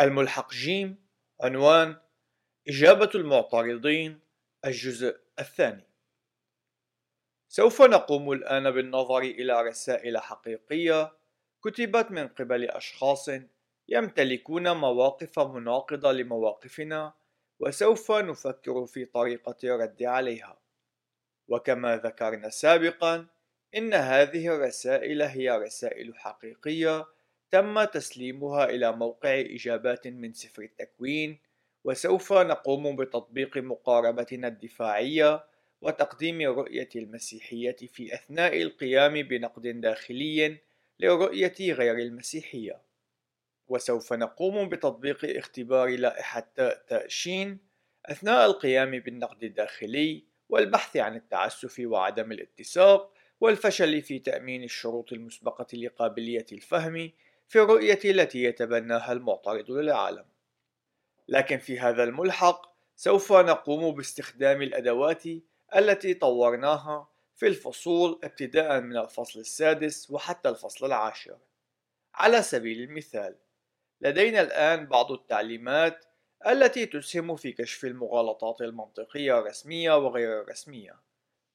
الملحق جيم عنوان إجابة المعترضين الجزء الثاني. سوف نقوم الآن بالنظر إلى رسائل حقيقية كتبت من قبل أشخاص يمتلكون مواقف مناقضة لمواقفنا وسوف نفكر في طريقة الرد عليها. وكما ذكرنا سابقا إن هذه الرسائل هي رسائل حقيقية تم تسليمها إلى موقع إجابات من سفر التكوين وسوف نقوم بتطبيق مقاربتنا الدفاعية وتقديم رؤية المسيحية في أثناء القيام بنقد داخلي لرؤية غير المسيحية. وسوف نقوم بتطبيق اختبار لائحة تأشين أثناء القيام بالنقد الداخلي والبحث عن التعسف وعدم الاتساق والفشل في تأمين الشروط المسبقة لقابلية الفهم في الرؤية التي يتبناها المعترض للعالم. لكن في هذا الملحق سوف نقوم باستخدام الأدوات التي طورناها في الفصول ابتداء من الفصل السادس وحتى الفصل العاشر. على سبيل المثال، لدينا الآن بعض التعليمات التي تسهم في كشف المغالطات المنطقية الرسمية وغير الرسمية.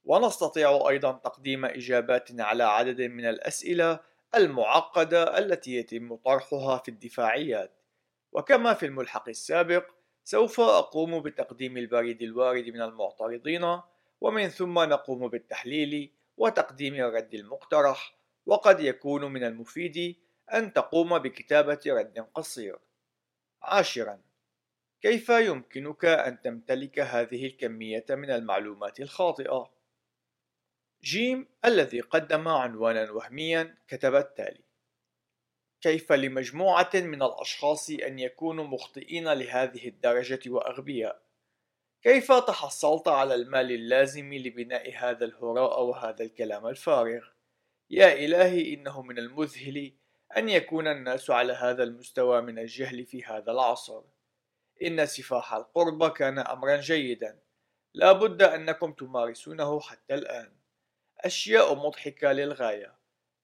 ونستطيع أيضا تقديم إجابات على عدد من الأسئلة المعقدة التي يتم طرحها في الدفاعيات. وكما في الملحق السابق سوف أقوم بتقديم البريد الوارد من المعترضين ومن ثم نقوم بالتحليل وتقديم الرد المقترح وقد يكون من المفيد أن تقوم بكتابة رد قصير. عاشرا. كيف يمكنك أن تمتلك هذه الكمية من المعلومات الخاطئة؟ جيم الذي قدم عنوانا وهميا كتب التالي كيف لمجموعة من الأشخاص أن يكونوا مخطئين لهذه الدرجة وأغبياء؟ كيف تحصلت على المال اللازم لبناء هذا الهراء وهذا الكلام الفارغ؟ يا إلهي إنه من المذهل أن يكون الناس على هذا المستوى من الجهل في هذا العصر إن سفاح القرب كان أمرا جيدا لا بد أنكم تمارسونه حتى الآن أشياء مضحكة للغاية.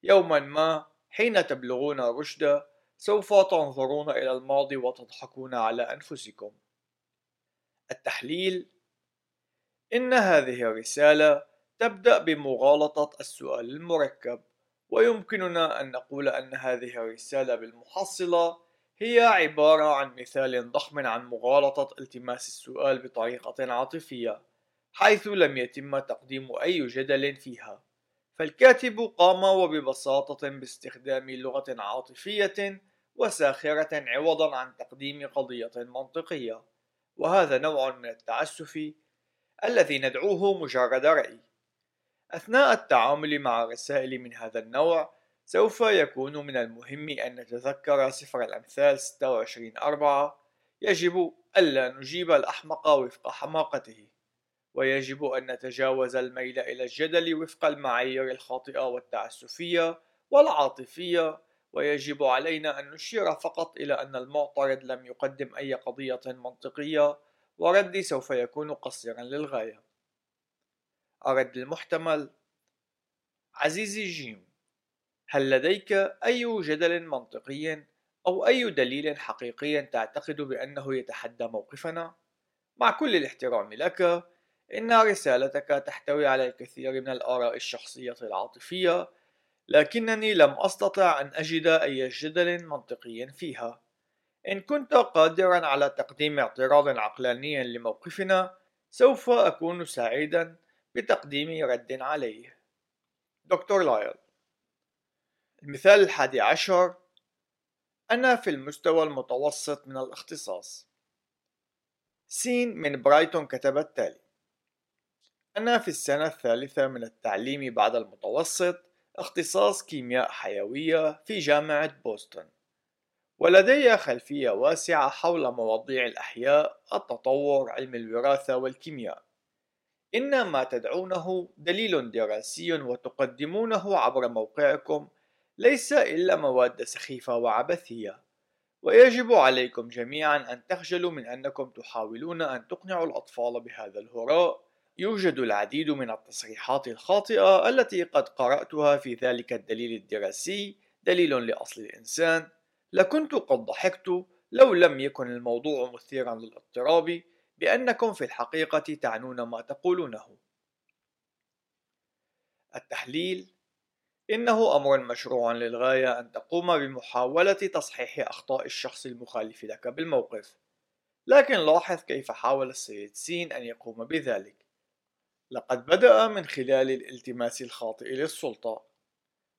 يوما ما حين تبلغون الرشد سوف تنظرون إلى الماضي وتضحكون على أنفسكم. التحليل إن هذه الرسالة تبدأ بمغالطة السؤال المركب ويمكننا أن نقول أن هذه الرسالة بالمحصلة هي عبارة عن مثال ضخم عن مغالطة التماس السؤال بطريقة عاطفية. حيث لم يتم تقديم أي جدل فيها. فالكاتب قام وببساطة باستخدام لغة عاطفية وساخرة عوضا عن تقديم قضية منطقية وهذا نوع من التعسف الذي ندعوه مجرد رأي. أثناء التعامل مع رسائل من هذا النوع سوف يكون من المهم أن نتذكر سفر الأمثال 26 أربعة يجب ألا نجيب الأحمق وفق حماقته. ويجب أن نتجاوز الميل إلى الجدل وفق المعايير الخاطئة والتعسفية والعاطفية ويجب علينا أن نشير فقط إلى أن المعترض لم يقدم أي قضية منطقية وردي سوف يكون قصيرا للغاية الرد المحتمل عزيزي جيم هل لديك أي جدل منطقي أو أي دليل حقيقي تعتقد بأنه يتحدى موقفنا؟ مع كل الاحترام لك إن رسالتك تحتوي على الكثير من الآراء الشخصية العاطفية لكنني لم أستطع أن أجد أي جدل منطقي فيها. إن كنت قادرا على تقديم اعتراض عقلاني لموقفنا سوف أكون سعيدا بتقديم رد عليه. دكتور لايل المثال الحادي عشر. أنا في المستوى المتوسط من الاختصاص. سين من برايتون كتب التالي. أنا في السنة الثالثة من التعليم بعد المتوسط اختصاص كيمياء حيوية في جامعة بوسطن. ولدي خلفية واسعة حول مواضيع الأحياء، التطور، علم الوراثة والكيمياء. إن ما تدعونه دليل دراسي وتقدمونه عبر موقعكم ليس إلا مواد سخيفة وعبثية، ويجب عليكم جميعا أن تخجلوا من أنكم تحاولون أن تقنعوا الأطفال بهذا الهراء. يوجد العديد من التصريحات الخاطئة التي قد قرأتها في ذلك الدليل الدراسي. دليل لأصل الإنسان. لكنت قد ضحكت لو لم يكن الموضوع مثيرا للاضطراب بأنكم في الحقيقة تعنون ما تقولونه. التحليل. إنه أمر مشروع للغاية أن تقوم بمحاولة تصحيح أخطاء الشخص المخالف لك بالموقف. لكن لاحظ كيف حاول السيد سين أن يقوم بذلك. لقد بدأ من خلال الالتماس الخاطئ للسلطة.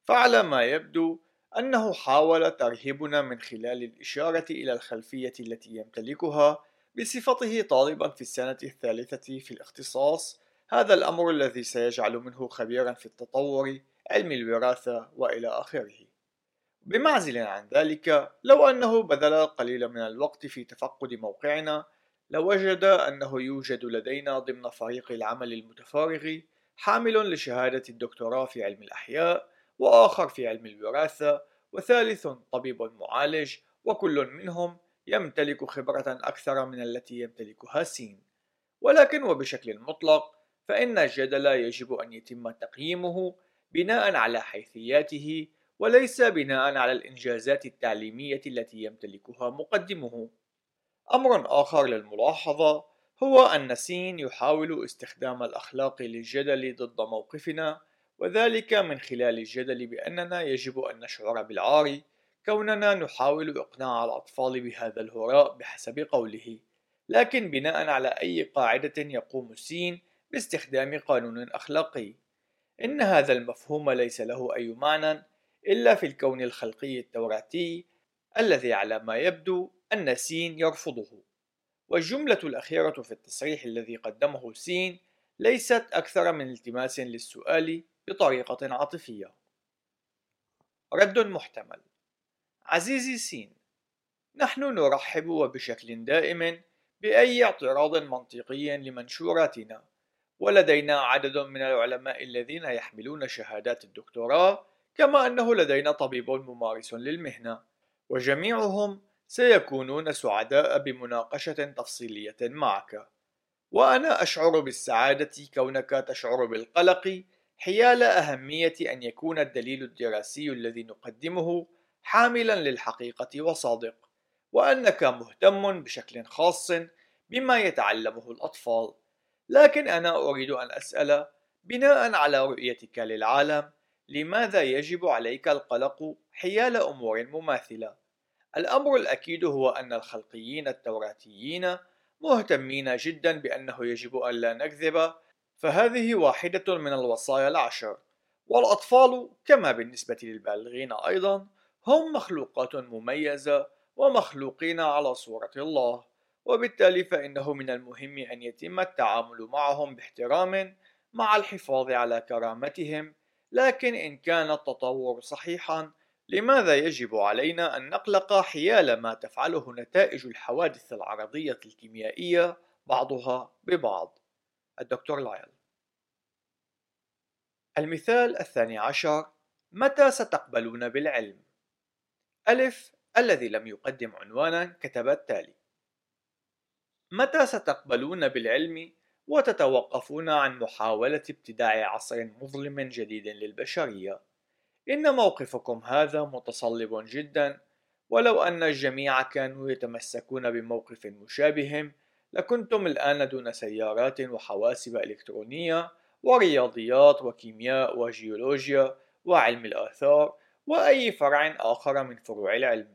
فعلى ما يبدو أنه حاول ترهيبنا من خلال الإشارة إلى الخلفية التي يمتلكها بصفته طالبا في السنة الثالثة في الاختصاص. هذا الأمر الذي سيجعل منه خبيرا في التطور علم الوراثة وإلى آخره. بمعزل عن ذلك لو أنه بذل القليل من الوقت في تفقد موقعنا لوجد أنه يوجد لدينا ضمن فريق العمل المتفارغ حامل لشهادة الدكتوراه في علم الأحياء وآخر في علم الوراثة وثالث طبيب معالج وكل منهم يمتلك خبرة أكثر من التي يمتلكها سين ولكن وبشكل مطلق فإن الجدل يجب أن يتم تقييمه بناء على حيثياته وليس بناء على الإنجازات التعليمية التي يمتلكها مقدمه. أمر آخر للملاحظة هو أن سين يحاول استخدام الأخلاق للجدل ضد موقفنا وذلك من خلال الجدل بأننا يجب أن نشعر بالعار كوننا نحاول إقناع الأطفال بهذا الهراء بحسب قوله. لكن بناء على أي قاعدة يقوم سين باستخدام قانون أخلاقي؟ إن هذا المفهوم ليس له أي معنى إلا في الكون الخلقي التوراتي الذي على ما يبدو أن سين يرفضه. والجملة الأخيرة في التصريح الذي قدمه سين ليست أكثر من التماس للسؤال بطريقة عاطفية. رد محتمل. عزيزي سين نحن نرحب وبشكل دائم بأي اعتراض منطقي لمنشوراتنا. ولدينا عدد من العلماء الذين يحملون شهادات الدكتوراه كما أنه لدينا طبيب ممارس للمهنة. وجميعهم سيكونون سعداء بمناقشة تفصيلية معك وأنا أشعر بالسعادة كونك تشعر بالقلق حيال أهمية أن يكون الدليل الدراسي الذي نقدمه حاملا للحقيقة وصادق وأنك مهتم بشكل خاص بما يتعلمه الأطفال لكن أنا أريد أن أسأل بناء على رؤيتك للعالم لماذا يجب عليك القلق حيال أمور مماثلة؟ الأمر الأكيد هو أن الخلقيين التوراتيين مهتمين جدا بأنه يجب أن لا نكذب فهذه واحدة من الوصايا العشر. والأطفال كما بالنسبة للبالغين أيضا هم مخلوقات مميزة ومخلوقين على صورة الله وبالتالي فإنه من المهم أن يتم التعامل معهم باحترام مع الحفاظ على كرامتهم لكن إن كان التطور صحيحا لماذا يجب علينا أن نقلق حيال ما تفعله نتائج الحوادث العرضية الكيميائية بعضها ببعض؟ الدكتور لايل المثال الثاني عشر متى ستقبلون بالعلم؟ ألف الذي لم يقدم عنوانا كتب التالي. متى ستقبلون بالعلم وتتوقفون عن محاولة ابتداع عصر مظلم جديد للبشرية؟ إن موقفكم هذا متصلب جدا ولو أن الجميع كانوا يتمسكون بموقف مشابه لكنتم الآن دون سيارات وحواسب إلكترونية ورياضيات وكيمياء وجيولوجيا وعلم الآثار وأي فرع آخر من فروع العلم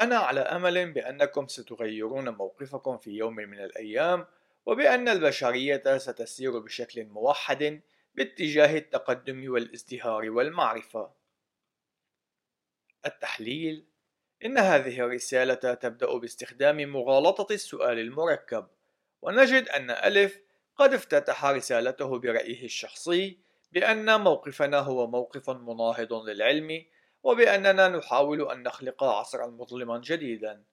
أنا على أمل بأنكم ستغيرون موقفكم في يوم من الأيام وبأن البشرية ستسير بشكل موحد باتجاه التقدم والازدهار والمعرفة. التحليل. إن هذه الرسالة تبدأ باستخدام مغالطة السؤال المركب، ونجد أن ألف قد افتتح رسالته برأيه الشخصي بأن موقفنا هو موقف مناهض للعلم وبأننا نحاول أن نخلق عصرا مظلما جديدا.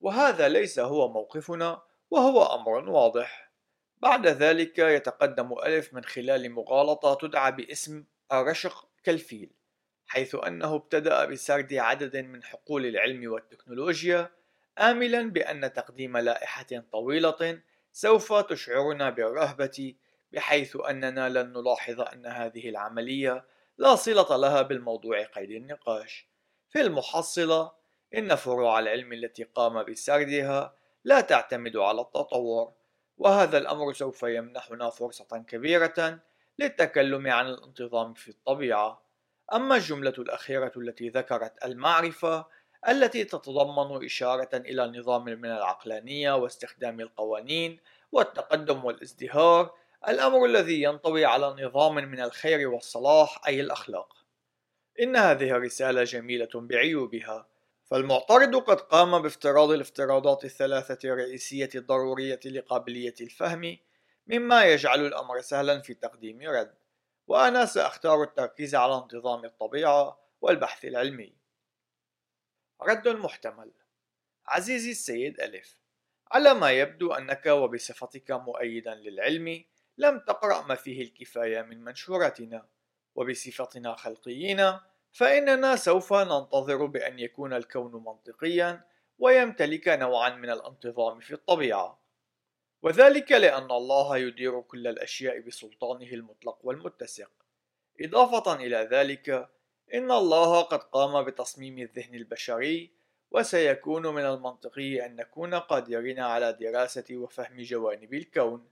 وهذا ليس هو موقفنا وهو أمر واضح. بعد ذلك يتقدم ألف من خلال مغالطة تدعى باسم الرشق كالفيل. حيث أنه ابتدأ بسرد عدد من حقول العلم والتكنولوجيا آملا بأن تقديم لائحة طويلة سوف تشعرنا بالرهبة بحيث أننا لن نلاحظ أن هذه العملية لا صلة لها بالموضوع قيد النقاش. في المحصلة إن فروع العلم التي قام بسردها لا تعتمد على التطور وهذا الأمر سوف يمنحنا فرصة كبيرة للتكلم عن الانتظام في الطبيعة. أما الجملة الأخيرة التي ذكرت المعرفة التي تتضمن إشارة إلى نظام من العقلانية واستخدام القوانين والتقدم والازدهار الأمر الذي ينطوي على نظام من الخير والصلاح أي الأخلاق. إن هذه الرسالة جميلة بعيوبها فالمعترض قد قام بافتراض الافتراضات الثلاثة الرئيسية الضرورية لقابلية الفهم مما يجعل الأمر سهلا في تقديم رد. وأنا سأختار التركيز على انتظام الطبيعة والبحث العلمي. رد محتمل. عزيزي السيد ألف على ما يبدو أنك وبصفتك مؤيدا للعلم لم تقرأ ما فيه الكفاية من منشوراتنا. وبصفتنا خلقيين فإننا سوف ننتظر بأن يكون الكون منطقيا ويمتلك نوعا من الانتظام في الطبيعة. وذلك لأن الله يدير كل الأشياء بسلطانه المطلق والمتسق إضافة إلى ذلك إن الله قد قام بتصميم الذهن البشري وسيكون من المنطقي أن نكون قادرين على دراسة وفهم جوانب الكون.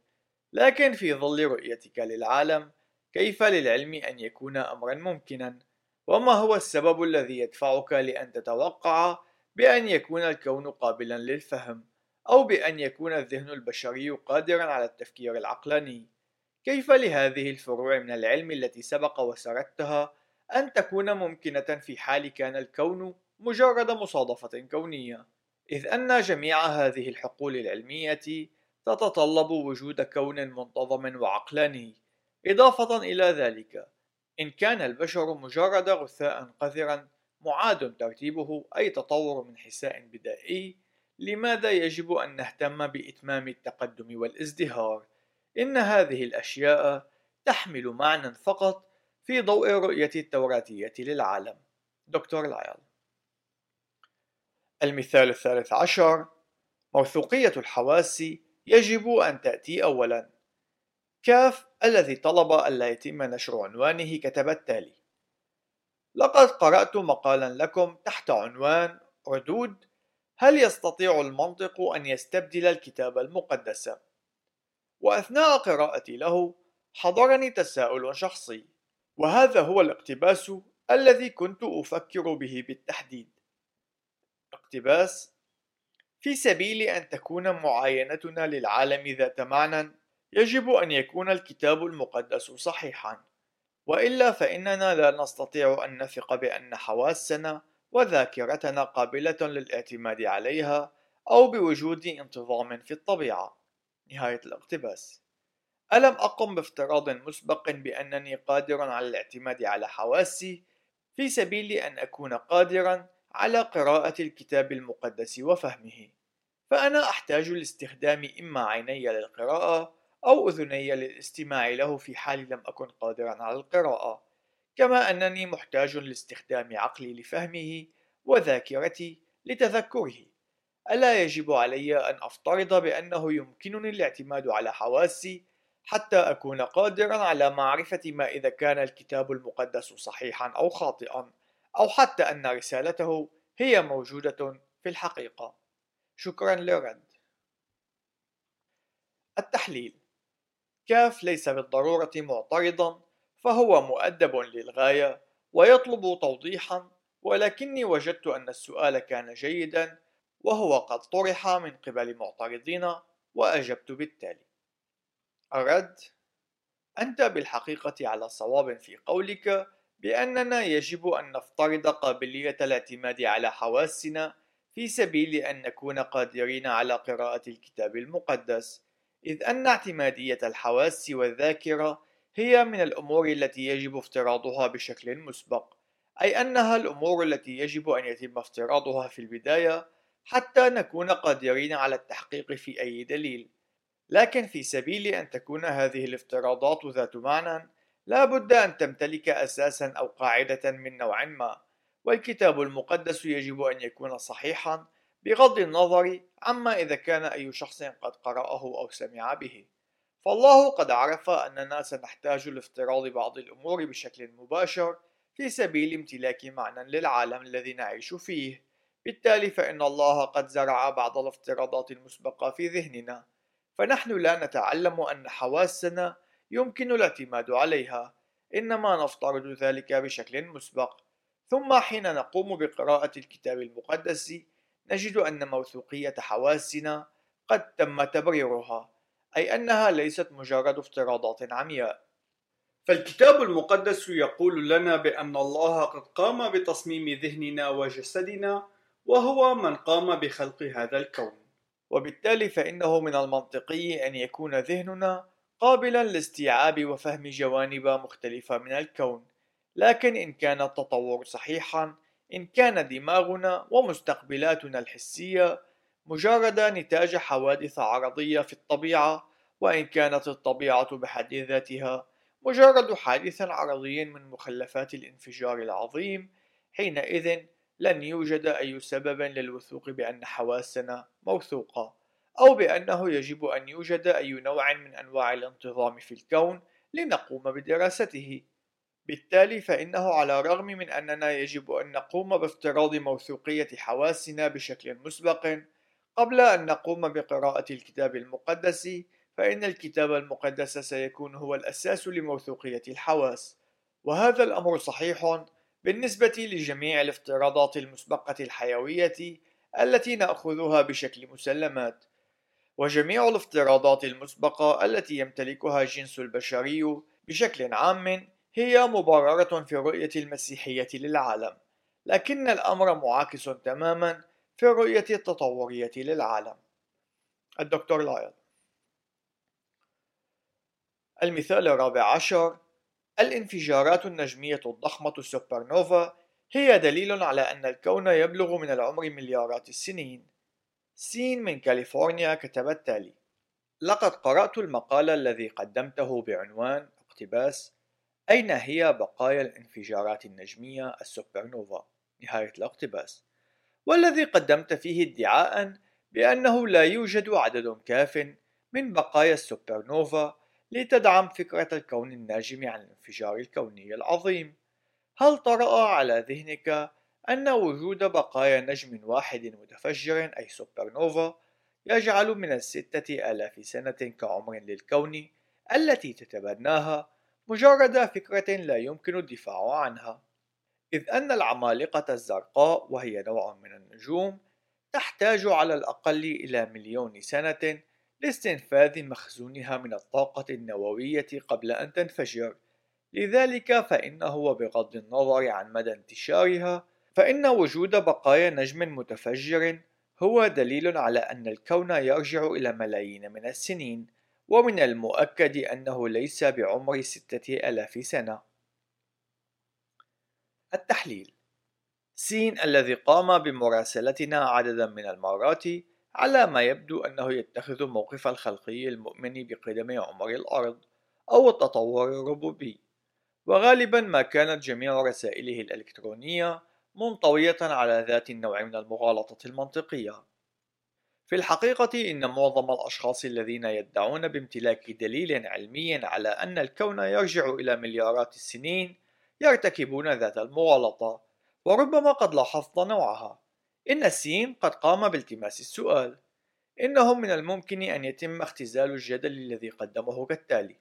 لكن في ظل رؤيتك للعالم كيف للعلم أن يكون أمرا ممكنا؟ وما هو السبب الذي يدفعك لأن تتوقع بأن يكون الكون قابلا للفهم؟ أو بأن يكون الذهن البشري قادرا على التفكير العقلاني. كيف لهذه الفروع من العلم التي سبق وسردتها أن تكون ممكنة في حال كان الكون مجرد مصادفة كونية؟ إذ أن جميع هذه الحقول العلمية تتطلب وجود كون منتظم وعقلاني. إضافة إلى ذلك إن كان البشر مجرد غثاء قذرا معاد ترتيبه أي تطور من حساء بدائي لماذا يجب أن نهتم بإتمام التقدم والازدهار؟ إن هذه الأشياء تحمل معنى فقط في ضوء الرؤية التوراتية للعالم. دكتور لايل المثال الثالث عشر موثوقية الحواس يجب أن تأتي أولا كاف الذي طلب ألا يتم نشر عنوانه كتب التالي لقد قرأت مقالا لكم تحت عنوان ردود هل يستطيع المنطق أن يستبدل الكتاب المقدس؟ وأثناء قراءتي له حضرني تساؤل شخصي وهذا هو الاقتباس الذي كنت أفكر به بالتحديد اقتباس في سبيل أن تكون معاينتنا للعالم ذات معنى يجب أن يكون الكتاب المقدس صحيحا وإلا فإننا لا نستطيع أن نثق بأن حواسنا وذاكرتنا قابلة للاعتماد عليها أو بوجود انتظام في الطبيعة. نهاية الاقتباس. ألم أقم بافتراض مسبق بأنني قادر على الاعتماد على حواسي في سبيل أن أكون قادرا على قراءة الكتاب المقدس وفهمه. فأنا أحتاج لاستخدام إما عيني للقراءة أو أذني للاستماع له في حال لم أكن قادرا على القراءة. كما أنني محتاج لاستخدام عقلي لفهمه وذاكرتي لتذكره. ألا يجب علي أن أفترض بأنه يمكنني الاعتماد على حواسي حتى أكون قادرا على معرفة ما إذا كان الكتاب المقدس صحيحا أو خاطئا أو حتى أن رسالته هي موجودة في الحقيقة. شكرا للرد. التحليل. كاف ليس بالضرورة معترضا فهو مؤدب للغاية ويطلب توضيحا ولكني وجدت أن السؤال كان جيدا وهو قد طرح من قبل معترضين وأجبت بالتالي. الرد أنت بالحقيقة على صواب في قولك بأننا يجب أن نفترض قابلية الاعتماد على حواسنا في سبيل أن نكون قادرين على قراءة الكتاب المقدس إذ أن اعتمادية الحواس والذاكرة هي من الأمور التي يجب افتراضها بشكل مسبق أي أنها الأمور التي يجب أن يتم افتراضها في البداية حتى نكون قادرين على التحقيق في أي دليل. لكن في سبيل أن تكون هذه الافتراضات ذات معنى لا بد أن تمتلك أساسا أو قاعدة من نوع ما والكتاب المقدس يجب أن يكون صحيحا بغض النظر عما إذا كان أي شخص قد قرأه أو سمع به. فالله قد عرف أننا سنحتاج لافتراض بعض الأمور بشكل مباشر في سبيل امتلاك معنى للعالم الذي نعيش فيه. بالتالي فإن الله قد زرع بعض الافتراضات المسبقة في ذهننا. فنحن لا نتعلم أن حواسنا يمكن الاعتماد عليها. إنما نفترض ذلك بشكل مسبق. ثم حين نقوم بقراءة الكتاب المقدس نجد أن موثوقية حواسنا قد تم تبريرها. أي أنها ليست مجرد افتراضات عمياء. فالكتاب المقدس يقول لنا بأن الله قد قام بتصميم ذهننا وجسدنا وهو من قام بخلق هذا الكون. وبالتالي فإنه من المنطقي أن يكون ذهننا قابلا لاستيعاب وفهم جوانب مختلفة من الكون. لكن إن كان التطور صحيحا إن كان دماغنا ومستقبلاتنا الحسية مجرد نتاج حوادث عرضية في الطبيعة وإن كانت الطبيعة بحد ذاتها مجرد حادث عرضي من مخلفات الانفجار العظيم حينئذ لن يوجد أي سبب للوثوق بأن حواسنا موثوقة أو بأنه يجب أن يوجد أي نوع من أنواع الانتظام في الكون لنقوم بدراسته. بالتالي فإنه على الرغم من أننا يجب أن نقوم بافتراض موثوقية حواسنا بشكل مسبق قبل أن نقوم بقراءة الكتاب المقدس فإن الكتاب المقدس سيكون هو الأساس لموثوقية الحواس. وهذا الأمر صحيح بالنسبة لجميع الافتراضات المسبقة الحيوية التي نأخذها بشكل مسلمات. وجميع الافتراضات المسبقة التي يمتلكها الجنس البشري بشكل عام هي مبررة في رؤية المسيحية للعالم. لكن الأمر معاكس تماما في الرؤية التطورية للعالم. الدكتور لايل. المثال الرابع عشر. الانفجارات النجمية الضخمة السوبر نوفا هي دليل على أن الكون يبلغ من العمر مليارات السنين. سين من كاليفورنيا كتب التالي لقد قرأت المقال الذي قدمته بعنوان اقتباس أين هي بقايا الانفجارات النجمية السوبر نوفا نهاية الاقتباس. والذي قدمت فيه ادعاء بأنه لا يوجد عدد كاف من بقايا السوبر نوفا لتدعم فكرة الكون الناجم عن الانفجار الكوني العظيم. هل طرأ على ذهنك أن وجود بقايا نجم واحد متفجر أي سوبر نوفا يجعل من الستة آلاف سنة كعمر للكون التي تتبناها مجرد فكرة لا يمكن الدفاع عنها؟ إذ أن العمالقة الزرقاء وهي نوع من النجوم تحتاج على الأقل إلى مليون سنة لاستنفاذ مخزونها من الطاقة النووية قبل أن تنفجر. لذلك فإنه وبغض النظر عن مدى انتشارها فإن وجود بقايا نجم متفجر هو دليل على أن الكون يرجع إلى ملايين من السنين ومن المؤكد أنه ليس بعمر ستة ألاف سنة. التحليل. سين الذي قام بمراسلتنا عددا من المرات على ما يبدو أنه يتخذ موقف الخلقي المؤمن بقدم عمر الأرض أو التطور الربوبي. وغالبا ما كانت جميع رسائله الإلكترونية منطوية على ذات النوع من المغالطة المنطقية. في الحقيقة إن معظم الأشخاص الذين يدعون بامتلاك دليل علمي على أن الكون يرجع إلى مليارات السنين يرتكبون ذات المغالطة وربما قد لاحظت نوعها. إن السين قد قام بالتماس السؤال. إنه من الممكن أن يتم اختزال الجدل الذي قدمه كالتالي.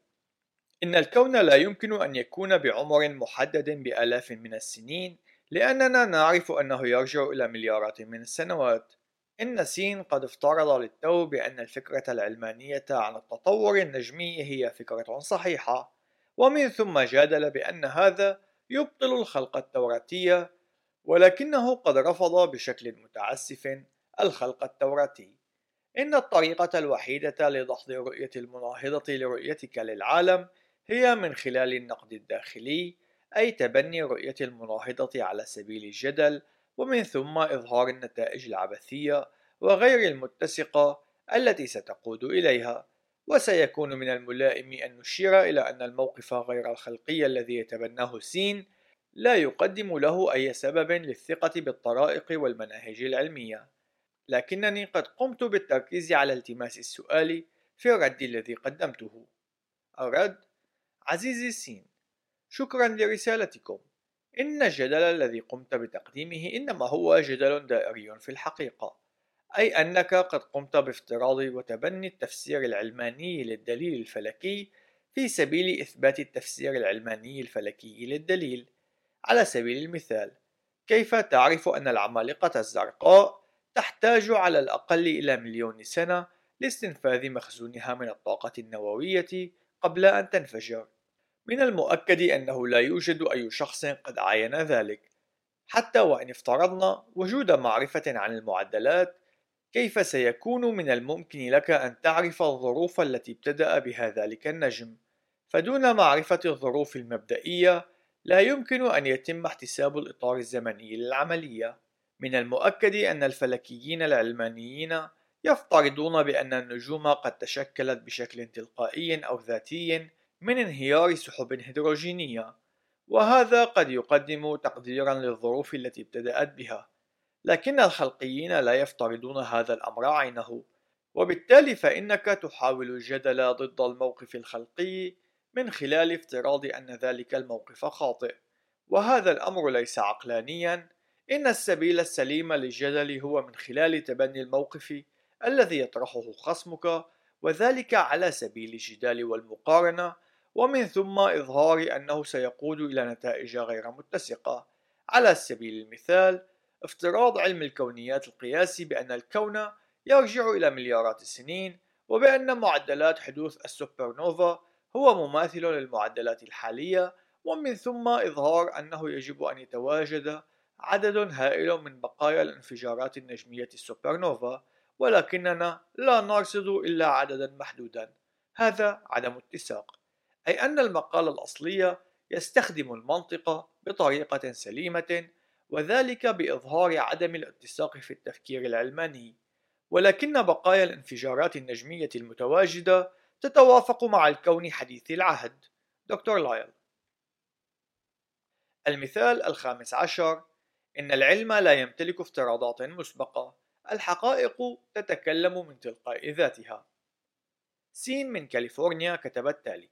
إن الكون لا يمكن أن يكون بعمر محدد بآلاف من السنين لأننا نعرف أنه يرجع إلى مليارات من السنوات. إن سين قد افترض للتو بأن الفكرة العلمانية عن التطور النجمي هي فكرة صحيحة. ومن ثم جادل بأن هذا يبطل الخلق التوراتي ولكنه قد رفض بشكل متعسف الخلق التوراتي. إن الطريقة الوحيدة لدحض رؤية المناهضة لرؤيتك للعالم هي من خلال النقد الداخلي أي تبني رؤية المناهضة على سبيل الجدل ومن ثم إظهار النتائج العبثية وغير المتسقة التي ستقود إليها. وسيكون من الملائم أن نشير إلى أن الموقف غير الخلقي الذي يتبناه سين لا يقدم له أي سبب للثقة بالطرائق والمناهج العلمية. لكنني قد قمت بالتركيز على التماس السؤال في الرد الذي قدمته. الرد عزيزي سين شكرا لرسالتكم. إن الجدل الذي قمت بتقديمه إنما هو جدل دائري في الحقيقة. أي أنك قد قمت بافتراض وتبني التفسير العلماني للدليل الفلكي في سبيل إثبات التفسير العلماني الفلكي للدليل. على سبيل المثال كيف تعرف أن العمالقة الزرقاء تحتاج على الأقل إلى مليون سنة لاستنفاذ مخزونها من الطاقة النووية قبل أن تنفجر؟ من المؤكد أنه لا يوجد أي شخص قد عاين ذلك حتى وإن افترضنا وجود معرفة عن المعدلات كيف سيكون من الممكن لك أن تعرف الظروف التي ابتدأ بها ذلك النجم؟ فدون معرفة الظروف المبدئية لا يمكن أن يتم احتساب الإطار الزمني للعملية. من المؤكد أن الفلكيين العلمانيين يفترضون بأن النجوم قد تشكلت بشكل تلقائي أو ذاتي من انهيار سحب هيدروجينية وهذا قد يقدم تقديرا للظروف التي ابتدأت بها. لكن الخلقيين لا يفترضون هذا الأمر عينه. وبالتالي فإنك تحاول الجدل ضد الموقف الخلقي من خلال افتراض أن ذلك الموقف خاطئ. وهذا الأمر ليس عقلانيا. إن السبيل السليم للجدل هو من خلال تبني الموقف الذي يطرحه خصمك وذلك على سبيل الجدال والمقارنة. ومن ثم إظهار أنه سيقود إلى نتائج غير متسقة. على سبيل المثال افتراض علم الكونيات القياسي بأن الكون يرجع إلى مليارات السنين وبأن معدلات حدوث السوبر نوفا هو مماثل للمعدلات الحالية ومن ثم إظهار أنه يجب أن يتواجد عدد هائل من بقايا الانفجارات النجمية السوبر نوفا ولكننا لا نرصد إلا عددا محدودا. هذا عدم اتساق. أي أن المقالة الأصلية يستخدم المنطق بطريقة سليمة وذلك بإظهار عدم الاتساق في التفكير العلماني. ولكن بقايا الانفجارات النجمية المتواجدة تتوافق مع الكون حديث العهد. دكتور لايل. المثال الخامس عشر. إن العلم لا يمتلك افتراضات مسبقة. الحقائق تتكلم من تلقاء ذاتها. سين من كاليفورنيا كتب التالي.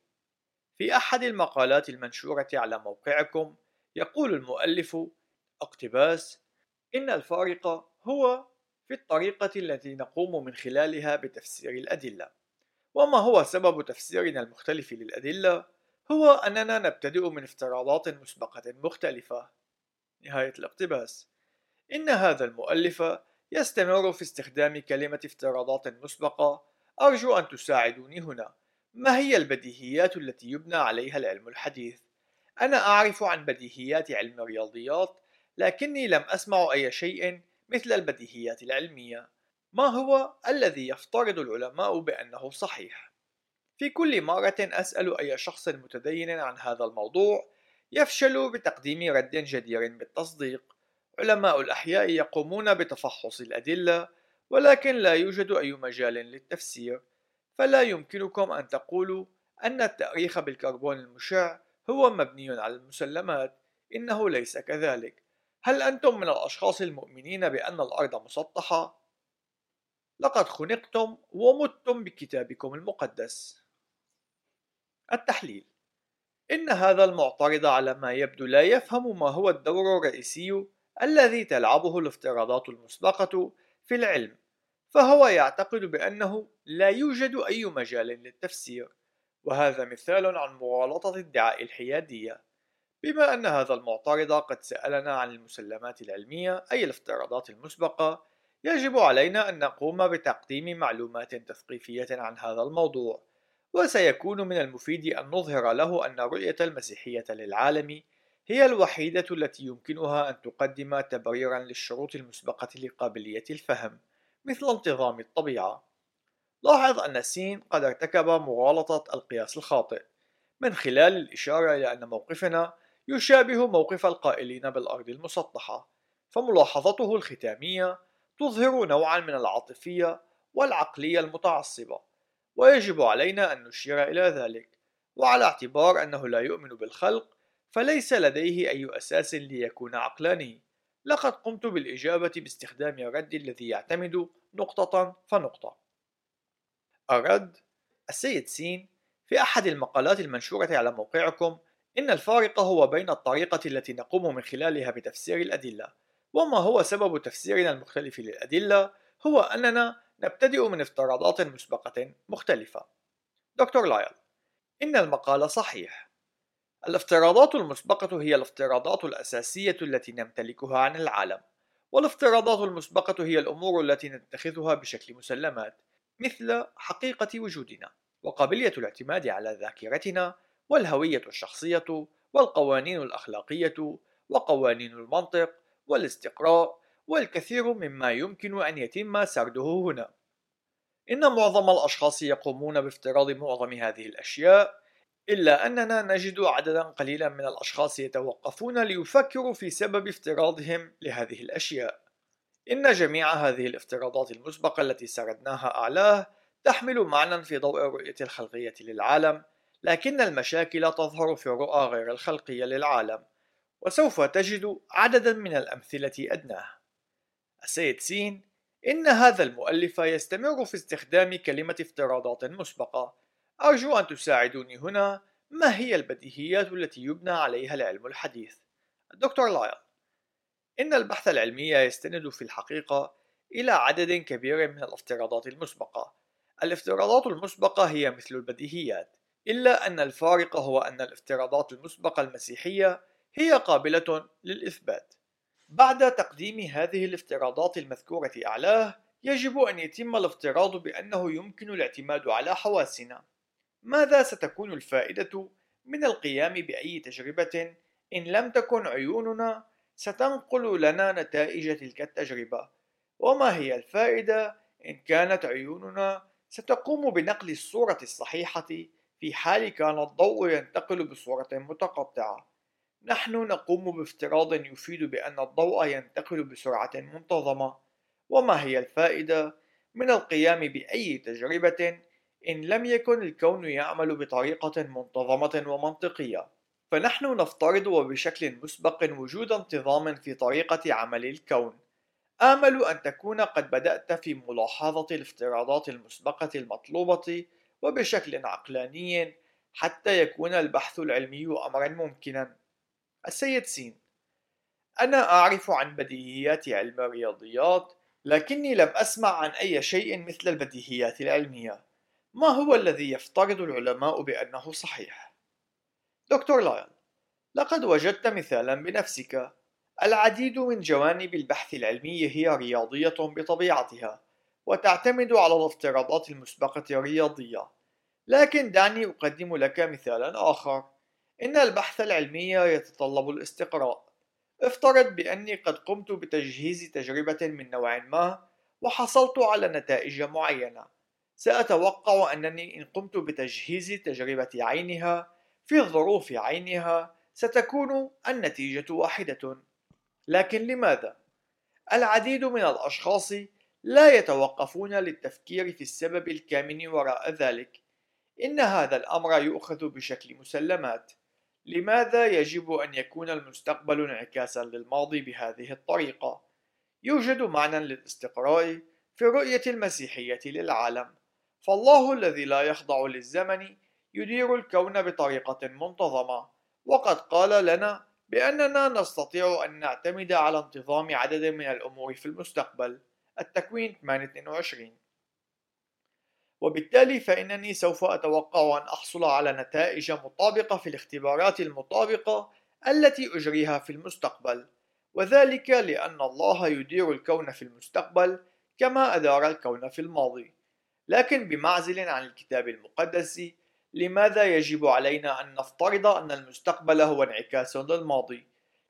في أحد المقالات المنشورة على موقعكم يقول المؤلف اقتباس إن الفارق هو في الطريقة التي نقوم من خلالها بتفسير الأدلة. وما هو سبب تفسيرنا المختلف للأدلة؟ هو أننا نبتدئ من افتراضات مسبقة مختلفة. نهاية الاقتباس. إن هذا المؤلف يستمر في استخدام كلمة افتراضات مسبقة. أرجو أن تساعدوني هنا. ما هي البديهيات التي يبنى عليها العلم الحديث؟ أنا أعرف عن بديهيات علم الرياضيات لكني لم أسمع أي شيء مثل البديهيات العلمية. ما هو الذي يفترض العلماء بأنه صحيح؟ في كل مرة أسأل أي شخص متدين عن هذا الموضوع يفشل بتقديم رد جدير بالتصديق. علماء الأحياء يقومون بتفحص الأدلة ولكن لا يوجد أي مجال للتفسير. فلا يمكنكم أن تقولوا أن التأريخ بالكربون المشع هو مبني على المسلمات إنه ليس كذلك. هل أنتم من الأشخاص المؤمنين بأن الأرض مسطحة؟ لقد خنقتم ومتم بكتابكم المقدس. التحليل. إن هذا المعترض على ما يبدو لا يفهم ما هو الدور الرئيسي الذي تلعبه الافتراضات المسبقة في العلم فهو يعتقد بأنه لا يوجد أي مجال للتفسير وهذا مثال عن مغالطة ادعاء الحيادية. بما أن هذا المعترض قد سألنا عن المسلمات العلمية أي الافتراضات المسبقة يجب علينا أن نقوم بتقديم معلومات تثقيفية عن هذا الموضوع وسيكون من المفيد أن نظهر له أن رؤية المسيحية للعالم هي الوحيدة التي يمكنها أن تقدم تبريرا للشروط المسبقة لقابلية الفهم مثل انتظام الطبيعة. لاحظ أن سين قد ارتكب مغالطة القياس الخاطئ من خلال الإشارة إلى أن موقفنا يشابه موقف القائلين بالأرض المسطحة فملاحظته الختامية تظهر نوعا من العاطفية والعقلية المتعصبة ويجب علينا أن نشير إلى ذلك وعلى اعتبار أنه لا يؤمن بالخلق فليس لديه أي أساس ليكون عقلاني. لقد قمت بالإجابة باستخدام الرد الذي يعتمد نقطة فنقطة. الرد السيد سين في أحد المقالات المنشورة على موقعكم إن الفارق هو بين الطريقة التي نقوم من خلالها بتفسير الأدلة وما هو سبب تفسيرنا المختلف للأدلة هو أننا نبتدئ من افتراضات مسبقة مختلفة. دكتور لايل إن المقال صحيح. الافتراضات المسبقة هي الافتراضات الأساسية التي نمتلكها عن العالم والافتراضات المسبقة هي الأمور التي نتخذها بشكل مسلمات مثل حقيقة وجودنا وقابلية الاعتماد على ذاكرتنا والهوية الشخصية والقوانين الأخلاقية وقوانين المنطق والاستقراء والكثير مما يمكن أن يتم سرده هنا. إن معظم الأشخاص يقومون بافتراض معظم هذه الأشياء، إلا أننا نجد عددا قليلا من الأشخاص يتوقفون ليفكروا في سبب افتراضهم لهذه الأشياء. إن جميع هذه الافتراضات المسبقة التي سردناها أعلاه تحمل معنى في ضوء الرؤية الخلقية للعالم، لكن المشاكل تظهر في الرؤى غير الخلقية للعالم، وسوف تجد عددا من الأمثلة أدناه. السيد سين إن هذا المؤلف يستمر في استخدام كلمة افتراضات مسبقة. أرجو أن تساعدوني هنا. ما هي البديهيات التي يبنى عليها العلم الحديث؟ الدكتور لايل. إن البحث العلمي يستند في الحقيقة إلى عدد كبير من الافتراضات المسبقة. الافتراضات المسبقة هي مثل البديهيات. إلا أن الفارق هو أن الافتراضات المسبقة المسيحية هي قابلة للإثبات. بعد تقديم هذه الافتراضات المذكورة أعلاه يجب أن يتم الافتراض بأنه يمكن الاعتماد على حواسنا. ماذا ستكون الفائدة من القيام بأي تجربة؟ إن لم تكن عيوننا ستنقل لنا نتائج تلك التجربة. وما هي الفائدة؟ إن كانت عيوننا ستقوم بنقل الصورة الصحيحة في حال كان الضوء ينتقل بصورة متقطعة. نحن نقوم بافتراض يفيد بأن الضوء ينتقل بسرعة منتظمة. وما هي الفائدة؟ من القيام بأي تجربة إن لم يكن الكون يعمل بطريقة منتظمة ومنطقية. فنحن نفترض وبشكل مسبق وجود انتظام في طريقة عمل الكون. آمل أن تكون قد بدأت في ملاحظة الافتراضات المسبقة المطلوبة وبشكل عقلاني حتى يكون البحث العلمي أمرا ممكنا. السيد سين أنا أعرف عن بديهيات علم الرياضيات لكني لم أسمع عن أي شيء مثل البديهيات العلمية. ما هو الذي يفترض العلماء بأنه صحيح؟ دكتور لايل لقد وجدت مثالا بنفسك. العديد من جوانب البحث العلمي هي رياضية بطبيعتها وتعتمد على الافتراضات المسبقة الرياضية. لكن دعني أقدم لك مثالا آخر. إن البحث العلمي يتطلب الاستقراء. افترض بأني قد قمت بتجهيز تجربة من نوع ما وحصلت على نتائج معينة. سأتوقع أنني إن قمت بتجهيز تجربة عينها في الظروف عينها ستكون النتيجة واحدة. لكن لماذا؟ العديد من الأشخاص لا يتوقفون للتفكير في السبب الكامن وراء ذلك. إن هذا الأمر يؤخذ بشكل مسلمات. لماذا يجب أن يكون المستقبل انعكاسا للماضي بهذه الطريقة؟ يوجد معنى للاستقراء في رؤية المسيحية للعالم. فالله الذي لا يخضع للزمن يدير الكون بطريقة منتظمة. وقد قال لنا بأننا نستطيع أن نعتمد على انتظام عدد من الأمور في المستقبل. التكوين 822 وبالتالي فإنني سوف أتوقع أن أحصل على نتائج مطابقة في الاختبارات المطابقة التي أجريها في المستقبل وذلك لأن الله يدير الكون في المستقبل كما أدار الكون في الماضي لكن بمعزل عن الكتاب المقدس لماذا يجب علينا أن نفترض أن المستقبل هو انعكاس للماضي؟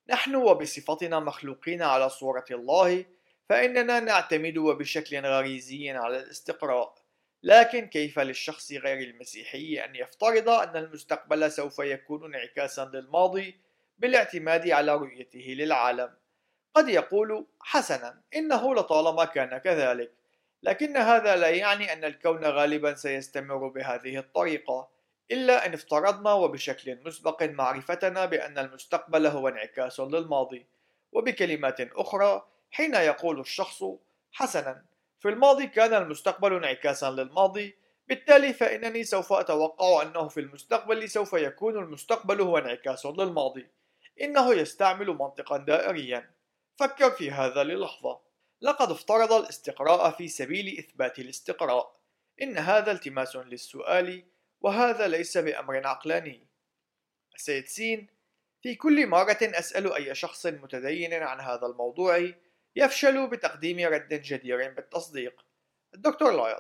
نحن وبصفتنا مخلوقين على صورة الله فإننا نعتمد وبشكل غريزي على الاستقراء لكن كيف للشخص غير المسيحي أن يفترض أن المستقبل سوف يكون انعكاسا للماضي بالاعتماد على رؤيته للعالم؟ قد يقول حسنا إنه لطالما كان كذلك. لكن هذا لا يعني أن الكون غالبا سيستمر بهذه الطريقة إلا أن افترضنا وبشكل مسبق معرفتنا بأن المستقبل هو انعكاس للماضي. وبكلمات أخرى حين يقول الشخص حسنا في الماضي كان المستقبل انعكاسا للماضي. بالتالي فإنني سوف أتوقع أنه في المستقبل سوف يكون المستقبل هو انعكاس للماضي. إنه يستعمل منطقا دائريا. فكر في هذا للحظة. لقد افترض الاستقراء في سبيل إثبات الاستقراء. إن هذا التماس للسؤال وهذا ليس بأمر عقلاني. السيد سين في كل مرة أسأل أي شخص متدين عن هذا الموضوع يفشل بتقديم رد جدير بالتصديق الدكتور لايل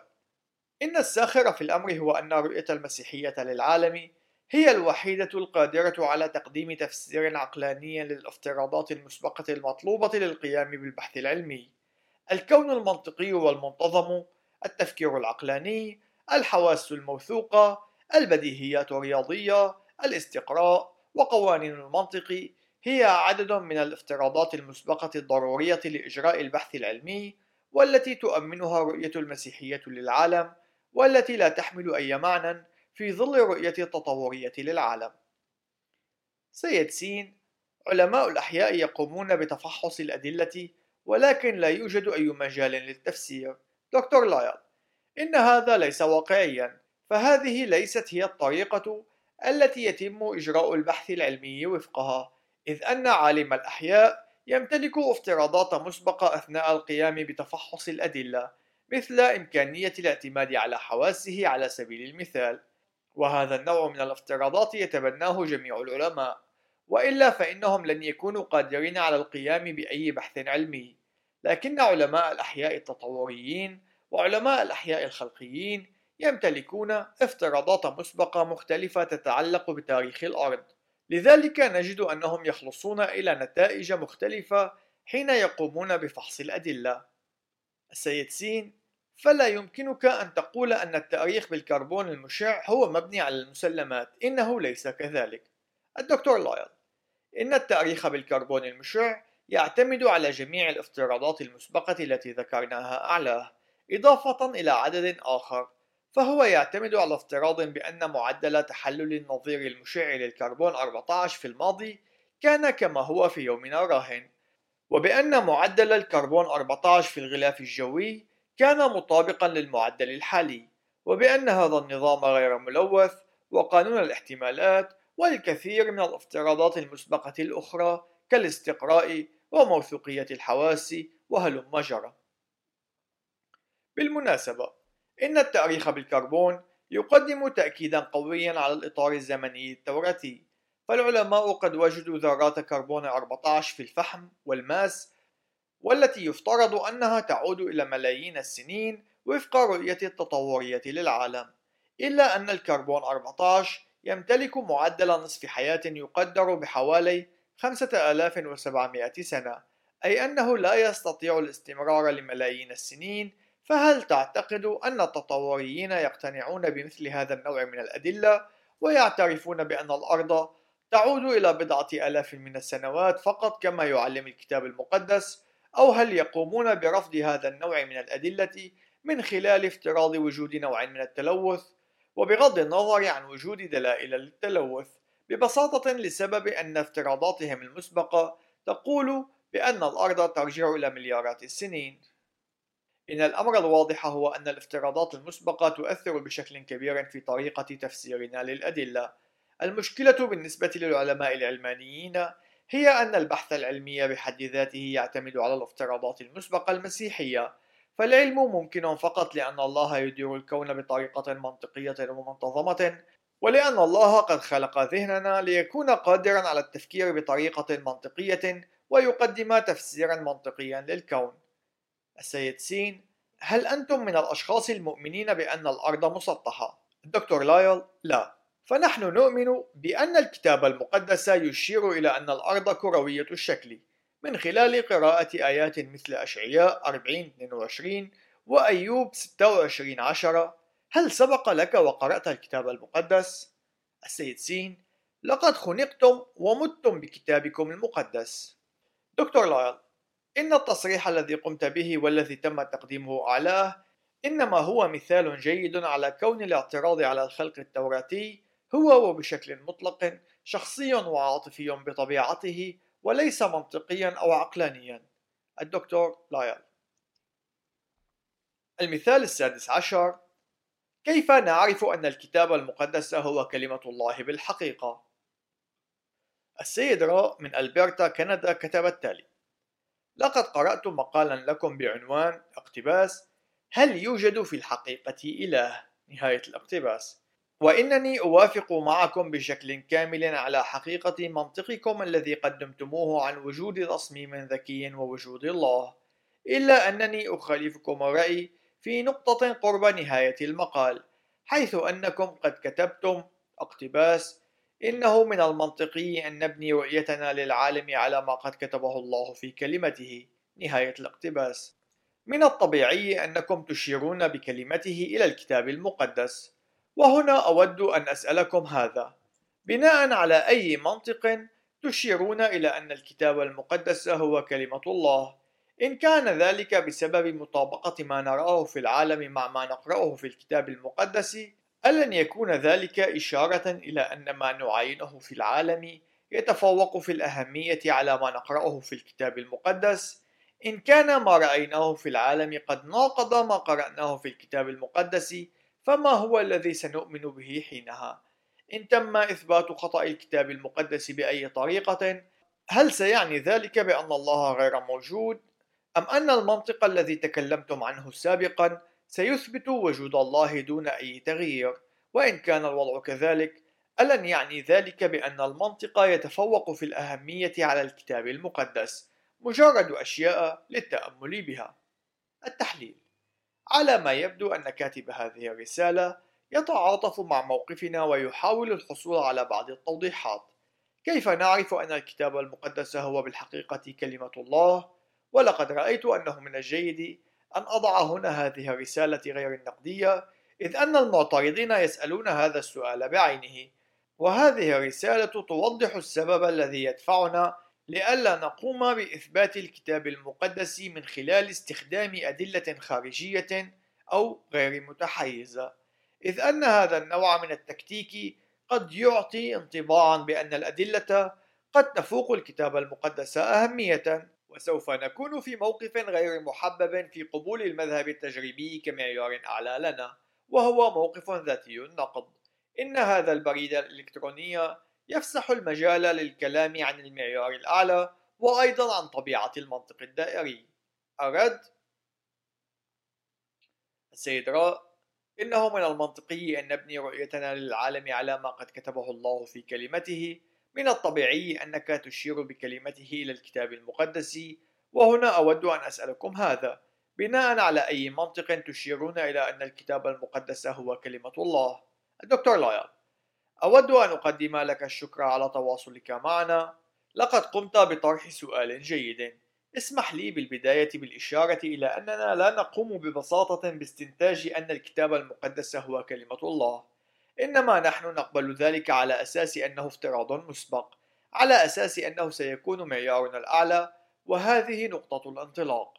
إن الساخر في الأمر هو أن رؤية المسيحية للعالم هي الوحيدة القادرة على تقديم تفسير عقلاني للافتراضات المسبقة المطلوبة للقيام بالبحث العلمي. الكون المنطقي والمنتظم، التفكير العقلاني، الحواس الموثوقة، البديهيات الرياضية، الاستقراء، وقوانين المنطق هي عدد من الافتراضات المسبقة الضرورية لإجراء البحث العلمي والتي تؤمنها رؤية المسيحية للعالم والتي لا تحمل أي معنى في ظل رؤية التطورية للعالم. سيد سين علماء الأحياء يقومون بتفحص الأدلة ولكن لا يوجد أي مجال للتفسير. دكتور لايل إن هذا ليس واقعيا فهذه ليست هي الطريقة التي يتم إجراء البحث العلمي وفقها إذ أن عالم الأحياء يمتلك افتراضات مسبقة أثناء القيام بتفحص الأدلة مثل إمكانية الاعتماد على حواسه على سبيل المثال. وهذا النوع من الافتراضات يتبناه جميع العلماء. وإلا فإنهم لن يكونوا قادرين على القيام بأي بحث علمي. لكن علماء الأحياء التطوريين وعلماء الأحياء الخلقيين يمتلكون افتراضات مسبقة مختلفة تتعلق بتاريخ الأرض. لذلك نجد أنهم يخلصون إلى نتائج مختلفة حين يقومون بفحص الأدلة. السيد سين فلا يمكنك أن تقول أن التاريخ بالكربون المشع هو مبني على المسلمات إنه ليس كذلك. الدكتور لايل إن التاريخ بالكربون المشع يعتمد على جميع الافتراضات المسبقة التي ذكرناها أعلاه إضافة إلى عدد آخر. فهو يعتمد على افتراض بأن معدل تحلل النظير المشع للكربون 14 في الماضي كان كما هو في يومنا راهن وبأن معدل الكربون 14 في الغلاف الجوي كان مطابقا للمعدل الحالي وبأن هذا النظام غير ملوث وقانون الاحتمالات والكثير من الافتراضات المسبقة الأخرى كالاستقراء وموثوقية الحواس وهلم جرى. بالمناسبة، إن التأريخ بالكربون يقدم تأكيدا قويا على الإطار الزمني التوراتي، فالعلماء قد وجدوا ذرات كربون 14 في الفحم والماس والتي يفترض أنها تعود إلى ملايين السنين وفق رؤية التطورية للعالم إلا أن الكربون 14 يمتلك معدل نصف حياة يقدر بحوالي 5700 سنة أي أنه لا يستطيع الاستمرار لملايين السنين فهل تعتقد أن التطوريين يقتنعون بمثل هذا النوع من الأدلة ويعترفون بأن الأرض تعود إلى بضعة آلاف من السنوات فقط كما يعلم الكتاب المقدس؟ أو هل يقومون برفض هذا النوع من الأدلة من خلال افتراض وجود نوع من التلوث؟ وبغض النظر عن وجود دلائل للتلوث ببساطة لسبب أن افتراضاتهم المسبقة تقول بأن الأرض ترجع إلى مليارات السنين. إن الأمر الواضح هو أن الافتراضات المسبقة تؤثر بشكل كبير في طريقة تفسيرنا للأدلة. المشكلة بالنسبة للعلماء العلمانيين هي أن البحث العلمي بحد ذاته يعتمد على الافتراضات المسبقة المسيحية فالعلم ممكن فقط لأن الله يدير الكون بطريقة منطقية ومنتظمة ولأن الله قد خلق ذهننا ليكون قادرا على التفكير بطريقة منطقية ويقدم تفسيرا منطقيا للكون. السيد سين هل أنتم من الأشخاص المؤمنين بأن الأرض مسطحة؟ الدكتور لايل لا فنحن نؤمن بأن الكتاب المقدس يشير إلى أن الأرض كروية الشكل من خلال قراءة آيات مثل أشعياء 40-22 وأيوب 26-10 هل سبق لك وقرأت الكتاب المقدس؟ السيد سين لقد خنقتم ومتم بكتابكم المقدس دكتور لايل إن التصريح الذي قمت به والذي تم تقديمه أعلاه إنما هو مثال جيد على كون الاعتراض على الخلق التوراتي هو وبشكل مطلق شخصي وعاطفي بطبيعته وليس منطقيا أو عقلانيا. الدكتور لايل. المثال السادس عشر. كيف نعرف أن الكتاب المقدس هو كلمة الله بالحقيقة؟ السيد را من ألبرتا كندا كتب التالي. لقد قرأت مقالا لكم بعنوان اقتباس هل يوجد في الحقيقة إله؟ نهاية الاقتباس وإنني أوافق معكم بشكل كامل على حقيقة منطقكم الذي قدمتموه عن وجود تصميم ذكي ووجود الله إلا أنني أخالفكم الرأي في نقطة قرب نهاية المقال حيث أنكم قد كتبتم اقتباس إنه من المنطقي أن نبني رؤيتنا للعالم على ما قد كتبه الله في كلمته. نهاية الاقتباس. من الطبيعي أنكم تشيرون بكلمته إلى الكتاب المقدس. وهنا أود أن أسألكم هذا. بناء على أي منطق تشيرون إلى أن الكتاب المقدس هو كلمة الله. إن كان ذلك بسبب مطابقة ما نراه في العالم مع ما نقرأه في الكتاب المقدس ألن يكون ذلك إشارة إلى أن ما نعاينه في العالم يتفوق في الأهمية على ما نقرأه في الكتاب المقدس إن كان ما رأيناه في العالم قد ناقض ما قرأناه في الكتاب المقدس فما هو الذي سنؤمن به حينها؟ إن تم إثبات خطأ الكتاب المقدس بأي طريقة هل سيعني ذلك بأن الله غير موجود؟ أم أن المنطق الذي تكلمتم عنه سابقا سيثبت وجود الله دون أي تغيير وإن كان الوضع كذلك ألن يعني ذلك بأن المنطق يتفوق في الأهمية على الكتاب المقدس مجرد أشياء للتأمل بها التحليل على ما يبدو أن كاتب هذه الرسالة يتعاطف مع موقفنا ويحاول الحصول على بعض التوضيحات كيف نعرف أن الكتاب المقدس هو بالحقيقة كلمة الله؟ ولقد رأيت أنه من الجيد أن أضع هنا هذه الرسالة غير النقدية إذ أن المعترضين يسألون هذا السؤال بعينه. وهذه الرسالة توضح السبب الذي يدفعنا لئلا نقوم بإثبات الكتاب المقدس من خلال استخدام أدلة خارجية أو غير متحيزة. إذ أن هذا النوع من التكتيك قد يعطي انطباعا بأن الأدلة قد تفوق الكتاب المقدس أهمية. وسوف نكون في موقف غير محبب في قبول المذهب التجريبي كمعيار أعلى لنا وهو موقف ذاتي النقد إن هذا البريد الإلكتروني يفسح المجال للكلام عن المعيار الأعلى وأيضا عن طبيعة المنطق الدائري. الرد السيد راء إنه من المنطقي أن نبني رؤيتنا للعالم على ما قد كتبه الله في كلمته من الطبيعي أنك تشير بكلمته إلى الكتاب المقدس وهنا أود أن أسألكم هذا. بناء على أي منطق تشيرون إلى أن الكتاب المقدس هو كلمة الله. الدكتور لايل أود أن أقدم لك الشكر على تواصلك معنا. لقد قمت بطرح سؤال جيد. اسمح لي بالبداية بالإشارة إلى أننا لا نقوم ببساطة باستنتاج أن الكتاب المقدس هو كلمة الله. إنما نحن نقبل ذلك على أساس أنه افتراض مسبق على أساس أنه سيكون معيارنا الأعلى وهذه نقطة الانطلاق.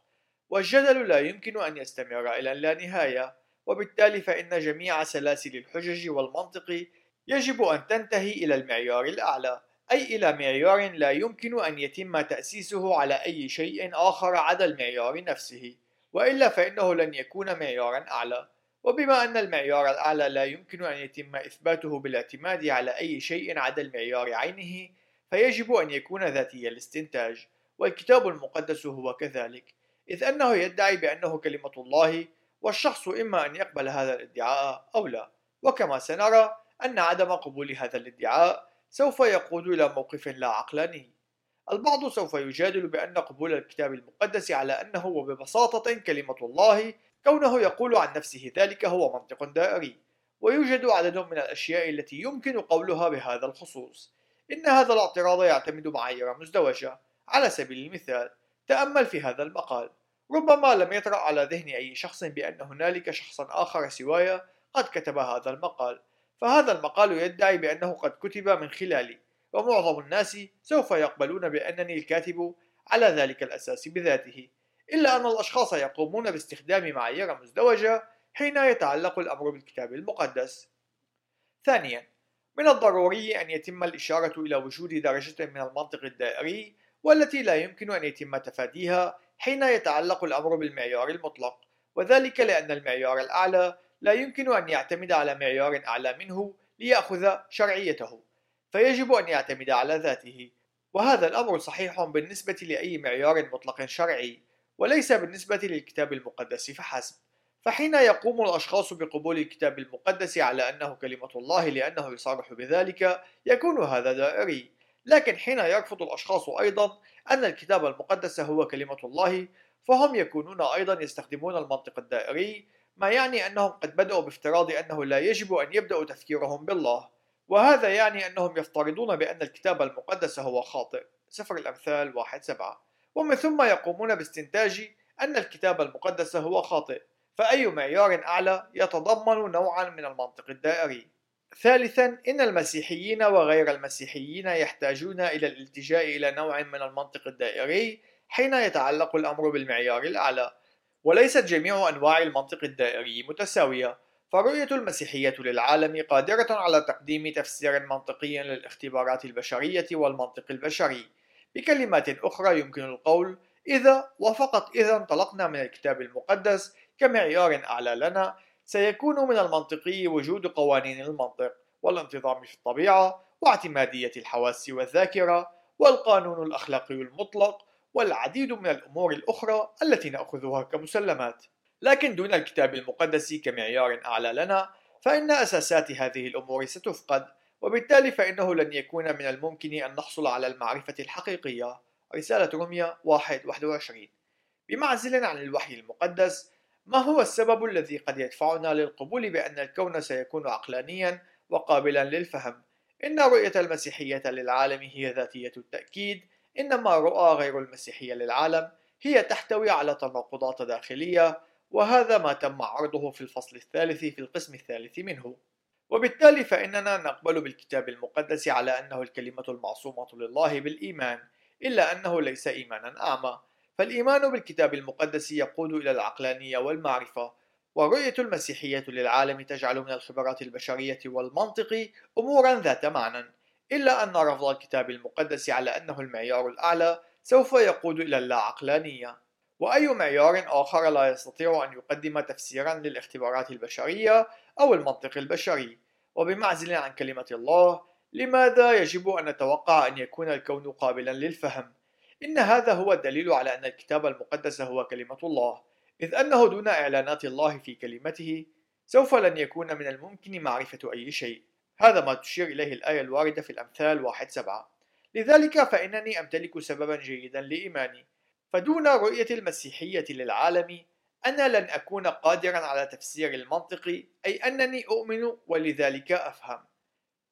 والجدل لا يمكن أن يستمر إلى اللانهاية وبالتالي فإن جميع سلاسل الحجج والمنطق يجب أن تنتهي إلى المعيار الأعلى أي إلى معيار لا يمكن أن يتم تأسيسه على أي شيء آخر عدا المعيار نفسه. وإلا فإنه لن يكون معيارا أعلى. وبما أن المعيار الأعلى لا يمكن أن يتم إثباته بالاعتماد على أي شيء عدا المعيار عينه فيجب أن يكون ذاتي الاستنتاج والكتاب المقدس هو كذلك. إذ أنه يدعي بأنه كلمة الله والشخص إما أن يقبل هذا الادعاء أو لا. وكما سنرى أن عدم قبول هذا الادعاء سوف يقود إلى موقف لا عقلاني البعض سوف يجادل بأن قبول الكتاب المقدس على أنه وببساطة كلمة الله كونه يقول عن نفسه ذلك هو منطق دائري ويوجد عدد من الأشياء التي يمكن قولها بهذا الخصوص. إن هذا الاعتراض يعتمد معايير مزدوجة. على سبيل المثال تأمل في هذا المقال. ربما لم يطرأ على ذهن أي شخص بأن هنالك شخص آخر سواي قد كتب هذا المقال. فهذا المقال يدعي بأنه قد كتب من خلالي ومعظم الناس سوف يقبلون بأنني الكاتب على ذلك الأساس بذاته. إلا أن الأشخاص يقومون باستخدام معايير مزدوجة حين يتعلق الأمر بالكتاب المقدس. ثانيا، من الضروري أن يتم الإشارة إلى وجود درجة من المنطق الدائري والتي لا يمكن أن يتم تفاديها حين يتعلق الأمر بالمعيار المطلق، وذلك لأن المعيار الأعلى لا يمكن أن يعتمد على معيار أعلى منه ليأخذ شرعيته فيجب أن يعتمد على ذاته وهذا الأمر صحيح بالنسبة لأي معيار مطلق شرعي وليس بالنسبة للكتاب المقدس فحسب. فحين يقوم الأشخاص بقبول الكتاب المقدس على أنه كلمة الله لأنه يصرح بذلك يكون هذا دائري. لكن حين يرفض الأشخاص أيضا أن الكتاب المقدس هو كلمة الله فهم يكونون أيضا يستخدمون المنطق الدائري ما يعني أنهم قد بدأوا بافتراض أنه لا يجب أن يبدأوا تفكيرهم بالله. وهذا يعني أنهم يفترضون بأن الكتاب المقدس هو خاطئ. سفر الأمثال واحد سبعة. ومن ثم يقومون باستنتاج أن الكتاب المقدس هو خاطئ فأي معيار أعلى يتضمن نوعا من المنطق الدائري. ثالثا إن المسيحيين وغير المسيحيين يحتاجون إلى الالتجاء إلى نوع من المنطق الدائري حين يتعلق الأمر بالمعيار الأعلى. وليست جميع أنواع المنطق الدائري متساوية فرؤية المسيحية للعالم قادرة على تقديم تفسير منطقي للاختبارات البشرية والمنطق البشري. بكلمات أخرى يمكن القول إذا وفقط إذا انطلقنا من الكتاب المقدس كمعيار أعلى لنا سيكون من المنطقي وجود قوانين المنطق والانتظام في الطبيعة واعتمادية الحواس والذاكرة والقانون الأخلاقي المطلق والعديد من الأمور الأخرى التي نأخذها كمسلمات. لكن دون الكتاب المقدس كمعيار أعلى لنا فإن أساسات هذه الأمور ستفقد. وبالتالي فإنه لن يكون من الممكن أن نحصل على المعرفة الحقيقية. رسالة روميا 1 21 بمعزل عن الوحي المقدس ما هو السبب الذي قد يدفعنا للقبول بأن الكون سيكون عقلانيا وقابلا للفهم؟ إن رؤية المسيحية للعالم هي ذاتية التأكيد. إنما رؤى غير المسيحية للعالم هي تحتوي على تناقضات داخلية وهذا ما تم عرضه في الفصل الثالث في القسم الثالث منه. وبالتالي فإننا نقبل بالكتاب المقدس على أنه الكلمة المعصومة لله بالإيمان إلا أنه ليس إيمانا أعمى. فالإيمان بالكتاب المقدس يقود إلى العقلانية والمعرفة ورؤية المسيحية للعالم تجعل من الخبرات البشرية والمنطق أمورا ذات معنى. إلا أن رفض الكتاب المقدس على أنه المعيار الأعلى سوف يقود إلى اللاعقلانية. وأي معيار آخر لا يستطيع أن يقدم تفسيرا للاختبارات البشرية أو المنطق البشري. وبمعزل عن كلمة الله لماذا يجب أن نتوقع أن يكون الكون قابلا للفهم؟ إن هذا هو الدليل على أن الكتاب المقدس هو كلمة الله. إذ أنه دون إعلانات الله في كلمته سوف لن يكون من الممكن معرفة أي شيء. هذا ما تشير إليه الآية الواردة في الأمثال واحد سبعة. لذلك فإنني أمتلك سببا جيدا لإيماني. فدون رؤية المسيحية للعالم أنا لن أكون قادرا على تفسير المنطق أي أنني أؤمن ولذلك أفهم.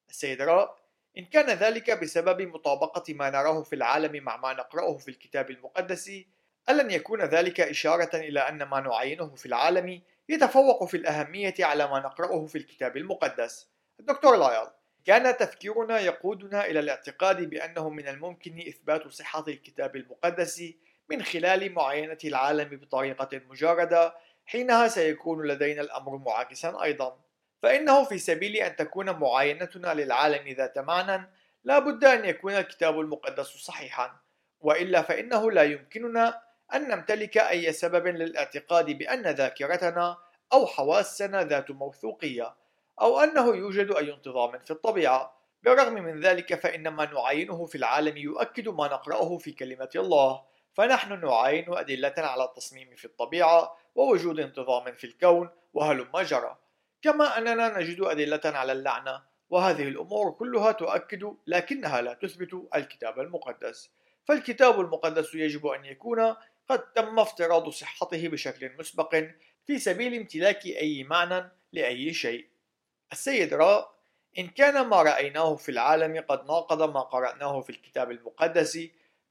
السيد راء إن كان ذلك بسبب مطابقة ما نراه في العالم مع ما نقرأه في الكتاب المقدس ألن يكون ذلك إشارة إلى أن ما نعينه في العالم يتفوق في الأهمية على ما نقرأه في الكتاب المقدس. الدكتور لايل كان تفكيرنا يقودنا إلى الاعتقاد بأنه من الممكن إثبات صحة الكتاب المقدس من خلال معاينة العالم بطريقة مجردة حينها سيكون لدينا الأمر معاكسا أيضا. فإنه في سبيل أن تكون معاينتنا للعالم ذات معنى لا بد أن يكون الكتاب المقدس صحيحا. وإلا فإنه لا يمكننا أن نمتلك أي سبب للاعتقاد بأن ذاكرتنا أو حواسنا ذات موثوقية أو أنه يوجد أي انتظام في الطبيعة. بالرغم من ذلك فإن ما نعاينه في العالم يؤكد ما نقرأه في كلمة الله. فنحن نعاين أدلة على التصميم في الطبيعة ووجود انتظام في الكون وهلم جرى. كما أننا نجد أدلة على اللعنة وهذه الأمور كلها تؤكد لكنها لا تثبت الكتاب المقدس. فالكتاب المقدس يجب أن يكون قد تم افتراض صحته بشكل مسبق في سبيل امتلاك أي معنى لأي شيء. السيد راء إن كان ما رأيناه في العالم قد ناقض ما قرأناه في الكتاب المقدس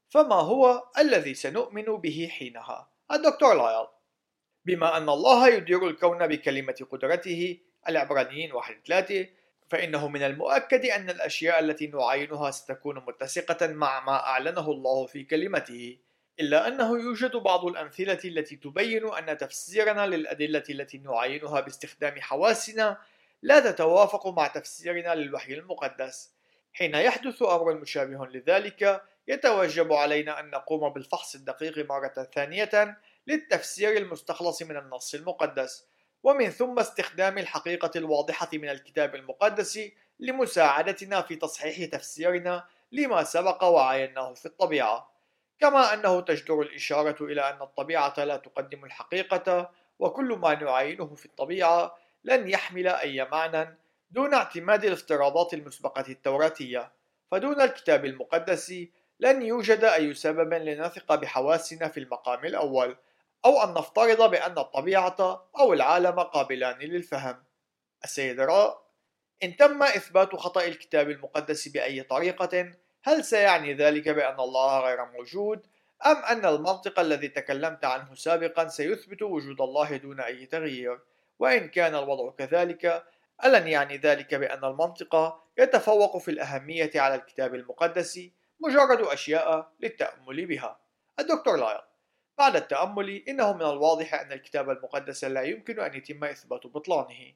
فما هو الذي سنؤمن به حينها؟ الدكتور لايل بما أن الله يدير الكون بكلمة قدرته العبرانيين واحد ثلاثة فإنه من المؤكد أن الأشياء التي نعاينها ستكون متسقة مع ما أعلنه الله في كلمته إلا أنه يوجد بعض الأمثلة التي تبين أن تفسيرنا للأدلة التي نعاينها باستخدام حواسنا لا تتوافق مع تفسيرنا للوحي المقدس حين يحدث أمر مشابه لذلك يتوجب علينا أن نقوم بالفحص الدقيق مرة ثانية للتفسير المستخلص من النص المقدس ومن ثم استخدام الحقيقة الواضحة من الكتاب المقدس لمساعدتنا في تصحيح تفسيرنا لما سبق وعايناه في الطبيعة. كما أنه تجدر الإشارة إلى أن الطبيعة لا تقدم الحقيقة وكل ما نعاينه في الطبيعة لن يحمل أي معنى دون اعتماد الافتراضات المسبقة التوراتية فدون الكتاب المقدس لن يوجد أي سبب لنثق بحواسنا في المقام الأول أو أن نفترض بأن الطبيعة أو العالم قابلان للفهم. السيد راء إن تم إثبات خطأ الكتاب المقدس بأي طريقة هل سيعني ذلك بأن الله غير موجود أم أن المنطق الذي تكلمت عنه سابقا سيثبت وجود الله دون أي تغيير؟ وإن كان الوضع كذلك ألن يعني ذلك بأن المنطق يتفوق في الأهمية على الكتاب المقدس مجرد أشياء للتأمل بها. الدكتور لايل بعد التأمل إنه من الواضح أن الكتاب المقدس لا يمكن أن يتم إثبات بطلانه.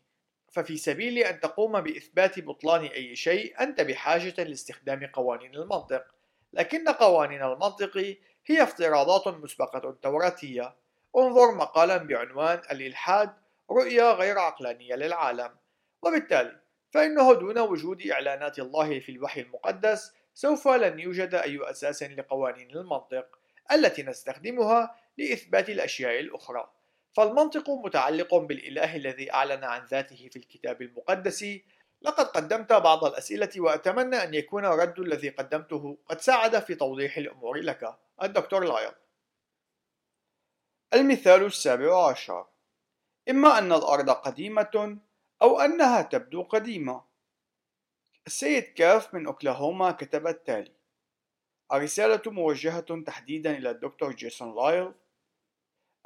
ففي سبيل أن تقوم بإثبات بطلان أي شيء أنت بحاجة لاستخدام قوانين المنطق. لكن قوانين المنطق هي افتراضات مسبقة توراتية. انظر مقالا بعنوان الإلحاد رؤية غير عقلانية للعالم. وبالتالي فإنه دون وجود إعلانات الله في الوحي المقدس سوف لن يوجد أي أساس لقوانين المنطق التي نستخدمها لإثبات الأشياء الأخرى. فالمنطق متعلق بالإله الذي أعلن عن ذاته في الكتاب المقدس. لقد قدمت بعض الأسئلة وأتمنى أن يكون الرد الذي قدمته قد ساعد في توضيح الأمور لك. الدكتور لايل المثال السابع عشر. إما أن الأرض قديمة أو أنها تبدو قديمة. السيد كاف من أوكلاهوما كتب التالي الرسالة موجهة تحديدا إلى الدكتور جيسون لايل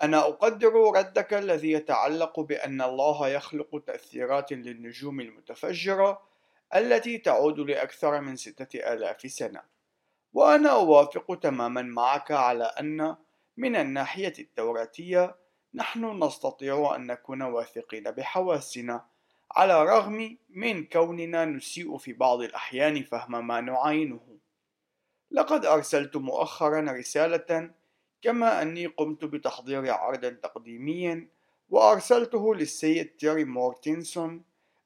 أنا أقدر ردك الذي يتعلق بأن الله يخلق تأثيرات للنجوم المتفجرة التي تعود لأكثر من ستة آلاف سنة وأنا أوافق تماما معك على أن من الناحية التوراتية نحن نستطيع أن نكون واثقين بحواسنا على الرغم من كوننا نسيء في بعض الأحيان فهم ما نعاينه لقد أرسلت مؤخرا رسالة كما أني قمت بتحضير عرض تقديمي وأرسلته للسيد تيري مورتنسون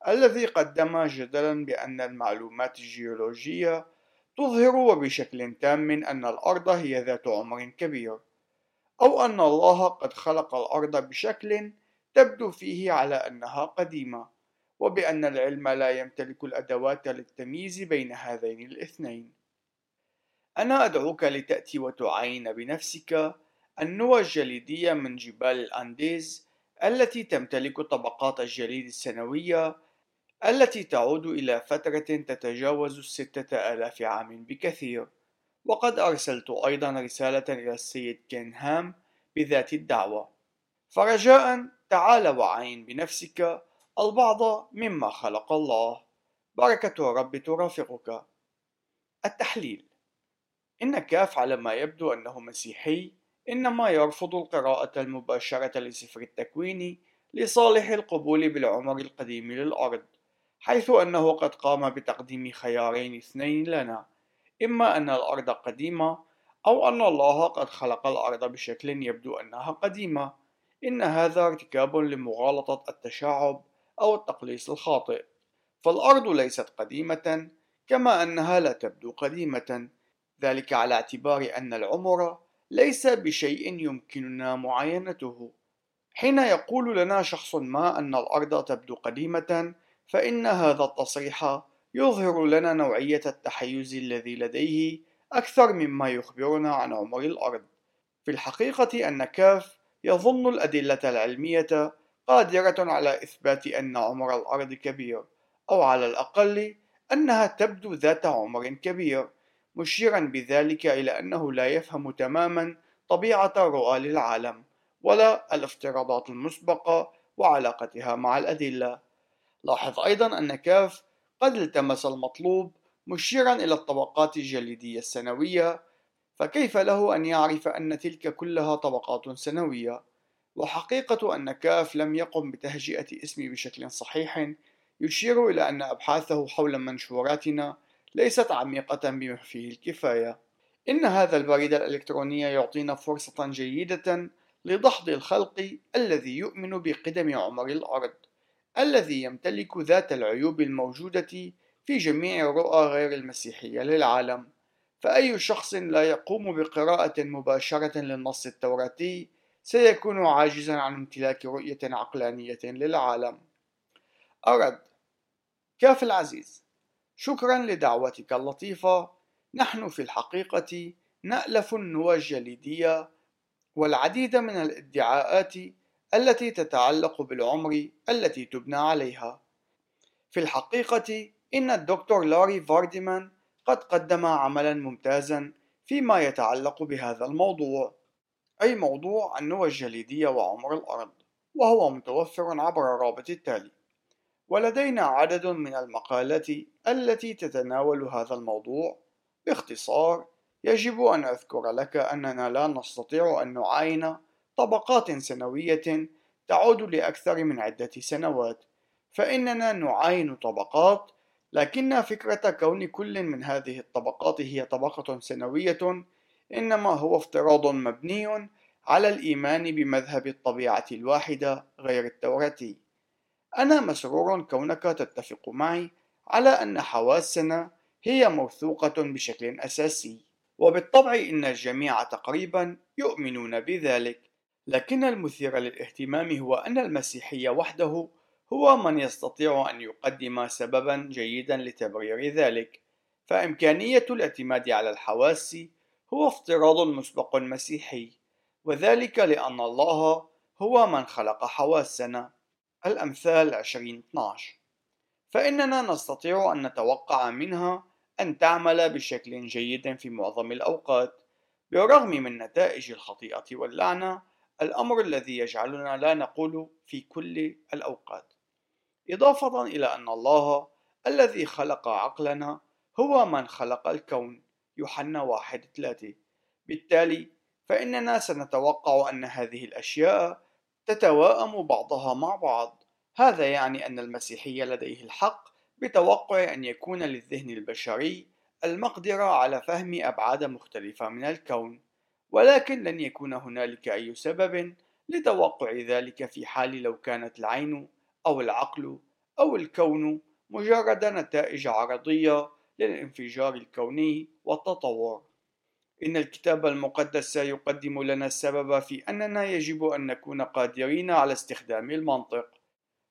الذي قدم جدلا بأن المعلومات الجيولوجية تظهر وبشكل تام أن الأرض هي ذات عمر كبير أو أن الله قد خلق الأرض بشكل تبدو فيه على أنها قديمة. وبأن العلم لا يمتلك الأدوات للتمييز بين هذين الاثنين. أنا أدعوك لتأتي وتعاين بنفسك النوى الجليدية من جبال الأنديز التي تمتلك طبقات الجليد السنوية التي تعود إلى فترة تتجاوز الستة آلاف عام بكثير. وقد أرسلت أيضا رسالة إلى السيد كينهام بذات الدعوة. فرجاء تعال وعين بنفسك البعض مما خلق الله. بركة الرب ترافقك. التحليل. إن كاف على ما يبدو أنه مسيحي إنما يرفض القراءة المباشرة لسفر التكوين لصالح القبول بالعمر القديم للأرض حيث أنه قد قام بتقديم خيارين اثنين لنا. إما أن الأرض قديمة أو أن الله قد خلق الأرض بشكل يبدو أنها قديمة. إن هذا ارتكاب لمغالطة التشعب أو التقليص الخاطئ. فالأرض ليست قديمة كما أنها لا تبدو قديمة. ذلك على اعتبار أن العمر ليس بشيء يمكننا معاينته. حين يقول لنا شخص ما أن الأرض تبدو قديمة فإن هذا التصريح يظهر لنا نوعية التحيز الذي لديه أكثر مما يخبرنا عن عمر الأرض. في الحقيقة أن كاف يظن الأدلة العلمية قادرة على إثبات أن عمر الأرض كبير أو على الأقل أنها تبدو ذات عمر كبير مشيرا بذلك إلى أنه لا يفهم تماما طبيعة الرؤى للعالم ولا الافتراضات المسبقة وعلاقتها مع الأدلة. لاحظ أيضا أن كاف قد التمس المطلوب مشيرا إلى الطبقات الجليدية السنوية فكيف له أن يعرف أن تلك كلها طبقات سنوية؟ وحقيقة أن كاف لم يقم بتهجئة اسمي بشكل صحيح يشير إلى أن أبحاثه حول منشوراتنا ليست عميقة بما فيه الكفاية. إن هذا البريد الإلكتروني يعطينا فرصة جيدة لدحض الخلق الذي يؤمن بقدم عمر الأرض الذي يمتلك ذات العيوب الموجودة في جميع الرؤى غير المسيحية للعالم. فأي شخص لا يقوم بقراءة مباشرة للنص التوراتي سيكون عاجزا عن امتلاك رؤية عقلانية للعالم. أرد كاف العزيز شكرا لدعوتك اللطيفة. نحن في الحقيقة نألف النوى الجليدية والعديد من الادعاءات التي تتعلق بالعمر التي تبنى عليها. في الحقيقة إن الدكتور لاري فارديمان قد قدم عملا ممتازا فيما يتعلق بهذا الموضوع. أي موضوع النوى الجليدية وعمر الأرض وهو متوفر عبر الرابط التالي. ولدينا عدد من المقالات التي تتناول هذا الموضوع. باختصار يجب أن أذكر لك أننا لا نستطيع أن نعاين طبقات سنوية تعود لأكثر من عدة سنوات. فإننا نعاين طبقات لكن فكرة كون كل من هذه الطبقات هي طبقة سنوية إنما هو افتراض مبني على الإيمان بمذهب الطبيعة الواحدة غير التوراتي. أنا مسرور كونك تتفق معي على أن حواسنا هي موثوقة بشكل أساسي، وبالطبع إن الجميع تقريبا يؤمنون بذلك، لكن المثير للاهتمام هو أن المسيحي وحده هو من يستطيع أن يقدم سببا جيدا لتبرير ذلك فإمكانية الاعتماد على الحواس هو افتراض مسبق مسيحي وذلك لأن الله هو من خلق حواسنا. الأمثال 2012 فإننا نستطيع أن نتوقع منها أن تعمل بشكل جيد في معظم الأوقات بالرغم من نتائج الخطيئة واللعنة الأمر الذي يجعلنا لا نقول في كل الأوقات. إضافة إلى أن الله الذي خلق عقلنا هو من خلق الكون. يوحنا واحد ثلاثة. بالتالي فإننا سنتوقع أن هذه الأشياء تتواءم بعضها مع بعض. هذا يعني أن المسيحية لديه الحق بتوقع أن يكون للذهن البشري المقدرة على فهم أبعاد مختلفة من الكون. ولكن لن يكون هنالك أي سبب لتوقع ذلك في حال لو كانت العين أو العقل أو الكون مجرد نتائج عرضية للانفجار الكوني والتطور. إن الكتاب المقدس يقدم لنا السبب في أننا يجب أن نكون قادرين على استخدام المنطق.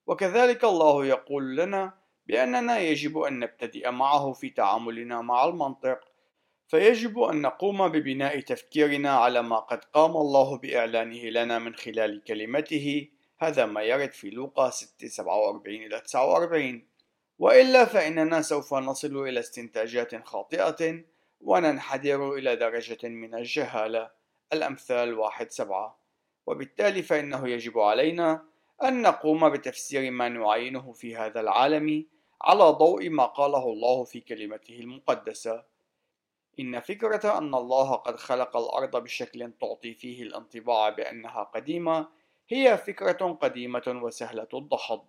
وكذلك الله يقول لنا بأننا يجب أن نبتدئ معه في تعاملنا مع المنطق. فيجب أن نقوم ببناء تفكيرنا على ما قد قام الله بإعلانه لنا من خلال كلمته هذا ما يرد في لوقا 6 47 إلى 49 وإلا فإننا سوف نصل إلى استنتاجات خاطئة وننحدر إلى درجة من الجهالة. الأمثال واحد سبعة. وبالتالي فإنه يجب علينا أن نقوم بتفسير ما نعينه في هذا العالم على ضوء ما قاله الله في كلمته المقدسة. إن فكرة أن الله قد خلق الأرض بشكل تعطي فيه الانطباع بأنها قديمة هي فكرة قديمة وسهلة الدحض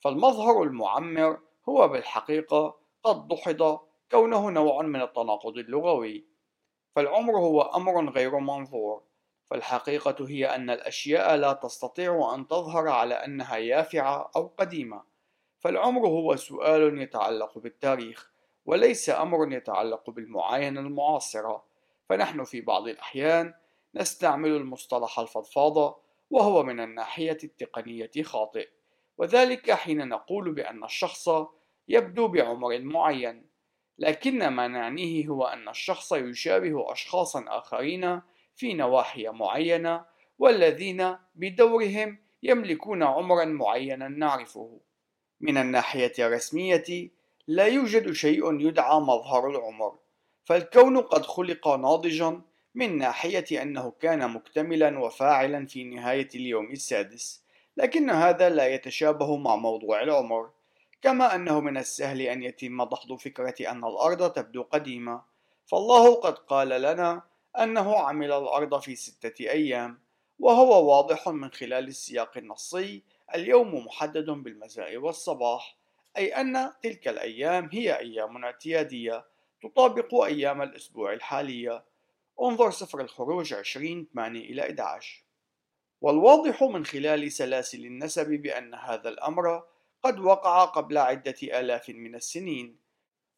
فالمظهر المعمر هو بالحقيقة قد دحض كونه نوع من التناقض اللغوي فالعمر هو أمر غير منظور فالحقيقة هي أن الأشياء لا تستطيع أن تظهر على أنها يافعة أو قديمة فالعمر هو سؤال يتعلق بالتاريخ وليس أمر يتعلق بالمعاينة المعاصرة فنحن في بعض الأحيان نستعمل المصطلح الفضفاضة وهو من الناحية التقنية خاطئ. وذلك حين نقول بأن الشخص يبدو بعمر معين لكن ما نعنيه هو أن الشخص يشابه أشخاصا آخرين في نواحي معينة والذين بدورهم يملكون عمرا معينا نعرفه. من الناحية الرسمية لا يوجد شيء يدعى مظهر العمر فالكون قد خلق ناضجا من ناحية أنه كان مكتملا وفاعلا في نهاية اليوم السادس. لكن هذا لا يتشابه مع موضوع العمر كما أنه من السهل أن يتم دحض فكرة أن الأرض تبدو قديمة. فالله قد قال لنا أنه عمل الأرض في ستة أيام وهو واضح من خلال السياق النصي اليوم محدد بالمساء والصباح أي أن تلك الأيام هي أيام اعتيادية تطابق أيام الأسبوع الحالية. انظر سفر الخروج 20 8 إلى 11 والواضح من خلال سلاسل النسب بأن هذا الأمر قد وقع قبل عدة آلاف من السنين.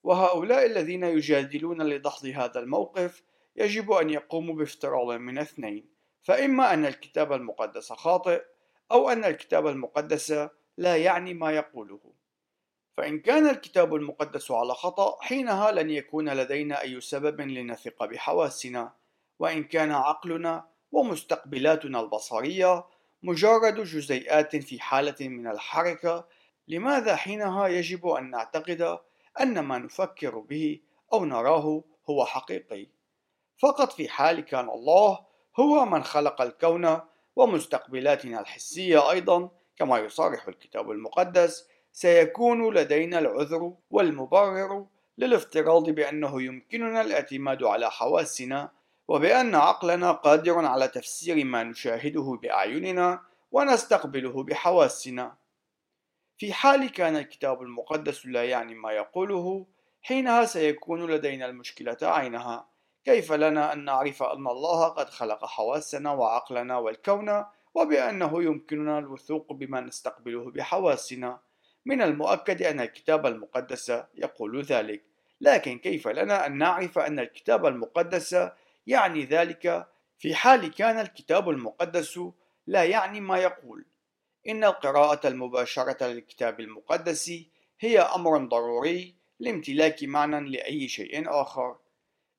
وهؤلاء الذين يجادلون لدحض هذا الموقف يجب أن يقوموا بافتراض من اثنين. فإما أن الكتاب المقدس خاطئ أو أن الكتاب المقدس لا يعني ما يقوله. فإن كان الكتاب المقدس على خطأ حينها لن يكون لدينا أي سبب لنثق بحواسنا. وإن كان عقلنا ومستقبلاتنا البصرية مجرد جزيئات في حالة من الحركة لماذا حينها يجب أن نعتقد أن ما نفكر به أو نراه هو حقيقي؟ فقط في حال كان الله هو من خلق الكون ومستقبلاتنا الحسية أيضا كما يصرح الكتاب المقدس سيكون لدينا العذر والمبرر للافتراض بأنه يمكننا الاعتماد على حواسنا وبأن عقلنا قادر على تفسير ما نشاهده بأعيننا ونستقبله بحواسنا. في حال كان الكتاب المقدس لا يعني ما يقوله حينها سيكون لدينا المشكلة عينها. كيف لنا أن نعرف أن الله قد خلق حواسنا وعقلنا والكون وبأنه يمكننا الوثوق بما نستقبله بحواسنا؟ من المؤكد أن الكتاب المقدس يقول ذلك. لكن كيف لنا أن نعرف أن الكتاب المقدس يعني ذلك في حال كان الكتاب المقدس لا يعني ما يقول. إن القراءة المباشرة للكتاب المقدس هي أمر ضروري لامتلاك معنى لأي شيء آخر.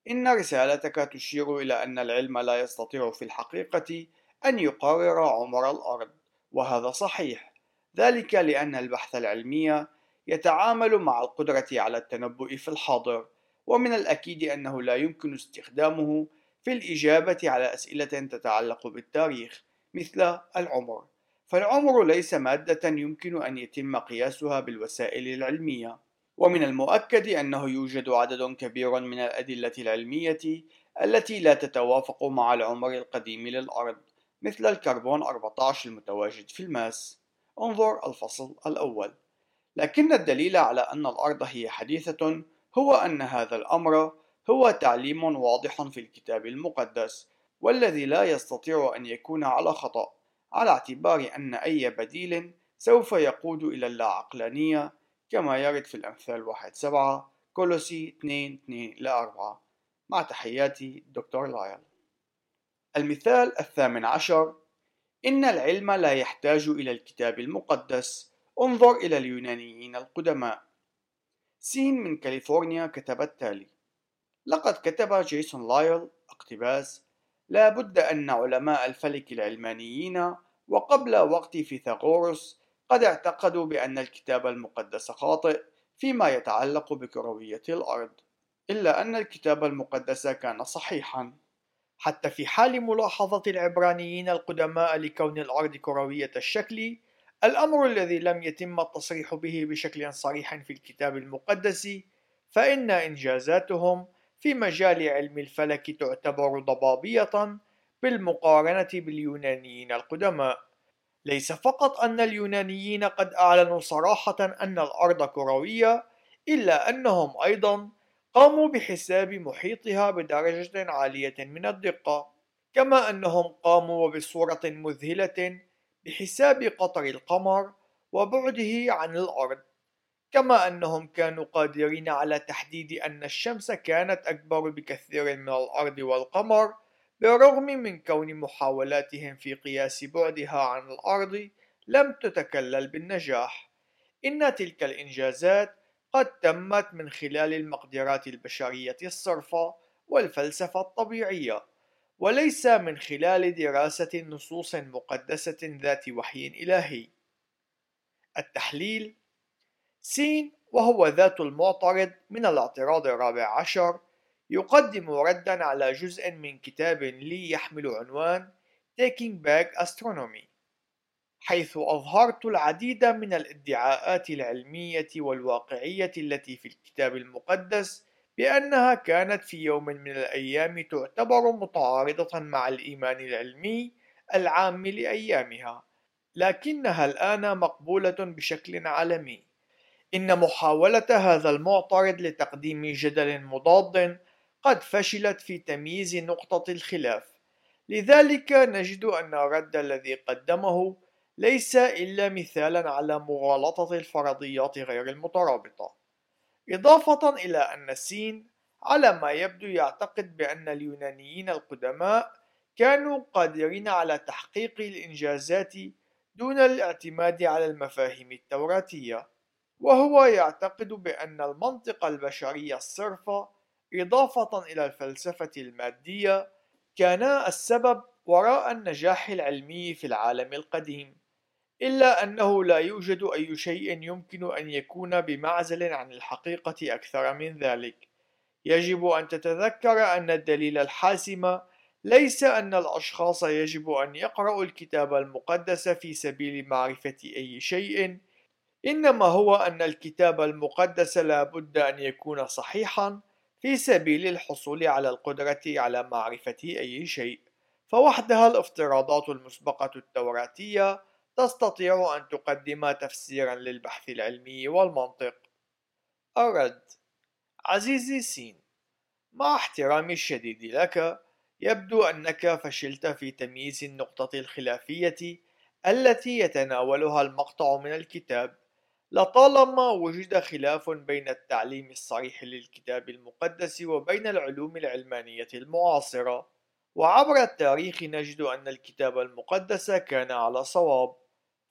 إن رسالتك تشير إلى أن العلم لا يستطيع في الحقيقة أن يقرر عمر الأرض وهذا صحيح. ذلك لأن البحث العلمي يتعامل مع القدرة على التنبؤ في الحاضر ومن الأكيد أنه لا يمكن استخدامه في الإجابة على أسئلة تتعلق بالتاريخ مثل العمر. فالعمر ليس مادة يمكن أن يتم قياسها بالوسائل العلمية. ومن المؤكد أنه يوجد عدد كبير من الأدلة العلمية التي لا تتوافق مع العمر القديم للأرض مثل الكربون 14 المتواجد في الماس. انظر الفصل الأول. لكن الدليل على أن الأرض هي حديثة هو أن هذا الأمر هو تعليم واضح في الكتاب المقدس والذي لا يستطيع أن يكون على خطأ على اعتبار أن أي بديل سوف يقود إلى اللاعقلانية كما يرد في الأمثال واحد سبعة كولوسي 2 2 إلى 4 مع تحياتي دكتور لايل. المثال الثامن عشر. إن العلم لا يحتاج إلى الكتاب المقدس. انظر إلى اليونانيين القدماء. سين من كاليفورنيا كتب التالي لقد كتب جيسون لايل اقتباس لا بد أن علماء الفلك العلمانيين وقبل وقت فيثاغورس قد اعتقدوا بأن الكتاب المقدس خاطئ فيما يتعلق بكروية الأرض إلا أن الكتاب المقدس كان صحيحا. حتى في حال ملاحظة العبرانيين القدماء لكون الأرض كروية الشكل الأمر الذي لم يتم التصريح به بشكل صريح في الكتاب المقدس فإن إنجازاتهم في مجال علم الفلك تعتبر ضبابية بالمقارنة باليونانيين القدماء. ليس فقط أن اليونانيين قد أعلنوا صراحة أن الأرض كروية، إلا أنهم أيضا قاموا بحساب محيطها بدرجة عالية من الدقة، كما أنهم قاموا بصورة مذهلة بحساب قطر القمر وبعده عن الأرض. كما أنهم كانوا قادرين على تحديد أن الشمس كانت أكبر بكثير من الأرض والقمر بالرغم من كون محاولاتهم في قياس بعدها عن الأرض لم تتكلل بالنجاح. إن تلك الإنجازات قد تمت من خلال المقدرات البشرية الصرفة والفلسفة الطبيعية وليس من خلال دراسة نصوص مقدسة ذات وحي إلهي. التحليل سين وهو ذات المعترض من الاعتراض الرابع عشر يقدم ردا على جزء من كتاب لي يحمل عنوان Taking Back Astronomy حيث أظهرت العديد من الادعاءات العلمية والواقعية التي في الكتاب المقدس بأنها كانت في يوم من الأيام تعتبر متعارضة مع الإيمان العلمي العام لأيامها لكنها الآن مقبولة بشكل عالمي. إن محاولة هذا المعترض لتقديم جدل مضاد قد فشلت في تمييز نقطة الخلاف، لذلك نجد أن الرد الذي قدمه ليس إلا مثالا على مغالطة الفرضيات غير المترابطة. إضافة إلى أن سين على ما يبدو يعتقد بأن اليونانيين القدماء كانوا قادرين على تحقيق الإنجازات دون الاعتماد على المفاهيم التوراتية. وهو يعتقد بأن المنطق البشري الصرف إضافة إلى الفلسفة المادية كانا السبب وراء النجاح العلمي في العالم القديم إلا أنه لا يوجد أي شيء يمكن أن يكون بمعزل عن الحقيقة أكثر من ذلك. يجب أن تتذكر أن الدليل الحاسم ليس أن الأشخاص يجب أن يقرأوا الكتاب المقدس في سبيل معرفة أي شيء إنما هو أن الكتاب المقدس لا بد أن يكون صحيحا في سبيل الحصول على القدرة على معرفة أي شيء فوحدها الافتراضات المسبقة التوراتية تستطيع أن تقدم تفسيرا للبحث العلمي والمنطق. الرد عزيزي سين مع احترامي الشديد لك يبدو أنك فشلت في تمييز النقطة الخلافية التي يتناولها المقطع من الكتاب. لطالما وجد خلاف بين التعليم الصريح للكتاب المقدس وبين العلوم العلمانية المعاصرة وعبر التاريخ نجد أن الكتاب المقدس كان على صواب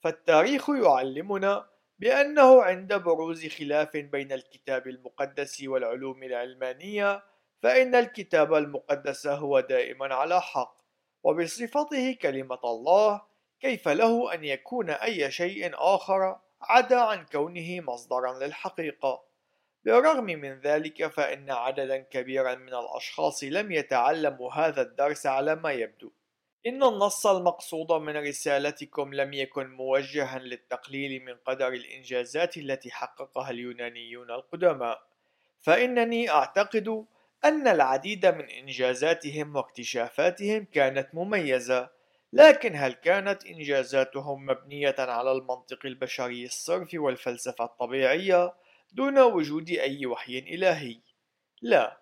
فالتاريخ يعلمنا بأنه عند بروز خلاف بين الكتاب المقدس والعلوم العلمانية فإن الكتاب المقدس هو دائما على حق وبصفته كلمة الله كيف له أن يكون أي شيء آخر؟ عدا عن كونه مصدرا للحقيقة. بالرغم من ذلك فإن عددا كبيرا من الأشخاص لم يتعلموا هذا الدرس على ما يبدو. إن النص المقصود من رسالتكم لم يكن موجها للتقليل من قدر الإنجازات التي حققها اليونانيون القدماء. فإنني أعتقد أن العديد من إنجازاتهم واكتشافاتهم كانت مميزة. لكن هل كانت إنجازاتهم مبنية على المنطق البشري الصرف والفلسفة الطبيعية دون وجود أي وحي إلهي؟ لا،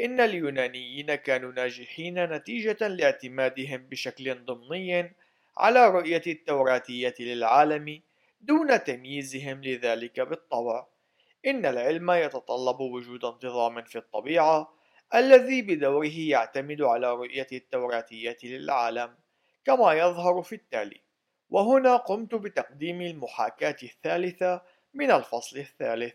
إن اليونانيين كانوا ناجحين نتيجة لاعتمادهم بشكل ضمني على رؤية التوراتية للعالم دون تمييزهم لذلك بالطبع. إن العلم يتطلب وجود انتظام في الطبيعة الذي بدوره يعتمد على رؤية التوراتية للعالم كما يظهر في التالي. وهنا قمت بتقديم المحاكاة الثالثة من الفصل الثالث.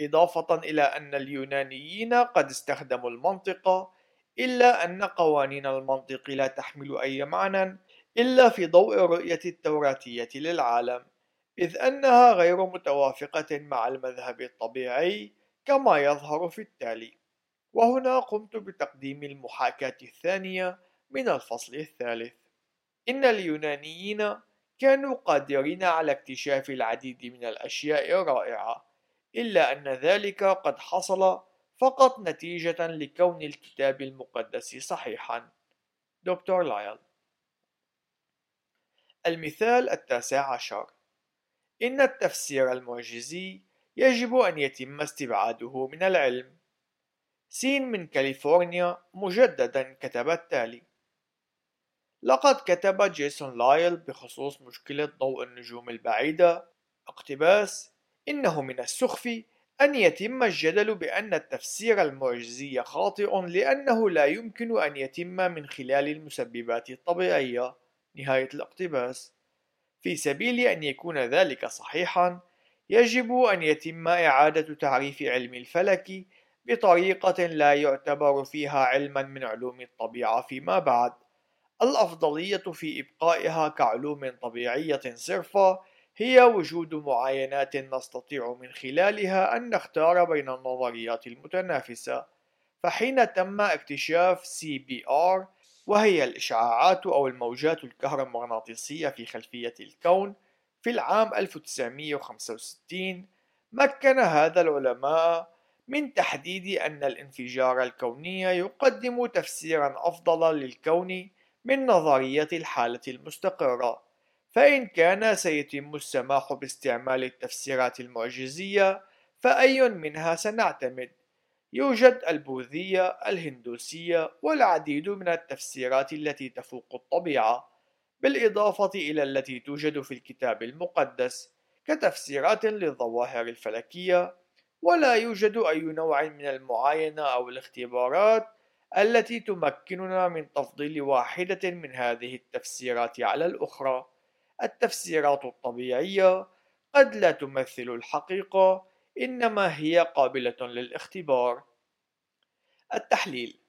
إضافة إلى أن اليونانيين قد استخدموا المنطق إلا أن قوانين المنطق لا تحمل أي معنى إلا في ضوء الرؤية التوراتية للعالم إذ أنها غير متوافقة مع المذهب الطبيعي كما يظهر في التالي. وهنا قمت بتقديم المحاكاة الثانية من الفصل الثالث. إن اليونانيين كانوا قادرين على اكتشاف العديد من الأشياء الرائعة إلا أن ذلك قد حصل فقط نتيجة لكون الكتاب المقدس صحيحا. دكتور لايل. المثال التاسع عشر. إن التفسير المعجزي يجب أن يتم استبعاده من العلم. سين من كاليفورنيا مجددا كتب التالي. لقد كتب جيسون لايل بخصوص مشكلة ضوء النجوم البعيدة اقتباس إنه من السخف أن يتم الجدل بأن التفسير المعجزي خاطئ لأنه لا يمكن أن يتم من خلال المسببات الطبيعية. نهاية الاقتباس. في سبيل أن يكون ذلك صحيحا يجب أن يتم إعادة تعريف علم الفلك بطريقة لا يعتبر فيها علما من علوم الطبيعة فيما بعد. الأفضلية في إبقائها كعلوم طبيعية صرفة هي وجود معاينات نستطيع من خلالها أن نختار بين النظريات المتنافسة فحين تم اكتشاف CBR وهي الإشعاعات أو الموجات الكهرومغناطيسية في خلفية الكون في العام 1965 مكن هذا العلماء من تحديد أن الانفجار الكوني يقدم تفسيرا أفضل للكون من نظرية الحالة المستقرة فإن كان سيتم السماح باستعمال التفسيرات المعجزية فأي منها سنعتمد. يوجد البوذية الهندوسية والعديد من التفسيرات التي تفوق الطبيعة بالإضافة إلى التي توجد في الكتاب المقدس كتفسيرات للظواهر الفلكية. ولا يوجد أي نوع من المعاينة أو الاختبارات التي تمكننا من تفضيل واحدة من هذه التفسيرات على الأخرى. التفسيرات الطبيعية قد لا تمثل الحقيقة إنما هي قابلة للاختبار. التحليل.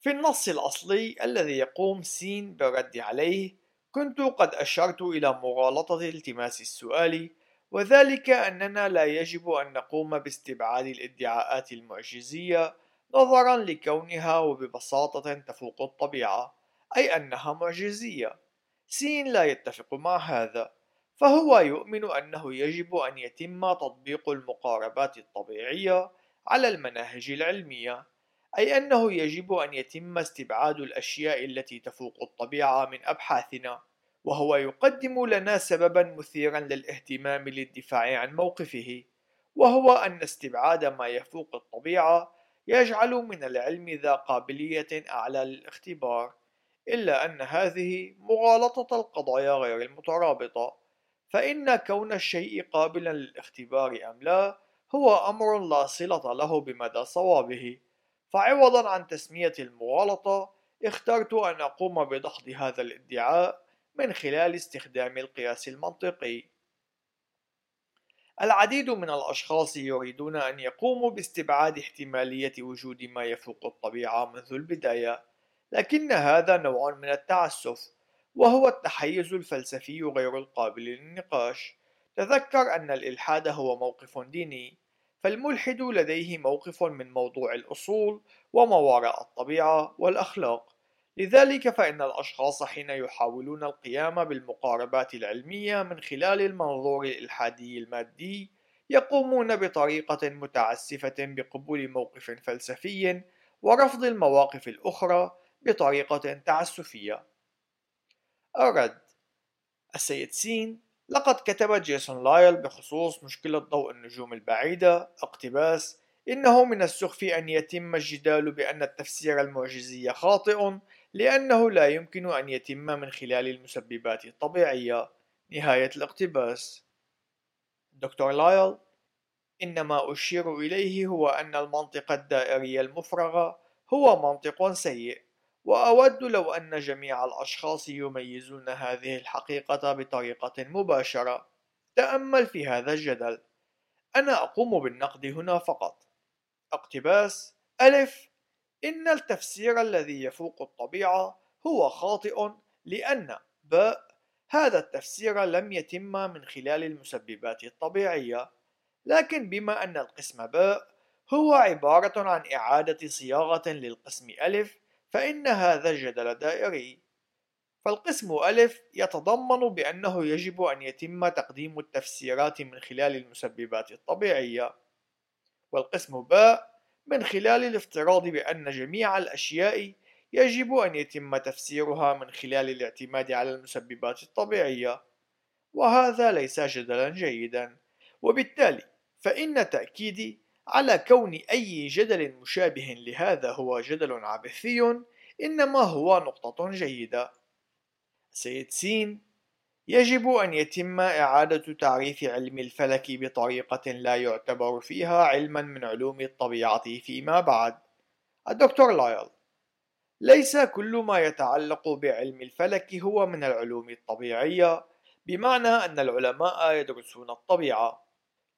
في النص الأصلي الذي يقوم سين بالرد عليه كنت قد أشرت إلى مغالطة التماس السؤال وذلك أننا لا يجب أن نقوم باستبعاد الادعاءات المعجزية نظرا لكونها وببساطة تفوق الطبيعة أي أنها معجزية. سين لا يتفق مع هذا فهو يؤمن أنه يجب أن يتم تطبيق المقاربات الطبيعية على المناهج العلمية أي أنه يجب أن يتم استبعاد الأشياء التي تفوق الطبيعة من أبحاثنا وهو يقدم لنا سببا مثيرا للاهتمام للدفاع عن موقفه وهو أن استبعاد ما يفوق الطبيعة يجعل من العلم ذا قابلية أعلى للاختبار إلا أن هذه مغالطة القضايا غير المترابطة فإن كون الشيء قابلا للاختبار أم لا هو أمر لا صلة له بمدى صوابه. فعوضا عن تسمية المغالطة اخترت أن أقوم بدحض هذا الادعاء من خلال استخدام القياس المنطقي. العديد من الأشخاص يريدون أن يقوموا باستبعاد احتمالية وجود ما يفوق الطبيعة منذ البداية لكن هذا نوع من التعسف وهو التحيز الفلسفي غير القابل للنقاش. تذكر أن الإلحاد هو موقف ديني فالملحد لديه موقف من موضوع الأصول وما وراء الطبيعة والأخلاق. لذلك فإن الأشخاص حين يحاولون القيام بالمقاربات العلمية من خلال المنظور الإلحادي المادي يقومون بطريقة متعسفة بقبول موقف فلسفي ورفض المواقف الأخرى بطريقة تعسفية. الرد السيد سين لقد كتب جيسون لايل بخصوص مشكلة ضوء النجوم البعيدة اقتباس إنه من السخف أن يتم الجدال بأن التفسير المعجزي خاطئ لأنه لا يمكن أن يتم من خلال المسببات الطبيعية نهاية الاقتباس. دكتور لايل إنما أشير إليه هو أن المنطق الدائري المفرغ هو منطق سيء وأود لو أن جميع الأشخاص يميزون هذه الحقيقة بطريقة مباشرة. تأمل في هذا الجدل. أنا أقوم بالنقد هنا فقط. اقتباس ألف إن التفسير الذي يفوق الطبيعة هو خاطئ لأن باء هذا التفسير لم يتم من خلال المسببات الطبيعية. لكن بما أن القسم باء هو عبارة عن إعادة صياغة للقسم ألف فإن هذا الجدل دائري. فالقسم ألف يتضمن بأنه يجب أن يتم تقديم التفسيرات من خلال المسببات الطبيعية. والقسم باء من خلال الافتراض بأن جميع الأشياء يجب أن يتم تفسيرها من خلال الاعتماد على المسببات الطبيعية. وهذا ليس جدلا جيدا. وبالتالي فإن تأكيدي على كون أي جدل مشابه لهذا هو جدل عبثي إنما هو نقطة جيدة. سيد سين يجب أن يتم إعادة تعريف علم الفلك بطريقة لا يعتبر فيها علما من علوم الطبيعة فيما بعد. الدكتور لايل ليس كل ما يتعلق بعلم الفلك هو من العلوم الطبيعية بمعنى أن العلماء يدرسون الطبيعة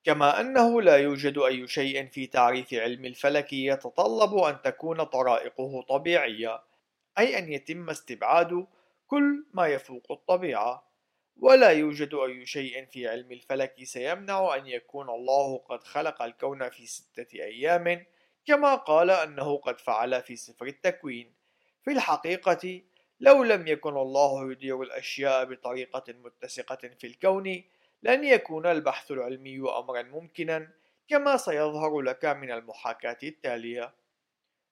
كما أنه لا يوجد أي شيء في تعريف علم الفلك يتطلب أن تكون طرائقه طبيعية أي أن يتم استبعاد كل ما يفوق الطبيعة ولا يوجد أي شيء في علم الفلك سيمنع أن يكون الله قد خلق الكون في ستة أيام كما قال أنه قد فعل في سفر التكوين. في الحقيقة لو لم يكن الله يدير الأشياء بطريقة متسقة في الكون لن يكون البحث العلمي أمرا ممكنا كما سيظهر لك من المحاكاة التالية.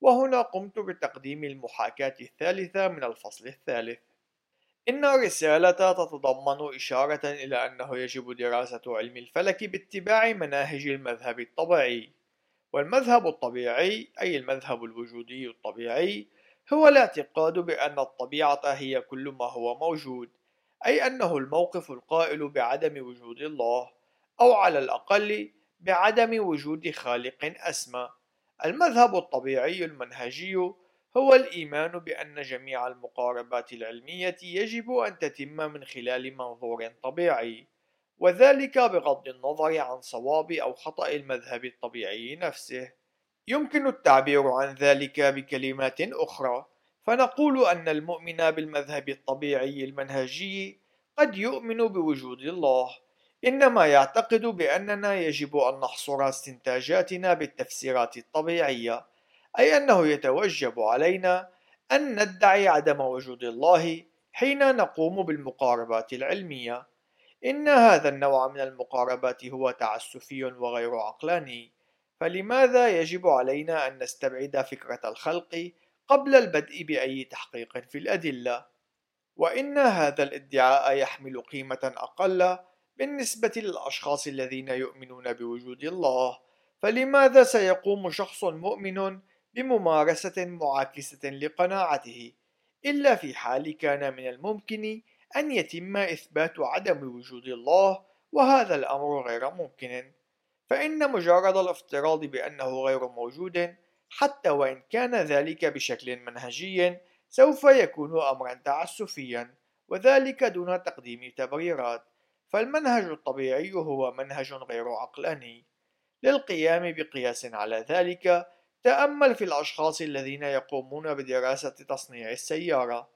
وهنا قمت بتقديم المحاكاة الثالثة من الفصل الثالث. إن الرسالة تتضمن إشارة إلى أنه يجب دراسة علم الفلك باتباع مناهج المذهب الطبيعي، والمذهب الطبيعي أي المذهب الوجودي الطبيعي هو الاعتقاد بأن الطبيعة هي كل ما هو موجود أي أنه الموقف القائل بعدم وجود الله أو على الأقل بعدم وجود خالق أسمى. المذهب الطبيعي المنهجي هو الإيمان بأن جميع المقاربات العلمية يجب أن تتم من خلال منظور طبيعي وذلك بغض النظر عن صواب أو خطأ المذهب الطبيعي نفسه. يمكن التعبير عن ذلك بكلمات أخرى فنقول أن المؤمن بالمذهب الطبيعي المنهجي قد يؤمن بوجود الله إنما يعتقد بأننا يجب أن نحصر استنتاجاتنا بالتفسيرات الطبيعية أي أنه يتوجب علينا أن ندعي عدم وجود الله حين نقوم بالمقاربات العلمية. إن هذا النوع من المقاربات هو تعسفي وغير عقلاني. فلماذا يجب علينا أن نستبعد فكرة الخلق قبل البدء بأي تحقيق في الأدلة؟ وإن هذا الادعاء يحمل قيمة أقل بالنسبة للأشخاص الذين يؤمنون بوجود الله. فلماذا سيقوم شخص مؤمن بممارسة معاكسة لقناعته إلا في حال كان من الممكن أن يتم إثبات عدم وجود الله وهذا الأمر غير ممكن فإن مجرد الافتراض بأنه غير موجود حتى وإن كان ذلك بشكل منهجي سوف يكون أمرا تعسفيا وذلك دون تقديم تبريرات فالمنهج الطبيعي هو منهج غير عقلاني للقيام بقياس على ذلك تأمل في الأشخاص الذين يقومون بدراسة تصنيع السيارة.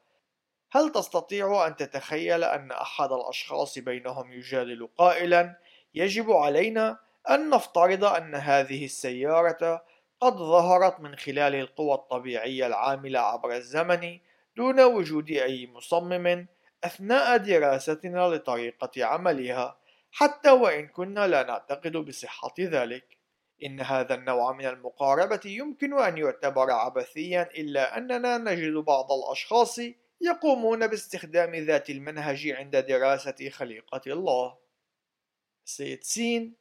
هل تستطيع أن تتخيل أن أحد الأشخاص بينهم يجادل قائلا يجب علينا أن نفترض أن هذه السيارة قد ظهرت من خلال القوى الطبيعية العاملة عبر الزمن دون وجود أي مصمم أثناء دراستنا لطريقة عملها حتى وإن كنا لا نعتقد بصحة ذلك. إن هذا النوع من المقاربة يمكن أن يعتبر عبثيا إلا أننا نجد بعض الأشخاص يقومون باستخدام ذات المنهج عند دراسة خليقة الله سيد سين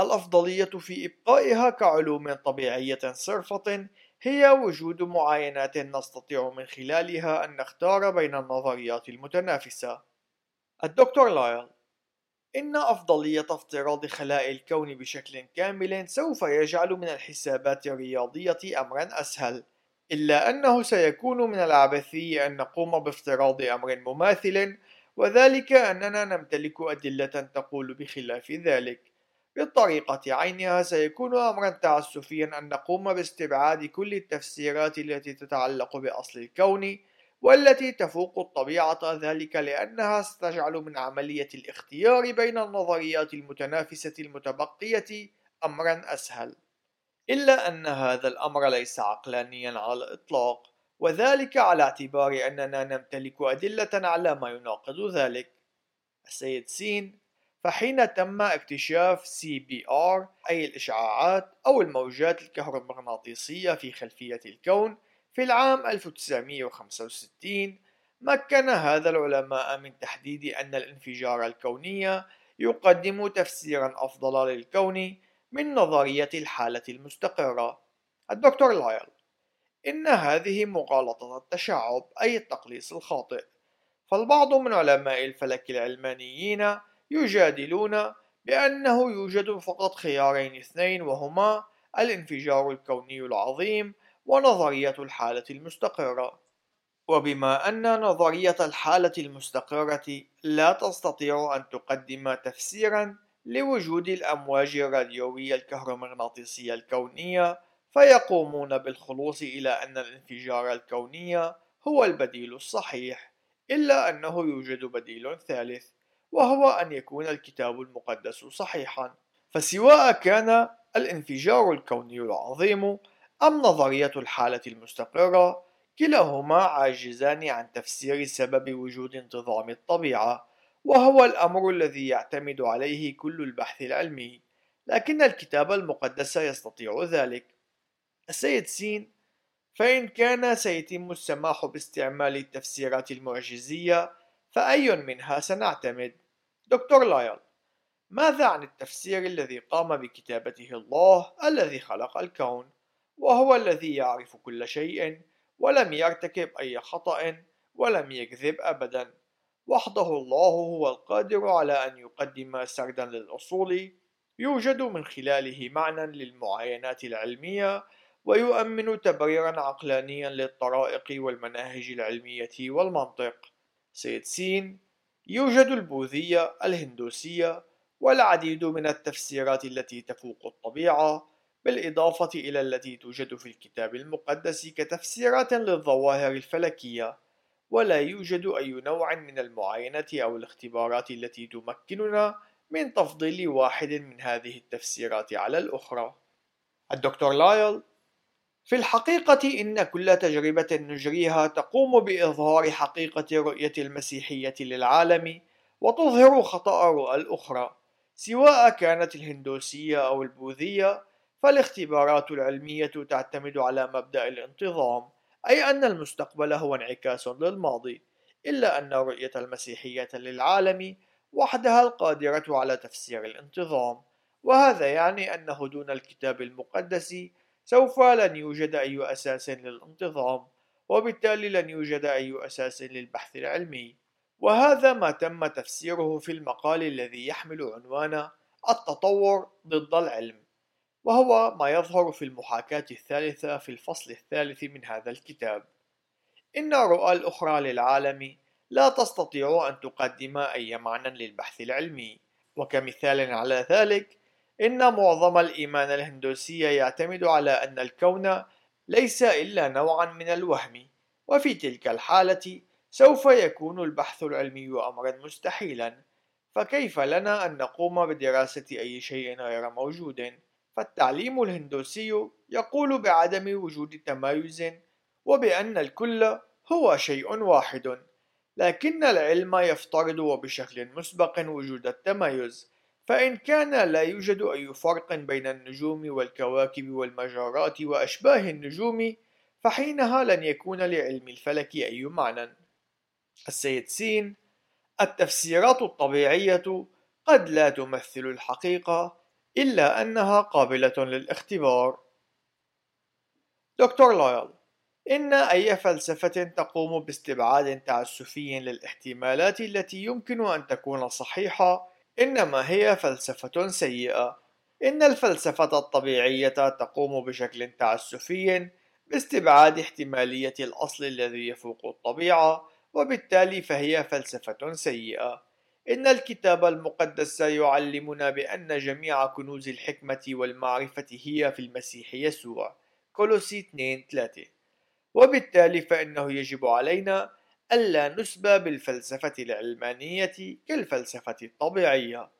الأفضلية في إبقائها كعلوم طبيعية صرفة هي وجود معاينات نستطيع من خلالها أن نختار بين النظريات المتنافسة. الدكتور لايل إن أفضلية افتراض خلاء الكون بشكل كامل سوف يجعل من الحسابات الرياضية أمرا أسهل، إلا أنه سيكون من العبثي أن نقوم بافتراض أمر مماثل، وذلك أننا نمتلك أدلة تقول بخلاف ذلك. بالطريقة عينها سيكون أمرا تعسفيا أن نقوم باستبعاد كل التفسيرات التي تتعلق بأصل الكون والتي تفوق الطبيعة ذلك لأنها ستجعل من عملية الاختيار بين النظريات المتنافسة المتبقية أمرا أسهل. إلا أن هذا الأمر ليس عقلانيا على الإطلاق وذلك على اعتبار أننا نمتلك أدلة على ما يناقض ذلك. السيد سين فحين تم اكتشاف CBR أي الإشعاعات أو الموجات الكهرومغناطيسية في خلفية الكون في العام 1965 مكن هذا العلماء من تحديد أن الانفجار الكوني يقدم تفسيرا أفضل للكون من نظرية الحالة المستقرة. الدكتور لايل إن هذه مغالطة التشعب أي التقليص الخاطئ. فالبعض من علماء الفلك العلمانيين يجادلون بأنه يوجد فقط خيارين اثنين وهما الانفجار الكوني العظيم ونظرية الحالة المستقرة. وبما أن نظرية الحالة المستقرة لا تستطيع أن تقدم تفسيرا لوجود الأمواج الراديوية الكهرومغناطيسية الكونية فيقومون بالخلوص إلى أن الانفجار الكوني هو البديل الصحيح إلا أنه يوجد بديل ثالث وهو أن يكون الكتاب المقدس صحيحا. فسواء كان الانفجار الكوني العظيم أم نظرية الحالة المستقرة؟ كلاهما عاجزان عن تفسير سبب وجود انتظام الطبيعة وهو الأمر الذي يعتمد عليه كل البحث العلمي لكن الكتاب المقدس يستطيع ذلك. السيد سين فإن كان سيتم السماح باستعمال التفسيرات المعجزية فأي منها سنعتمد؟ دكتور لايل ماذا عن التفسير الذي قام بكتابته الله الذي خلق الكون؟ وهو الذي يعرف كل شيء ولم يرتكب أي خطأ ولم يكذب أبدا. وحده الله هو القادر على أن يقدم سردا للأصول يوجد من خلاله معنى للمعاينات العلمية ويؤمن تبريرا عقلانيا للطرائق والمناهج العلمية والمنطق. سيد سين يوجد البوذية الهندوسية والعديد من التفسيرات التي تفوق الطبيعة بالإضافة إلى التي توجد في الكتاب المقدس كتفسيرات للظواهر الفلكية ولا يوجد أي نوع من المعاينة أو الاختبارات التي تمكننا من تفضيل واحد من هذه التفسيرات على الأخرى. الدكتور لايل في الحقيقة إن كل تجربة نجريها تقوم بإظهار حقيقة رؤية المسيحية للعالم وتظهر خطأ رؤى الأخرى سواء كانت الهندوسية أو البوذية فالاختبارات العلمية تعتمد على مبدأ الانتظام أي أن المستقبل هو انعكاس للماضي إلا أن رؤية المسيحية للعالم وحدها القادرة على تفسير الانتظام وهذا يعني أنه دون الكتاب المقدس سوف لن يوجد أي أساس للانتظام وبالتالي لن يوجد أي أساس للبحث العلمي. وهذا ما تم تفسيره في المقال الذي يحمل عنوان التطور ضد العلم. وهو ما يظهر في المحاكاة الثالثة في الفصل الثالث من هذا الكتاب. إن الرؤى الأخرى للعالم لا تستطيع أن تقدم أي معنى للبحث العلمي. وكمثال على ذلك إن معظم الإيمان الهندوسي يعتمد على أن الكون ليس إلا نوعا من الوهم. وفي تلك الحالة سوف يكون البحث العلمي أمرا مستحيلا. فكيف لنا أن نقوم بدراسة أي شيء غير موجود؟ فالتعليم الهندوسي يقول بعدم وجود تمايز وبأن الكل هو شيء واحد لكن العلم يفترض وبشكل مسبق وجود التمايز فإن كان لا يوجد أي فرق بين النجوم والكواكب والمجرات وأشباه النجوم فحينها لن يكون لعلم الفلك أي معنى. السيد سين التفسيرات الطبيعية قد لا تمثل الحقيقة إلا أنها قابلة للاختبار. دكتور لويل إن أي فلسفة تقوم باستبعاد تعسفي للاحتمالات التي يمكن أن تكون صحيحة إنما هي فلسفة سيئة. إن الفلسفة الطبيعية تقوم بشكل تعسفي باستبعاد احتمالية الأصل الذي يفوق الطبيعة وبالتالي فهي فلسفة سيئة. إن الكتاب المقدس يعلمنا بأن جميع كنوز الحكمة والمعرفة هي في المسيح يسوع. كولوسي 2 3 وبالتالي فإنه يجب علينا ألا نسبى بالفلسفة العلمانية كالفلسفة الطبيعية.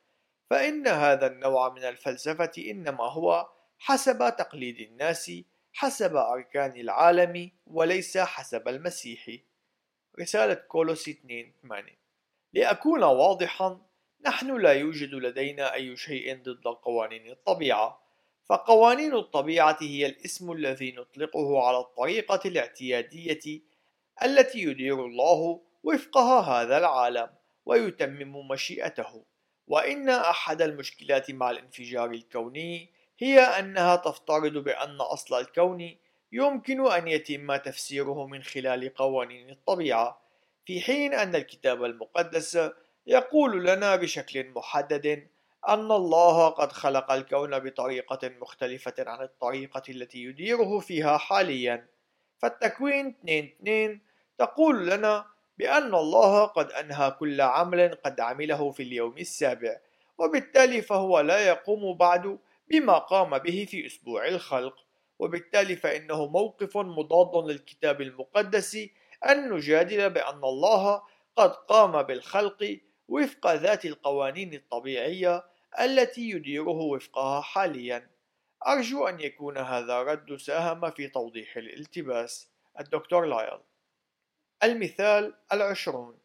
فإن هذا النوع من الفلسفة إنما هو حسب تقليد الناس حسب أركان العالم وليس حسب المسيح. رسالة كولوسي 2 8 لأكون واضحا نحن لا يوجد لدينا أي شيء ضد قوانين الطبيعة. فقوانين الطبيعة هي الاسم الذي نطلقه على الطريقة الاعتيادية التي يدير الله وفقها هذا العالم ويتمم مشيئته. وإن أحد المشكلات مع الانفجار الكوني هي أنها تفترض بأن أصل الكون يمكن أن يتم تفسيره من خلال قوانين الطبيعة. في حين أن الكتاب المقدس يقول لنا بشكل محدد أن الله قد خلق الكون بطريقة مختلفة عن الطريقة التي يديره فيها حاليا. فالتكوين 2.2 تقول لنا بأن الله قد أنهى كل عمل قد عمله في اليوم السابع وبالتالي فهو لا يقوم بعد بما قام به في أسبوع الخلق. وبالتالي فإنه موقف مضاد للكتاب المقدس أن نجادل بأن الله قد قام بالخلق وفق ذات القوانين الطبيعية التي يديره وفقها حاليا. أرجو أن يكون هذا قد ساهم في توضيح الالتباس. الدكتور لايل. المثال العشرون.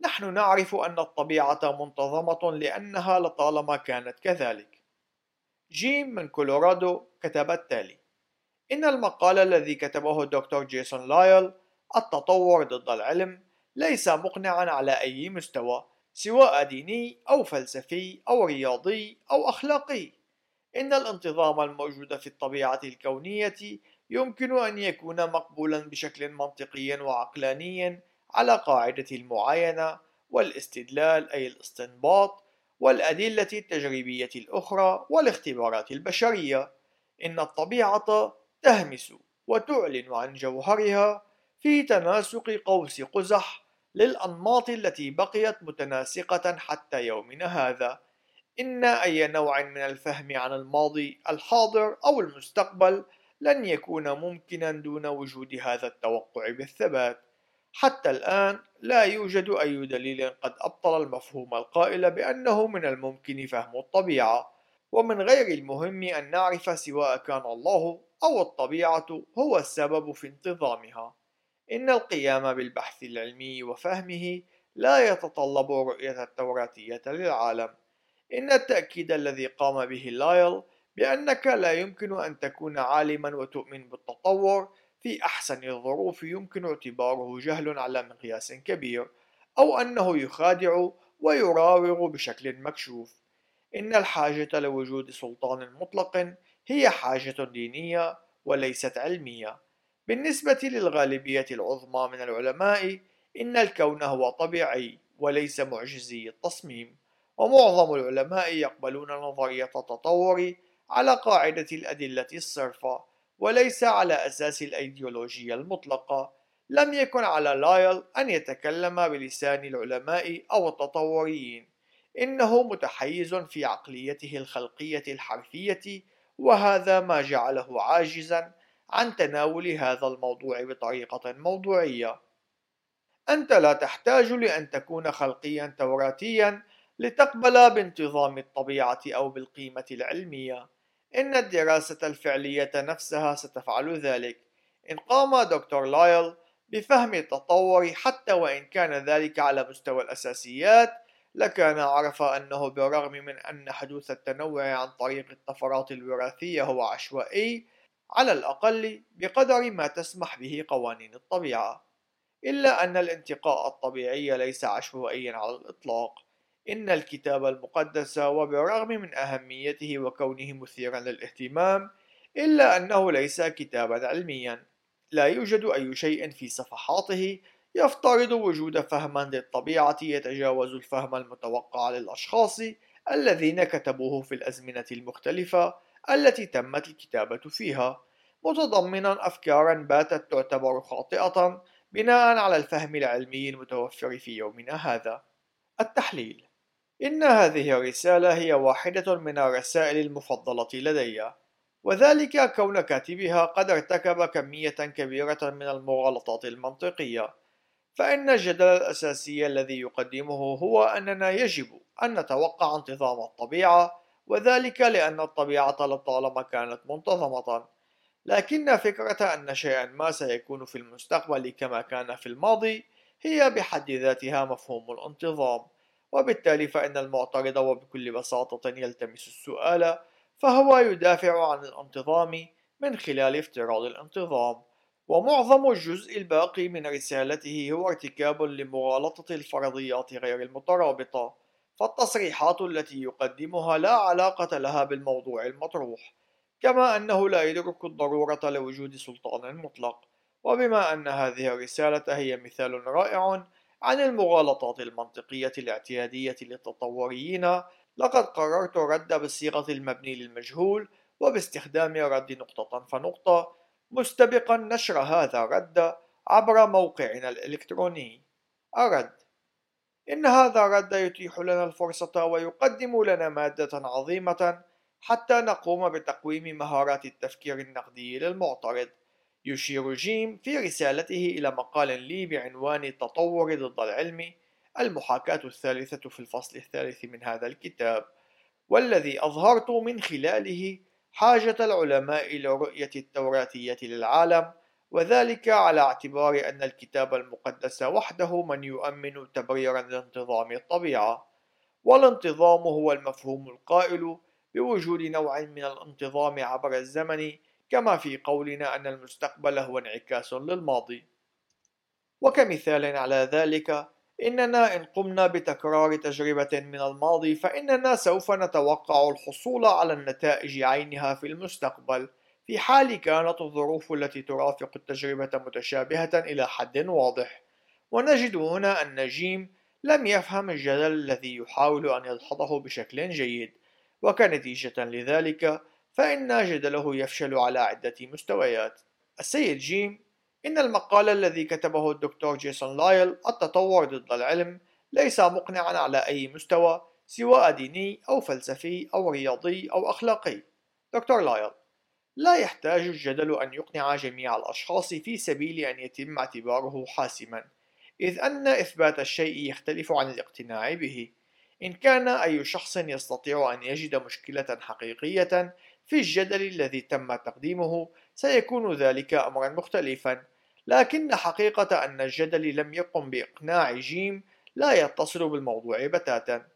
نحن نعرف أن الطبيعة منتظمة لأنها لطالما كانت كذلك. جيم من كولورادو كتب التالي. إن المقال الذي كتبه الدكتور جيسون لايل التطور ضد العلم ليس مقنعا على أي مستوى سواء ديني أو فلسفي أو رياضي أو أخلاقي. إن الانتظام الموجود في الطبيعة الكونية يمكن أن يكون مقبولا بشكل منطقي وعقلاني على قاعدة المعاينة والاستدلال أي الاستنباط والأدلة التجريبية الأخرى والاختبارات البشرية. إن الطبيعة تهمس وتعلن عن جوهرها في تناسق قوس قزح للأنماط التي بقيت متناسقة حتى يومنا هذا. إن أي نوع من الفهم عن الماضي الحاضر أو المستقبل لن يكون ممكنا دون وجود هذا التوقع بالثبات. حتى الآن لا يوجد أي دليل قد أبطل المفهوم القائل بأنه من الممكن فهم الطبيعة. ومن غير المهم أن نعرف سواء كان الله أو الطبيعة هو السبب في انتظامها. إن القيام بالبحث العلمي وفهمه لا يتطلب رؤية التوراتية للعالم. إن التأكيد الذي قام به لايل بأنك لا يمكن أن تكون عالما وتؤمن بالتطور في أحسن الظروف يمكن اعتباره جهل على مقياس كبير أو أنه يخادع ويراوغ بشكل مكشوف. إن الحاجة لوجود سلطان مطلق هي حاجة دينية وليست علمية. بالنسبة للغالبية العظمى من العلماء إن الكون هو طبيعي وليس معجزي التصميم. ومعظم العلماء يقبلون نظرية التطور على قاعدة الأدلة الصرفة وليس على أساس الأيديولوجية المطلقة. لم يكن على لايل أن يتكلم بلسان العلماء أو التطوريين. إنه متحيز في عقليته الخلقية الحرفية وهذا ما جعله عاجزا عن تناول هذا الموضوع بطريقة موضوعية. أنت لا تحتاج لأن تكون خلقيا توراتيا لتقبل بانتظام الطبيعة أو بالقيمة العلمية. إن الدراسة الفعلية نفسها ستفعل ذلك. إن قام دكتور لايل بفهم التطور حتى وإن كان ذلك على مستوى الأساسيات لكان عرف أنه بالرغم من أن حدوث التنوع عن طريق الطفرات الوراثية هو عشوائي على الأقل بقدر ما تسمح به قوانين الطبيعة إلا أن الانتقاء الطبيعي ليس عشوائيا على الإطلاق. إن الكتاب المقدس وبالرغم من أهميته وكونه مثيرا للاهتمام إلا أنه ليس كتابا علميا. لا يوجد أي شيء في صفحاته يفترض وجود فهم للطبيعة يتجاوز الفهم المتوقع للأشخاص الذين كتبوه في الأزمنة المختلفة. التي تمت الكتابة فيها. متضمنا أفكارا باتت تعتبر خاطئة بناء على الفهم العلمي المتوفر في يومنا هذا. التحليل. إن هذه الرسالة هي واحدة من الرسائل المفضلة لدي وذلك كون كاتبها قد ارتكب كمية كبيرة من المغالطات المنطقية. فإن الجدل الأساسي الذي يقدمه هو أننا يجب أن نتوقع انتظام الطبيعة وذلك لأن الطبيعة لطالما كانت منتظمة. لكن فكرة أن شيئا ما سيكون في المستقبل كما كان في الماضي هي بحد ذاتها مفهوم الانتظام. وبالتالي فإن المعترض وبكل بساطة يلتمس السؤال فهو يدافع عن الانتظام من خلال افتراض الانتظام. ومعظم الجزء الباقي من رسالته هو ارتكاب لمغالطة الفرضيات غير المترابطة. فالتصريحات التي يقدمها لا علاقة لها بالموضوع المطروح كما أنه لا يدرك الضرورة لوجود سلطان مطلق وبما أن هذه الرسالة هي مثال رائع عن المغالطات المنطقية الاعتيادية للتطوريين لقد قررت الرد بالصيغة المبني للمجهول وباستخدام رد نقطة فنقطة مستبقا نشر هذا الرد عبر موقعنا الإلكتروني. الرد إن هذا الرد يتيح لنا الفرصة ويقدم لنا مادة عظيمة حتى نقوم بتقويم مهارات التفكير النقدي للمعترض. يشير جيم في رسالته إلى مقال لي بعنوان التطور ضد العلم المحاكاة الثالثة في الفصل الثالث من هذا الكتاب والذي أظهرت من خلاله حاجة العلماء لرؤية التوراتية للعالم وذلك على اعتبار أن الكتاب المقدس وحده من يؤمن تبريرا لانتظام الطبيعة والانتظام هو المفهوم القائل بوجود نوع من الانتظام عبر الزمن كما في قولنا أن المستقبل هو انعكاس للماضي. وكمثال على ذلك إننا إن قمنا بتكرار تجربة من الماضي فإننا سوف نتوقع الحصول على النتائج عينها في المستقبل. في حال كانت الظروف التي ترافق التجربة متشابهة إلى حد واضح. ونجد هنا أن جيم لم يفهم الجدل الذي يحاول أن يدحضه بشكل جيد. وكنتيجة لذلك فإن جدله يفشل على عدة مستويات. السيد جيم إن المقال الذي كتبه الدكتور جيسون لايل التطور ضد العلم ليس مقنعا على أي مستوى سواء ديني أو فلسفي أو رياضي أو أخلاقي. دكتور لايل لا يحتاج الجدل أن يقنع جميع الأشخاص في سبيل أن يتم اعتباره حاسما إذ أن إثبات الشيء يختلف عن الاقتناع به. إن كان أي شخص يستطيع أن يجد مشكلة حقيقية في الجدل الذي تم تقديمه سيكون ذلك أمرا مختلفا. لكن حقيقة أن الجدل لم يقم بإقناع جيم لا يتصل بالموضوع بتاتا.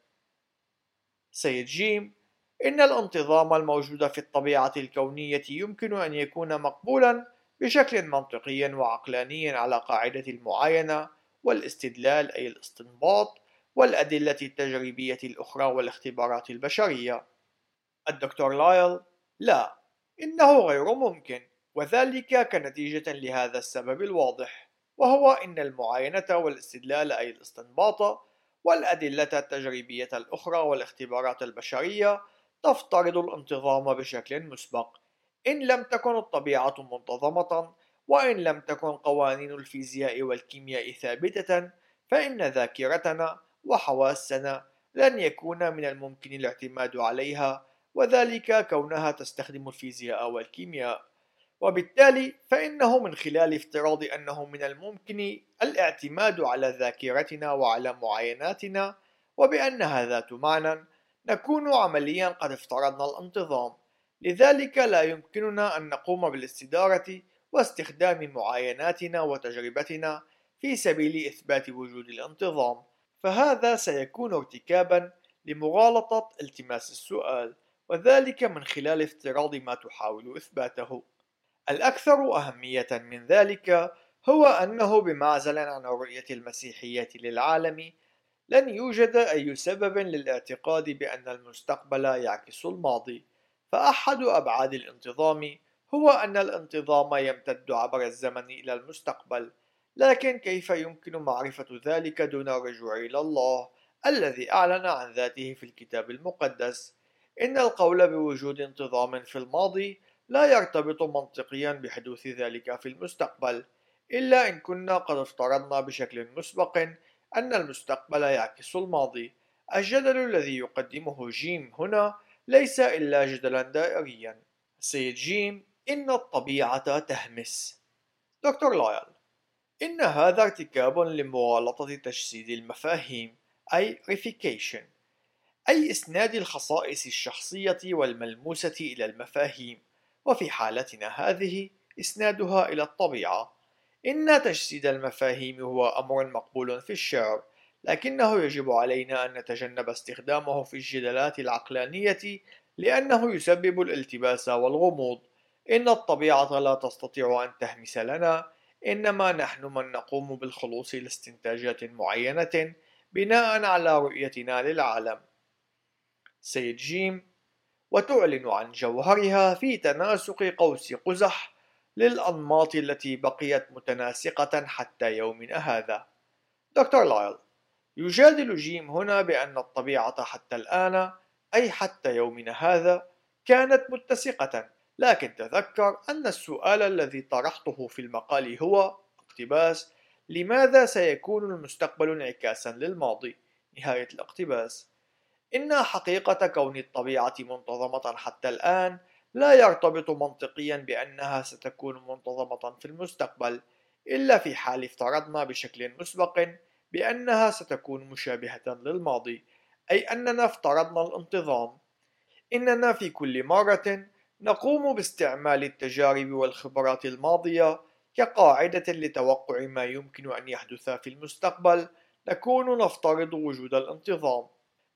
سيد جيم إن الانتظام الموجود في الطبيعة الكونية يمكن أن يكون مقبولا بشكل منطقي وعقلاني على قاعدة المعاينة والاستدلال أي الاستنباط والأدلة التجريبية الأخرى والاختبارات البشرية. الدكتور لايل لا إنه غير ممكن وذلك كنتيجة لهذا السبب الواضح وهو أن المعاينة والاستدلال أي الاستنباط والأدلة التجريبية الأخرى والاختبارات البشرية تفترض الانتظام بشكل مسبق. إن لم تكن الطبيعة منتظمة وإن لم تكن قوانين الفيزياء والكيمياء ثابتة فإن ذاكرتنا وحواسنا لن يكون من الممكن الاعتماد عليها وذلك كونها تستخدم الفيزياء والكيمياء. وبالتالي فإنه من خلال افتراض أنه من الممكن الاعتماد على ذاكرتنا وعلى معايناتنا وبأنها ذات معنى نكون عمليا قد افترضنا الانتظام. لذلك لا يمكننا أن نقوم بالاستدارة واستخدام معايناتنا وتجربتنا في سبيل إثبات وجود الانتظام فهذا سيكون ارتكابا لمغالطة التماس السؤال وذلك من خلال افتراض ما تحاول إثباته. الأكثر أهمية من ذلك هو أنه بمعزل عن الرؤية المسيحية للعالم لن يوجد أي سبب للاعتقاد بأن المستقبل يعكس الماضي. فأحد أبعاد الانتظام هو أن الانتظام يمتد عبر الزمن إلى المستقبل لكن كيف يمكن معرفة ذلك دون الرجوع إلى الله الذي أعلن عن ذاته في الكتاب المقدس؟ إن القول بوجود انتظام في الماضي لا يرتبط منطقيا بحدوث ذلك في المستقبل إلا إن كنا قد افترضنا بشكل مسبق أن المستقبل يعكس الماضي. الجدل الذي يقدمه جيم هنا ليس إلا جدلا دائريا. السيد جيم إن الطبيعة تهمس. دكتور لايل إن هذا ارتكاب لمغالطة تجسيد المفاهيم أي reification أي إسناد الخصائص الشخصية والملموسة إلى المفاهيم. وفي حالتنا هذه إسنادها إلى الطبيعة. إن تجسيد المفاهيم هو أمر مقبول في الشعر لكنه يجب علينا أن نتجنب استخدامه في الجدلات العقلانية لأنه يسبب الالتباس والغموض. إن الطبيعة لا تستطيع أن تهمس لنا إنما نحن من نقوم بالخلوص لاستنتاجات معينة بناء على رؤيتنا للعالم. سيد جيم وتعلن عن جوهرها في تناسق قوس قزح للأنماط التي بقيت متناسقة حتى يومنا هذا. دكتور لايل يجادل جيم هنا بأن الطبيعة حتى الآن أي حتى يومنا هذا كانت متسقة. لكن تذكر أن السؤال الذي طرحته في المقال هو اقتباس لماذا سيكون المستقبل انعكاسا للماضي. نهاية الاقتباس. إن حقيقة كون الطبيعة منتظمة حتى الآن لا يرتبط منطقيا بأنها ستكون منتظمة في المستقبل إلا في حال افترضنا بشكل مسبق بأنها ستكون مشابهة للماضي أي أننا افترضنا الانتظام. إننا في كل مرة نقوم باستعمال التجارب والخبرات الماضية كقاعدة لتوقع ما يمكن أن يحدث في المستقبل نكون نفترض وجود الانتظام.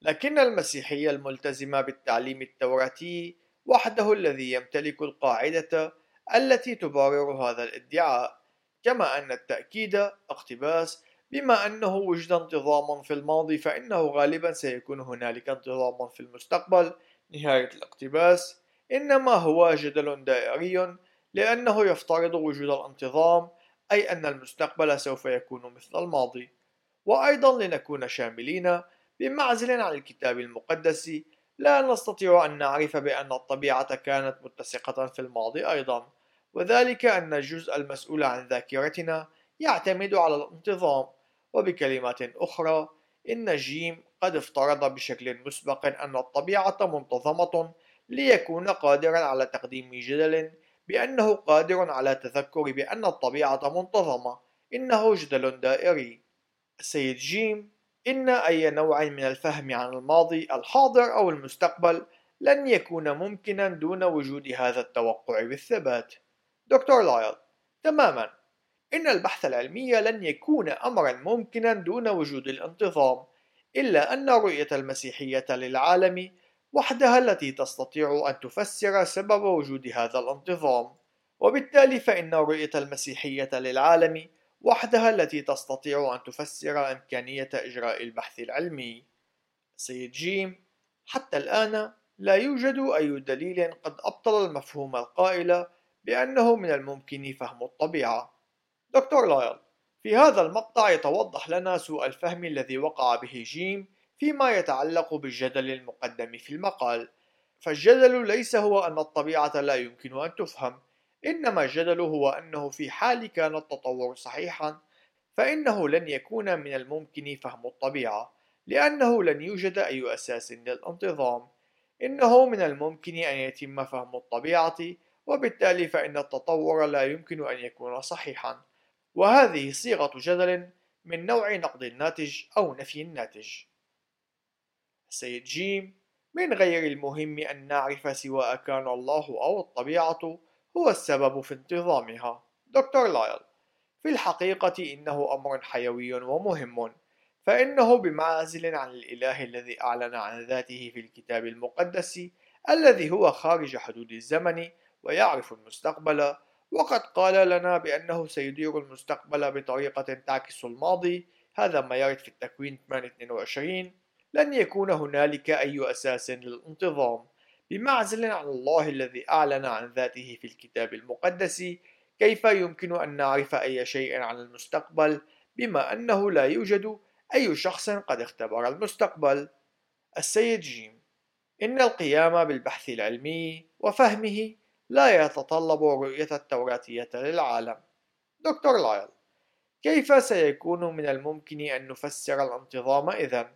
لكن المسيحي الملتزم بالتعليم التوراتي وحده الذي يمتلك القاعدة التي تبرر هذا الادعاء كما أن التأكيد اقتباس بما أنه وجد انتظام في الماضي فإنه غالبا سيكون هنالك انتظام في المستقبل. نهاية الاقتباس. إنما هو جدل دائري لأنه يفترض وجود الانتظام أي أن المستقبل سوف يكون مثل الماضي. وأيضا لنكون شاملين بمعزل عن الكتاب المقدس لا نستطيع أن نعرف بأن الطبيعة كانت متسقة في الماضي أيضا وذلك أن الجزء المسؤول عن ذاكرتنا يعتمد على الانتظام. وبكلمات أخرى إن جيم قد افترض بشكل مسبق أن الطبيعة منتظمة ليكون قادرا على تقديم جدل بأنه قادر على تذكر بأن الطبيعة منتظمة إنه جدل دائري. السيد جيم إن أي نوع من الفهم عن الماضي الحاضر أو المستقبل لن يكون ممكنا دون وجود هذا التوقع بالثبات. دكتور لايل تماما. إن البحث العلمي لن يكون أمرا ممكنا دون وجود الانتظام إلا أن رؤية المسيحية للعالم وحدها التي تستطيع أن تفسر سبب وجود هذا الانتظام. وبالتالي فإن رؤية المسيحية للعالم وحدها التي تستطيع أن تفسر إمكانية إجراء البحث العلمي. سيد جيم حتى الآن لا يوجد أي دليل قد أبطل المفهوم القائل بأنه من الممكن فهم الطبيعة. دكتور لايل في هذا المقطع يتوضح لنا سوء الفهم الذي وقع به جيم فيما يتعلق بالجدل المقدم في المقال. فالجدل ليس هو أن الطبيعة لا يمكن أن تفهم إنما الجدل هو أنه في حال كان التطور صحيحا فإنه لن يكون من الممكن فهم الطبيعة لأنه لن يوجد أي أساس للانتظام. إنه من الممكن أن يتم فهم الطبيعة وبالتالي فإن التطور لا يمكن أن يكون صحيحا. وهذه صيغة جدل من نوع نقد الناتج أو نفي الناتج. سيد جيم من غير المهم أن نعرف سواء كان الله أو الطبيعة هو السبب في انتظامها. دكتور لايل في الحقيقة إنه أمر حيوي ومهم فإنه بمعزل عن الإله الذي أعلن عن ذاته في الكتاب المقدس الذي هو خارج حدود الزمن ويعرف المستقبل وقد قال لنا بأنه سيدير المستقبل بطريقة تعكس الماضي. هذا ما يرد في التكوين 822 لن يكون هنالك أي أساس للانتظام. بمعزل عن الله الذي أعلن عن ذاته في الكتاب المقدس كيف يمكن أن نعرف أي شيء عن المستقبل بما أنه لا يوجد أي شخص قد اختبر المستقبل السيد جيم إن القيام بالبحث العلمي وفهمه لا يتطلب رؤية التوراتية للعالم دكتور لايل كيف سيكون من الممكن أن نفسر الانتظام إذن؟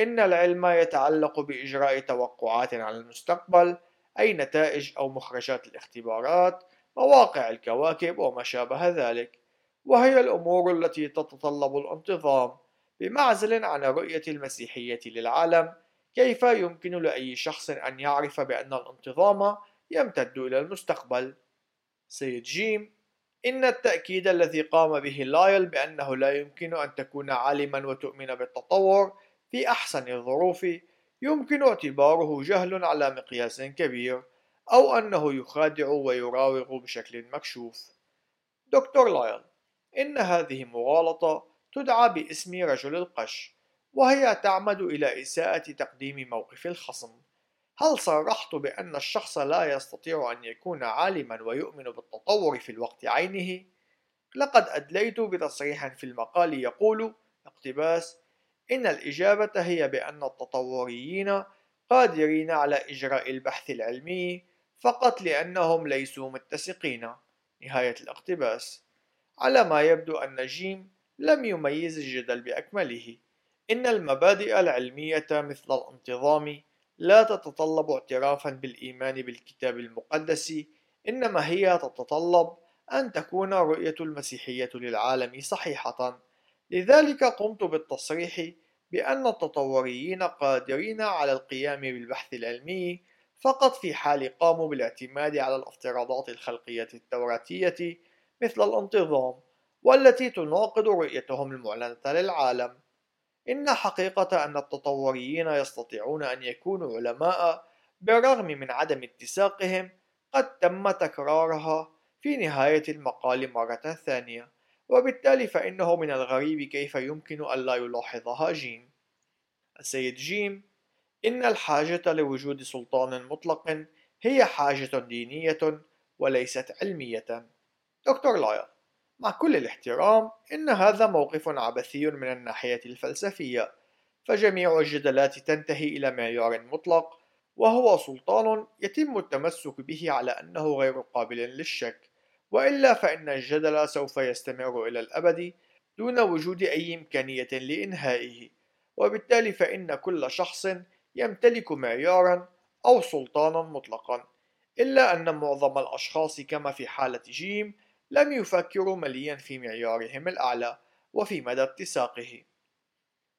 إن العلم يتعلق بإجراء توقعات عن المستقبل أي نتائج أو مخرجات الاختبارات مواقع الكواكب وما شابه ذلك. وهي الأمور التي تتطلب الانتظام بمعزل عن رؤية المسيحية للعالم كيف يمكن لأي شخص أن يعرف بأن الانتظام يمتد إلى المستقبل؟ سيد جيم إن التأكيد الذي قام به لايل بأنه لا يمكن أن تكون عالما وتؤمن بالتطور في أحسن الظروف يمكن اعتباره جهل على مقياس كبير أو أنه يخادع ويراوغ بشكل مكشوف دكتور لايل إن هذه مغالطة تدعى باسم رجل القش وهي تعمد إلى إساءة تقديم موقف الخصم هل صرحت بأن الشخص لا يستطيع أن يكون عالما ويؤمن بالتطور في الوقت عينه؟ لقد أدليت بتصريح في المقال يقول اقتباس إن الإجابة هي بأن التطوريين قادرين على إجراء البحث العلمي فقط لأنهم ليسوا متسقين. نهاية الاقتباس. على ما يبدو أن جيم لم يميز الجدل بأكمله. إن المبادئ العلمية مثل الانتظام لا تتطلب اعترافا بالإيمان بالكتاب المقدس إنما هي تتطلب أن تكون رؤية المسيحية للعالم صحيحة. لذلك قمت بالتصريح بأن التطوريين قادرين على القيام بالبحث العلمي فقط في حال قاموا بالاعتماد على الافتراضات الخلقية التوراتية مثل الانتظام والتي تناقض رؤيتهم المعلنة للعالم. إن حقيقة أن التطوريين يستطيعون أن يكونوا علماء بالرغم من عدم اتساقهم قد تم تكرارها في نهاية المقال مرة ثانية وبالتالي فإنه من الغريب كيف يمكن ألا يلاحظها جيم. السيد جيم إن الحاجة لوجود سلطان مطلق هي حاجة دينية وليست علمية. دكتور لايل مع كل الاحترام إن هذا موقف عبثي من الناحية الفلسفية فجميع الجدلات تنتهي إلى معيار مطلق وهو سلطان يتم التمسك به على أنه غير قابل للشك. وإلا فإن الجدل سوف يستمر إلى الأبد دون وجود أي إمكانية لإنهائه وبالتالي فإن كل شخص يمتلك معيارا أو سلطانا مطلقا إلا أن معظم الأشخاص كما في حالة جيم لم يفكروا مليا في معيارهم الأعلى وفي مدى اتساقه.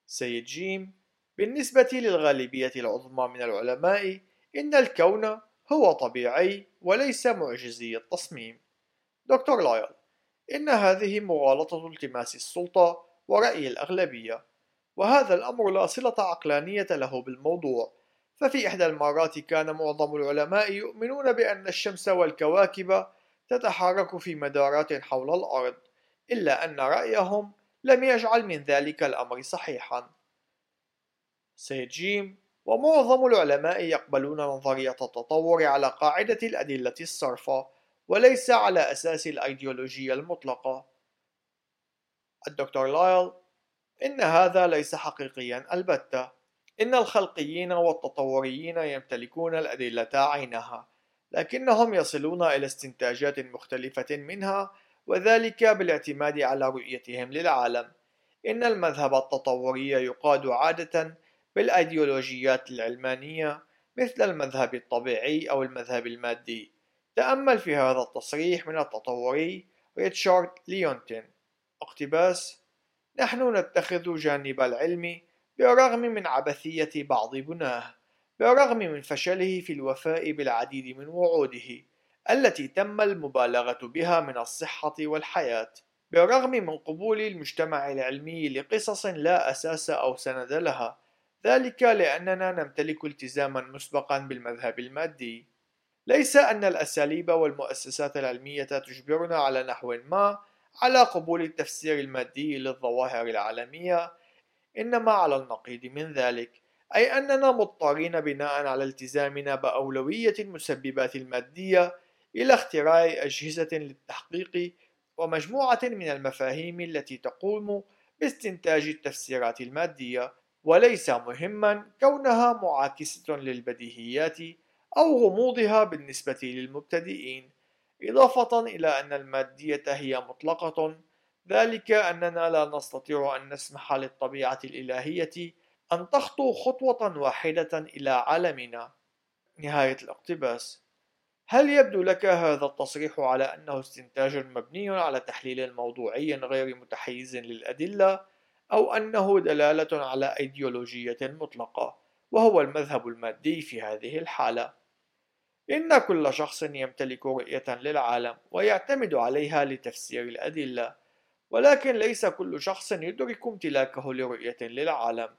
سيد جيم بالنسبة للغالبية العظمى من العلماء إن الكون هو طبيعي وليس معجزي التصميم. دكتور لايل إن هذه مغالطة التماس السلطة ورأي الأغلبية وهذا الأمر لا صلة عقلانية له بالموضوع. ففي إحدى المرات كان معظم العلماء يؤمنون بأن الشمس والكواكب تتحرك في مدارات حول الأرض إلا أن رأيهم لم يجعل من ذلك الأمر صحيحا. سيد جيم ومعظم العلماء يقبلون نظرية التطور على قاعدة الأدلة الصرفة وليس على أساس الأيديولوجية المطلقة. الدكتور لايل إن هذا ليس حقيقيا البتة. إن الخلقيين والتطوريين يمتلكون الأدلة عينها لكنهم يصلون إلى استنتاجات مختلفة منها وذلك بالاعتماد على رؤيتهم للعالم. إن المذهب التطوري يقاد عادة بالأيديولوجيات العلمانية مثل المذهب الطبيعي أو المذهب المادي. تأمل في هذا التصريح من التطوري ريتشارد ليونتين. اقتباس نحن نتخذ جانب العلم بالرغم من عبثية بعض بناه بالرغم من فشله في الوفاء بالعديد من وعوده التي تم المبالغة بها من الصحة والحياة بالرغم من قبول المجتمع العلمي لقصص لا أساس أو سند لها ذلك لأننا نمتلك التزاما مسبقا بالمذهب المادي. ليس أن الأساليب والمؤسسات العلمية تجبرنا على نحو ما على قبول التفسير المادي للظواهر العالمية إنما على النقيض من ذلك أي أننا مضطرين بناء على التزامنا بأولوية المسببات المادية إلى اختراع أجهزة للتحقيق ومجموعة من المفاهيم التي تقوم باستنتاج التفسيرات المادية وليس مهما كونها معاكسة للبديهيات أو غموضها بالنسبة للمبتدئين إضافة إلى أن المادية هي مطلقة. ذلك أننا لا نستطيع أن نسمح للطبيعة الإلهية أن تخطو خطوة واحدة إلى عالمنا. نهاية الاقتباس. هل يبدو لك هذا التصريح على أنه استنتاج مبني على تحليل موضوعي غير متحيز للأدلة أو أنه دلالة على أيديولوجية مطلقة وهو المذهب المادي في هذه الحالة؟ إن كل شخص يمتلك رؤية للعالم ويعتمد عليها لتفسير الأدلة ولكن ليس كل شخص يدرك امتلاكه لرؤية للعالم.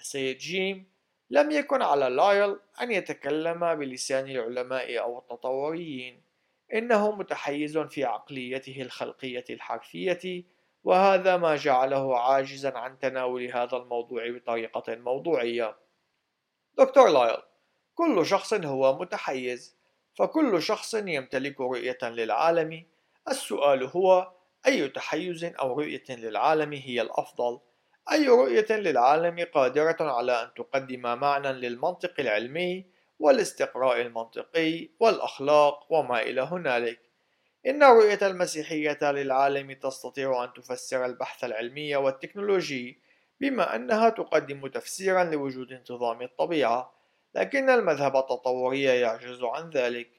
السيد جيم لم يكن على لايل أن يتكلم بلسان العلماء أو التطوريين إنه متحيز في عقليته الخلقية الحرفية وهذا ما جعله عاجزا عن تناول هذا الموضوع بطريقة موضوعية. دكتور لايل كل شخص هو متحيز فكل شخص يمتلك رؤية للعالم. السؤال هو أي تحيز أو رؤية للعالم هي الأفضل؟ أي رؤية للعالم قادرة على أن تقدم معنى للمنطق العلمي والاستقراء المنطقي والأخلاق وما إلى هنالك؟ إن الرؤية المسيحية للعالم تستطيع أن تفسر البحث العلمي والتكنولوجي بما أنها تقدم تفسيرا لوجود انتظام الطبيعة. لكن المذهب التطوري يعجز عن ذلك.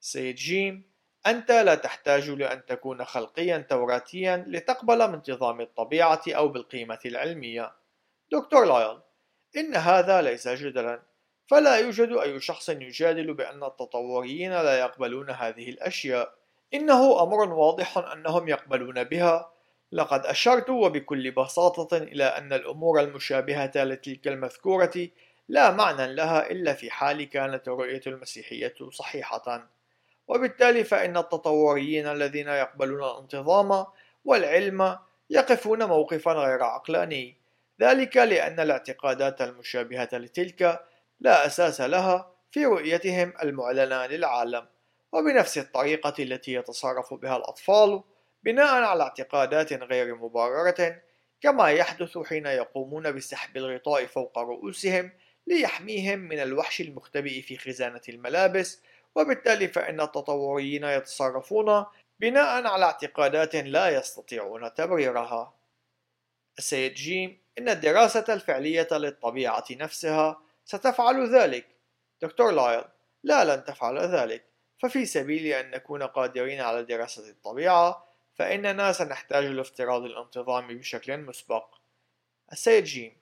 سيد جيم أنت لا تحتاج لأن تكون خلقيا توراتيا لتقبل من انتظام الطبيعة أو بالقيمة العلمية. دكتور لايل إن هذا ليس جدلا. فلا يوجد أي شخص يجادل بأن التطوريين لا يقبلون هذه الأشياء. إنه أمر واضح أنهم يقبلون بها. لقد أشرت وبكل بساطة إلى أن الأمور المشابهة لتلك المذكورة لا معنى لها إلا في حال كانت الرؤية المسيحية صحيحة. وبالتالي فإن التطوريين الذين يقبلون الانتظام والعلم يقفون موقفا غير عقلاني. ذلك لأن الاعتقادات المشابهة لتلك لا أساس لها في رؤيتهم المعلنة للعالم. وبنفس الطريقة التي يتصرف بها الأطفال بناء على اعتقادات غير مبررة كما يحدث حين يقومون بسحب الغطاء فوق رؤوسهم ليحميهم من الوحش المختبئ في خزانة الملابس وبالتالي فإن التطوريين يتصرفون بناء على اعتقادات لا يستطيعون تبريرها. السيد جيم إن الدراسة الفعلية للطبيعة نفسها ستفعل ذلك. دكتور لايل لا لن تفعل ذلك. ففي سبيل أن نكون قادرين على دراسة الطبيعة فإننا سنحتاج لافتراض الانتظام بشكل مسبق. السيد جيم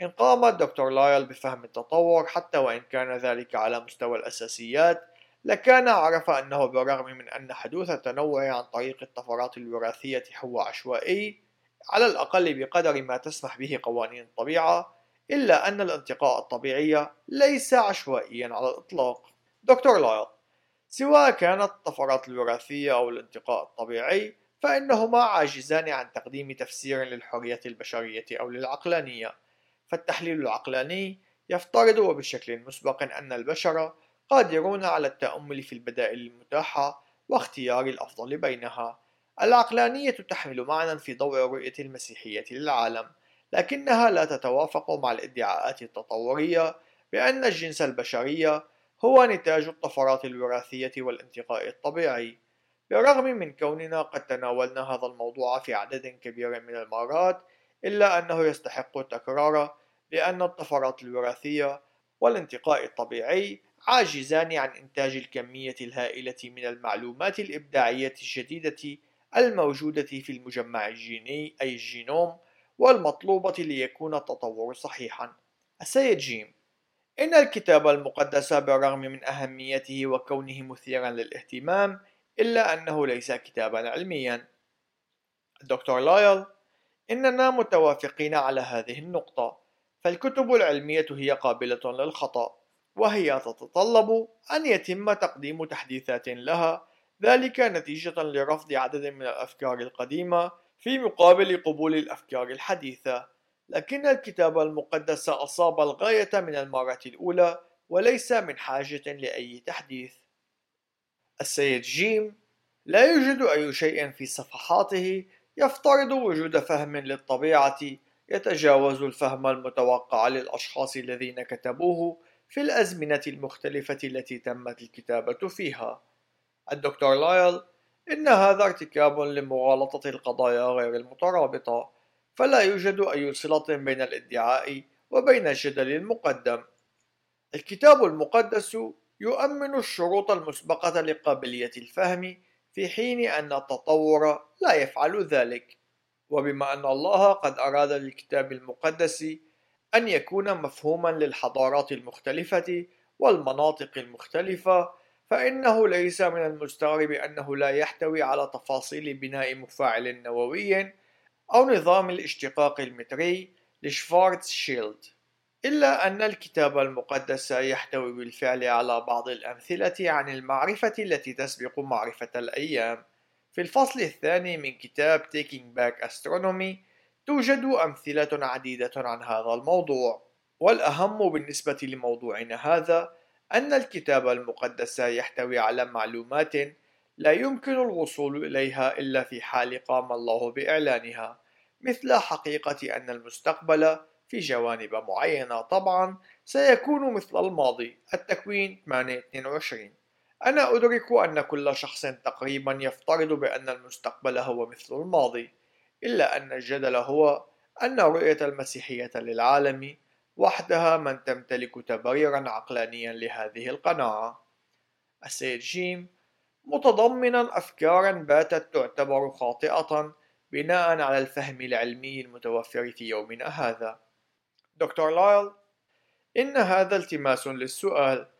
إن قام الدكتور لايل بفهم التطور حتى وإن كان ذلك على مستوى الأساسيات لكان عرف أنه بالرغم من أن حدوث التنوع عن طريق الطفرات الوراثية هو عشوائي على الأقل بقدر ما تسمح به قوانين الطبيعة إلا أن الانتقاء الطبيعي ليس عشوائيا على الإطلاق. دكتور لايل سواء كانت الطفرات الوراثية أو الانتقاء الطبيعي فإنهما عاجزان عن تقديم تفسير للحرية البشرية أو للعقلانية. فالتحليل العقلاني يفترض وبشكل مسبق أن البشر قادرون على التأمل في البدائل المتاحة واختيار الأفضل بينها. العقلانية تحمل معنى في ضوء رؤية المسيحية للعالم لكنها لا تتوافق مع الادعاءات التطورية بأن الجنس البشري هو نتاج الطفرات الوراثية والانتقاء الطبيعي. بالرغم من كوننا قد تناولنا هذا الموضوع في عدد كبير من المرات إلا أنه يستحق التكرار بأن الطفرات الوراثية والانتقاء الطبيعي عاجزان عن إنتاج الكمية الهائلة من المعلومات الإبداعية الجديدة الموجودة في المجمع الجيني أي الجينوم والمطلوبة ليكون التطور صحيحا. السيد جيم إن الكتاب المقدس بالرغم من أهميته وكونه مثيرا للاهتمام إلا أنه ليس كتابا علميا. الدكتور لايل إننا متوافقين على هذه النقطة. فالكتب العلمية هي قابلة للخطأ وهي تتطلب أن يتم تقديم تحديثات لها ذلك نتيجة لرفض عدد من الأفكار القديمة في مقابل قبول الأفكار الحديثة. لكن الكتاب المقدس أصاب الغاية من المرة الأولى وليس من حاجة لأي تحديث. السيد جيم لا يوجد أي شيء في صفحاته يفترض وجود فهم للطبيعة يتجاوز الفهم المتوقع للأشخاص الذين كتبوه في الأزمنة المختلفة التي تمت الكتابة فيها. الدكتور لايل إن هذا ارتكاب لمغالطة القضايا غير المترابطة، فلا يوجد أي صلة بين الادعاء وبين الجدل المقدم. الكتاب المقدس يؤمن الشروط المسبقة لقابلية الفهم في حين أن التطور لا يفعل ذلك وبما أن الله قد أراد للكتاب المقدس أن يكون مفهوما للحضارات المختلفة والمناطق المختلفة فإنه ليس من المستغرب أنه لا يحتوي على تفاصيل بناء مفاعل نووي أو نظام الاشتقاق المتري لشفارتز شيلد إلا أن الكتاب المقدس يحتوي بالفعل على بعض الأمثلة عن المعرفة التي تسبق معرفة الأيام. في الفصل الثاني من كتاب Taking Back Astronomy توجد أمثلة عديدة عن هذا الموضوع، والأهم بالنسبة لموضوعنا هذا أن الكتاب المقدس يحتوي على معلومات لا يمكن الوصول إليها إلا في حال قام الله بإعلانها، مثل حقيقة أن المستقبل في جوانب معينة. طبعا سيكون مثل الماضي التكوين 822 أنا أدرك أن كل شخص تقريبا يفترض بأن المستقبل هو مثل الماضي إلا أن الجدل هو أن رؤية المسيحية للعالم وحدها من تمتلك تبريرا عقلانيا لهذه القناعة. السيد جيم متضمنا أفكارا باتت تعتبر خاطئة بناء على الفهم العلمي المتوفر في يومنا هذا. دكتور لايل إن هذا التماس للسؤال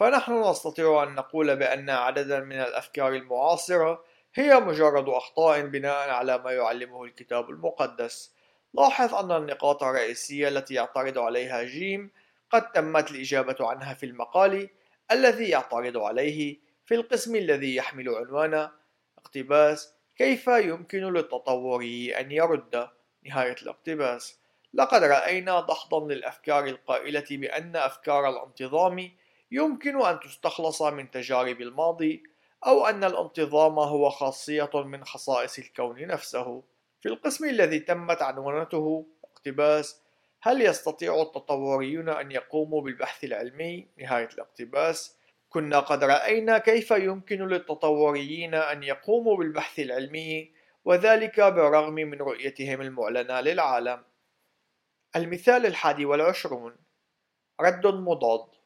فنحن نستطيع أن نقول بأن عددا من الأفكار المعاصرة هي مجرد أخطاء بناء على ما يعلمه الكتاب المقدس. لاحظ أن النقاط الرئيسية التي يعترض عليها جيم قد تمت الإجابة عنها في المقال الذي يعترض عليه في القسم الذي يحمل عنوان اقتباس كيف يمكن للتطوري أن يرد. نهاية الاقتباس. لقد رأينا دحضا للأفكار القائلة بأن أفكار الانتظام يمكن أن تستخلص من تجارب الماضي أو أن الانتظام هو خاصية من خصائص الكون نفسه. في القسم الذي تمت عنوانته اقتباس هل يستطيع التطوريون أن يقوموا بالبحث العلمي؟ نهاية الاقتباس. كنا قد رأينا كيف يمكن للتطوريين أن يقوموا بالبحث العلمي وذلك بالرغم من رؤيتهم المعلنة للعالم. المثال الحادي والعشرون. رد مضاد.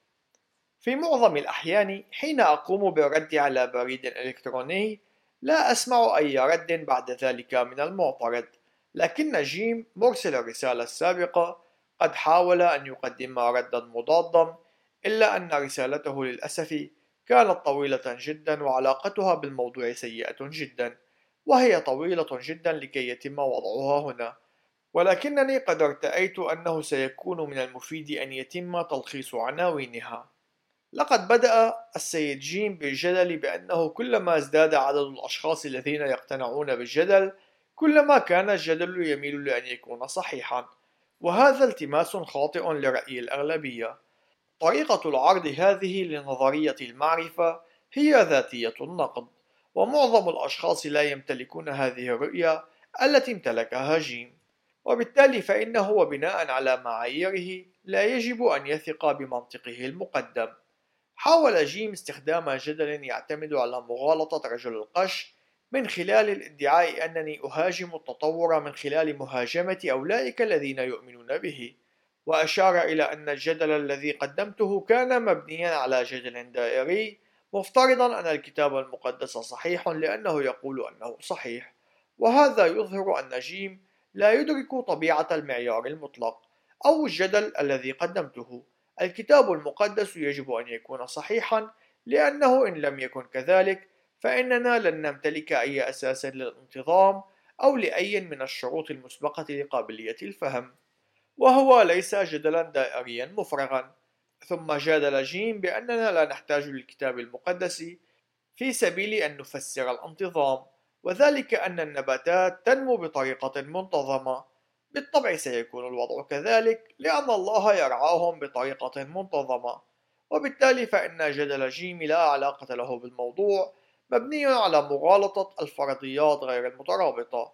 في معظم الأحيان حين أقوم بالرد على بريد إلكتروني لا أسمع أي رد بعد ذلك من المعترض لكن جيم مرسل الرسالة السابقة قد حاول أن يقدم ردا مضادا إلا أن رسالته للأسف كانت طويلة جدا وعلاقتها بالموضوع سيئة جدا وهي طويلة جدا لكي يتم وضعها هنا. ولكنني قد ارتأيت أنه سيكون من المفيد أن يتم تلخيص عناوينها. لقد بدأ السيد جيم بالجدل بأنه كلما ازداد عدد الأشخاص الذين يقتنعون بالجدل كلما كان الجدل يميل لأن يكون صحيحا وهذا التماس خاطئ لرأي الأغلبية. طريقة العرض هذه لنظرية المعرفة هي ذاتية النقد ومعظم الأشخاص لا يمتلكون هذه الرؤية التي امتلكها جيم. وبالتالي فإنه وبناء على معاييره لا يجب أن يثق بمنطقه المقدم. حاول جيم استخدام جدل يعتمد على مغالطة رجل القش من خلال الادعاء أنني أهاجم التطور من خلال مهاجمة أولئك الذين يؤمنون به. وأشار إلى أن الجدل الذي قدمته كان مبنيا على جدل دائري مفترضا أن الكتاب المقدس صحيح لأنه يقول أنه صحيح. وهذا يظهر أن جيم لا يدرك طبيعة المعيار المطلق أو الجدل الذي قدمته. الكتاب المقدس يجب أن يكون صحيحا لأنه إن لم يكن كذلك فإننا لن نمتلك أي أساس للانتظام أو لأي من الشروط المسبقة لقابلية الفهم. وهو ليس جدلا دائريا مفرغا. ثم جادل جيم بأننا لا نحتاج للكتاب المقدس في سبيل أن نفسر الانتظام وذلك أن النباتات تنمو بطريقة منتظمة. بالطبع سيكون الوضع كذلك لأن الله يرعاهم بطريقة منتظمة. وبالتالي فإن جدل جيم لا علاقة له بالموضوع مبني على مغالطة الفرضيات غير المترابطة.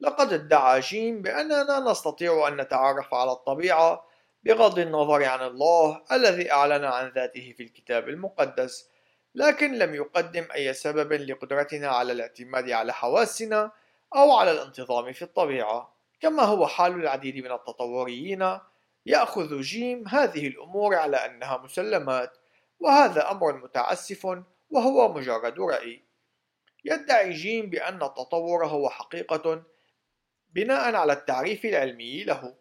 لقد ادعى جيم بأننا نستطيع أن نتعرف على الطبيعة بغض النظر عن الله الذي أعلن عن ذاته في الكتاب المقدس لكن لم يقدم أي سبب لقدرتنا على الاعتماد على حواسنا أو على الانتظام في الطبيعة. كما هو حال العديد من التطوريين يأخذ جيم هذه الأمور على أنها مسلمات وهذا أمر متعسف وهو مجرد رأي. يدعي جيم بأن التطور هو حقيقة بناء على التعريف العلمي له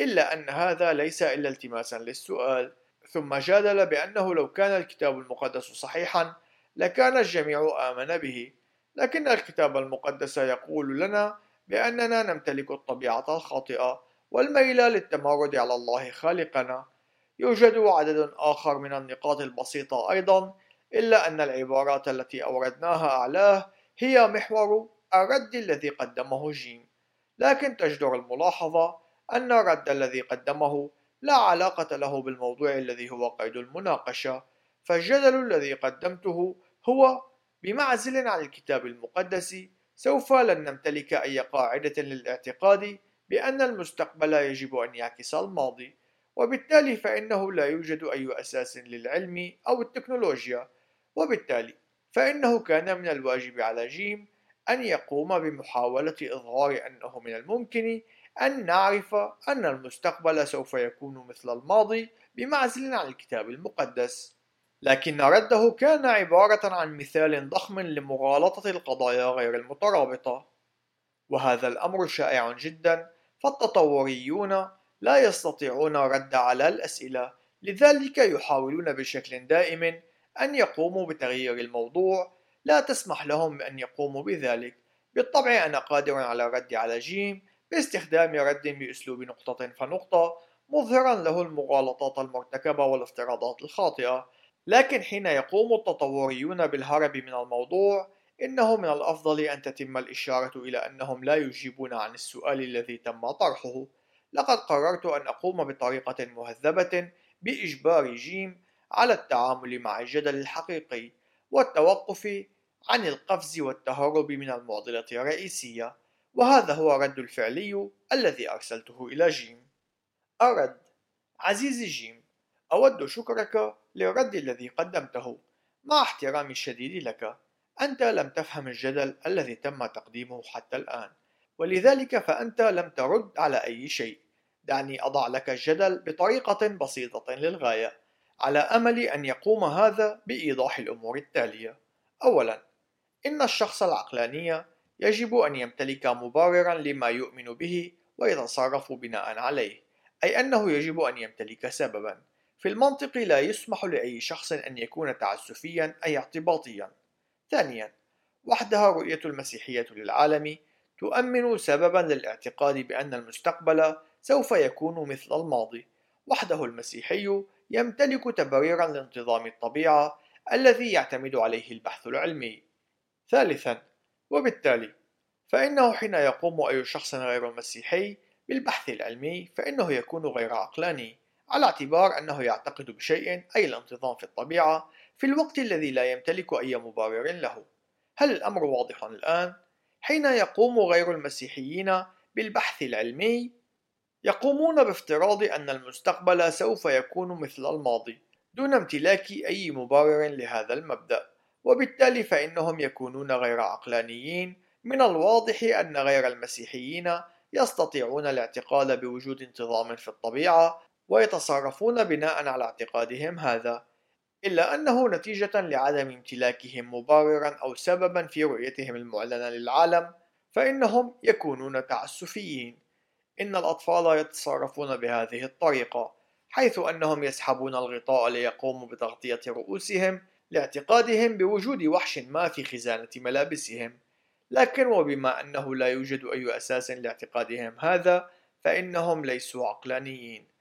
إلا أن هذا ليس إلا التماسا للسؤال. ثم جادل بأنه لو كان الكتاب المقدس صحيحا لكان الجميع آمن به لكن الكتاب المقدس يقول لنا بأننا نمتلك الطبيعة الخاطئة والميل للتمرد على الله خالقنا. يوجد عدد آخر من النقاط البسيطة أيضا إلا أن العبارات التي أوردناها أعلاه هي محور الرد الذي قدمه جيم. لكن تجدر الملاحظة أن الرد الذي قدمه لا علاقة له بالموضوع الذي هو قيد المناقشة. فالجدل الذي قدمته هو بمعزل عن الكتاب المقدس سوف لن نمتلك أي قاعدة للاعتقاد بأن المستقبل يجب أن يعكس الماضي وبالتالي فإنه لا يوجد أي أساس للعلم أو التكنولوجيا وبالتالي فإنه كان من الواجب على جيم أن يقوم بمحاولة إظهار أنه من الممكن أن نعرف أن المستقبل سوف يكون مثل الماضي بمعزل عن الكتاب المقدس. لكن رده كان عبارة عن مثال ضخم لمغالطة القضايا غير المترابطة. وهذا الأمر شائع جدا فالتطوريون لا يستطيعون رد على الأسئلة. لذلك يحاولون بشكل دائم أن يقوموا بتغيير الموضوع. لا تسمح لهم بأن يقوموا بذلك. بالطبع أنا قادر على الرد على جيم باستخدام رد بأسلوب نقطة فنقطة مظهرا له المغالطات المرتكبة والافتراضات الخاطئة. لكن حين يقوم التطوريون بالهرب من الموضوع إنه من الأفضل أن تتم الإشارة إلى أنهم لا يجيبون عن السؤال الذي تم طرحه. لقد قررت أن أقوم بطريقة مهذبة بإجبار جيم على التعامل مع الجدل الحقيقي والتوقف عن القفز والتهرب من المعضلة الرئيسية وهذا هو الرد الفعلي الذي أرسلته إلى جيم. الرد عزيزي جيم أود شكرك للرد الذي قدمته. مع احترامي الشديد لك أنت لم تفهم الجدل الذي تم تقديمه حتى الآن. ولذلك فأنت لم ترد على أي شيء. دعني أضع لك الجدل بطريقة بسيطة للغاية على أمل أن يقوم هذا بإيضاح الأمور التالية. أولا إن الشخص العقلاني يجب أن يمتلك مبررا لما يؤمن به ويتصرف بناء عليه أي أنه يجب أن يمتلك سببا. في المنطق لا يسمح لأي شخص أن يكون تعسفيا أي اعتباطيا. ثانيا وحدها رؤية المسيحية للعالم تؤمن سببا للاعتقاد بأن المستقبل سوف يكون مثل الماضي. وحده المسيحي يمتلك تبريرا لانتظام الطبيعة الذي يعتمد عليه البحث العلمي. ثالثا وبالتالي فإنه حين يقوم أي شخص غير مسيحي بالبحث العلمي فإنه يكون غير عقلاني. على اعتبار أنه يعتقد بشيء أي الانتظام في الطبيعة في الوقت الذي لا يمتلك أي مبرر له. هل الأمر واضح الآن؟ حين يقوم غير المسيحيين بالبحث العلمي يقومون بافتراض أن المستقبل سوف يكون مثل الماضي دون امتلاك أي مبرر لهذا المبدأ. وبالتالي فإنهم يكونون غير عقلانيين. من الواضح أن غير المسيحيين يستطيعون الاعتقاد بوجود انتظام في الطبيعة ويتصرفون بناء على اعتقادهم هذا إلا أنه نتيجة لعدم امتلاكهم مبررا أو سببا في رؤيتهم المعلنة للعالم فإنهم يكونون تعسفيين. إن الأطفال يتصرفون بهذه الطريقة حيث أنهم يسحبون الغطاء ليقوموا بتغطية رؤوسهم لاعتقادهم بوجود وحش ما في خزانة ملابسهم. لكن وبما أنه لا يوجد أي أساس لاعتقادهم هذا فإنهم ليسوا عقلانيين.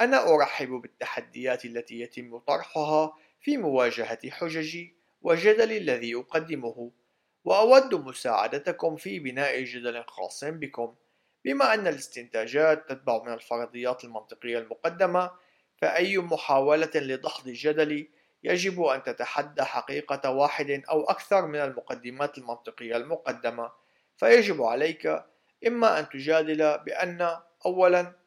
أنا أرحب بالتحديات التي يتم طرحها في مواجهة حججي وجدلي الذي أقدمه وأود مساعدتكم في بناء جدل خاص بكم. بما أن الاستنتاجات تتبع من الفرضيات المنطقية المقدمة فأي محاولة لدحض الجدل يجب أن تتحدى حقيقة واحد أو أكثر من المقدمات المنطقية المقدمة. فيجب عليك إما أن تجادل بأن أولا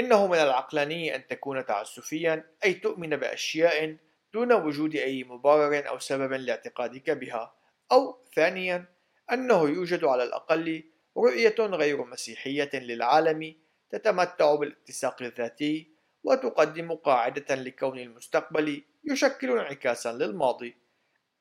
إنه من العقلاني أن تكون تعسفيا أي تؤمن بأشياء دون وجود أي مبرر أو سبب لاعتقادك بها. أو ثانيا أنه يوجد على الأقل رؤية غير مسيحية للعالم تتمتع بالاتساق الذاتي وتقدم قاعدة لكون المستقبل يشكل انعكاسا للماضي.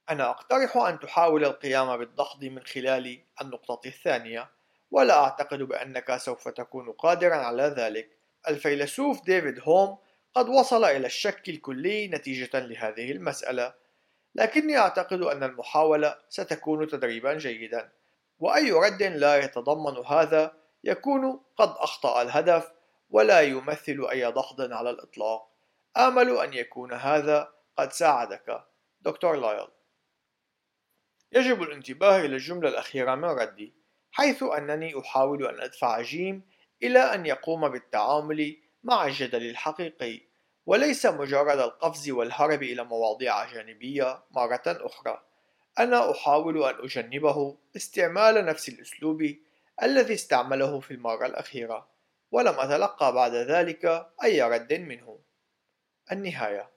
أنا أقترح أن تحاول القيام بالدحض من خلال النقطة الثانية ولا أعتقد بأنك سوف تكون قادرا على ذلك. الفيلسوف ديفيد هوم قد وصل إلى الشك الكلي نتيجة لهذه المسألة. لكني أعتقد أن المحاولة ستكون تدريبا جيدا وأي رد لا يتضمن هذا يكون قد أخطأ الهدف ولا يمثل أي دحض على الإطلاق. آمل أن يكون هذا قد ساعدك دكتور لايل. يجب الانتباه إلى الجملة الأخيرة من ردي حيث أنني أحاول أن أدفع جيم إلى أن يقوم بالتعامل مع الجدل الحقيقي وليس مجرد القفز والهرب إلى مواضيع جانبية مرة أخرى. أنا أحاول أن أجنبه استعمال نفس الأسلوب الذي استعمله في المرة الأخيرة ولم أتلقى بعد ذلك أي رد منه. النهاية.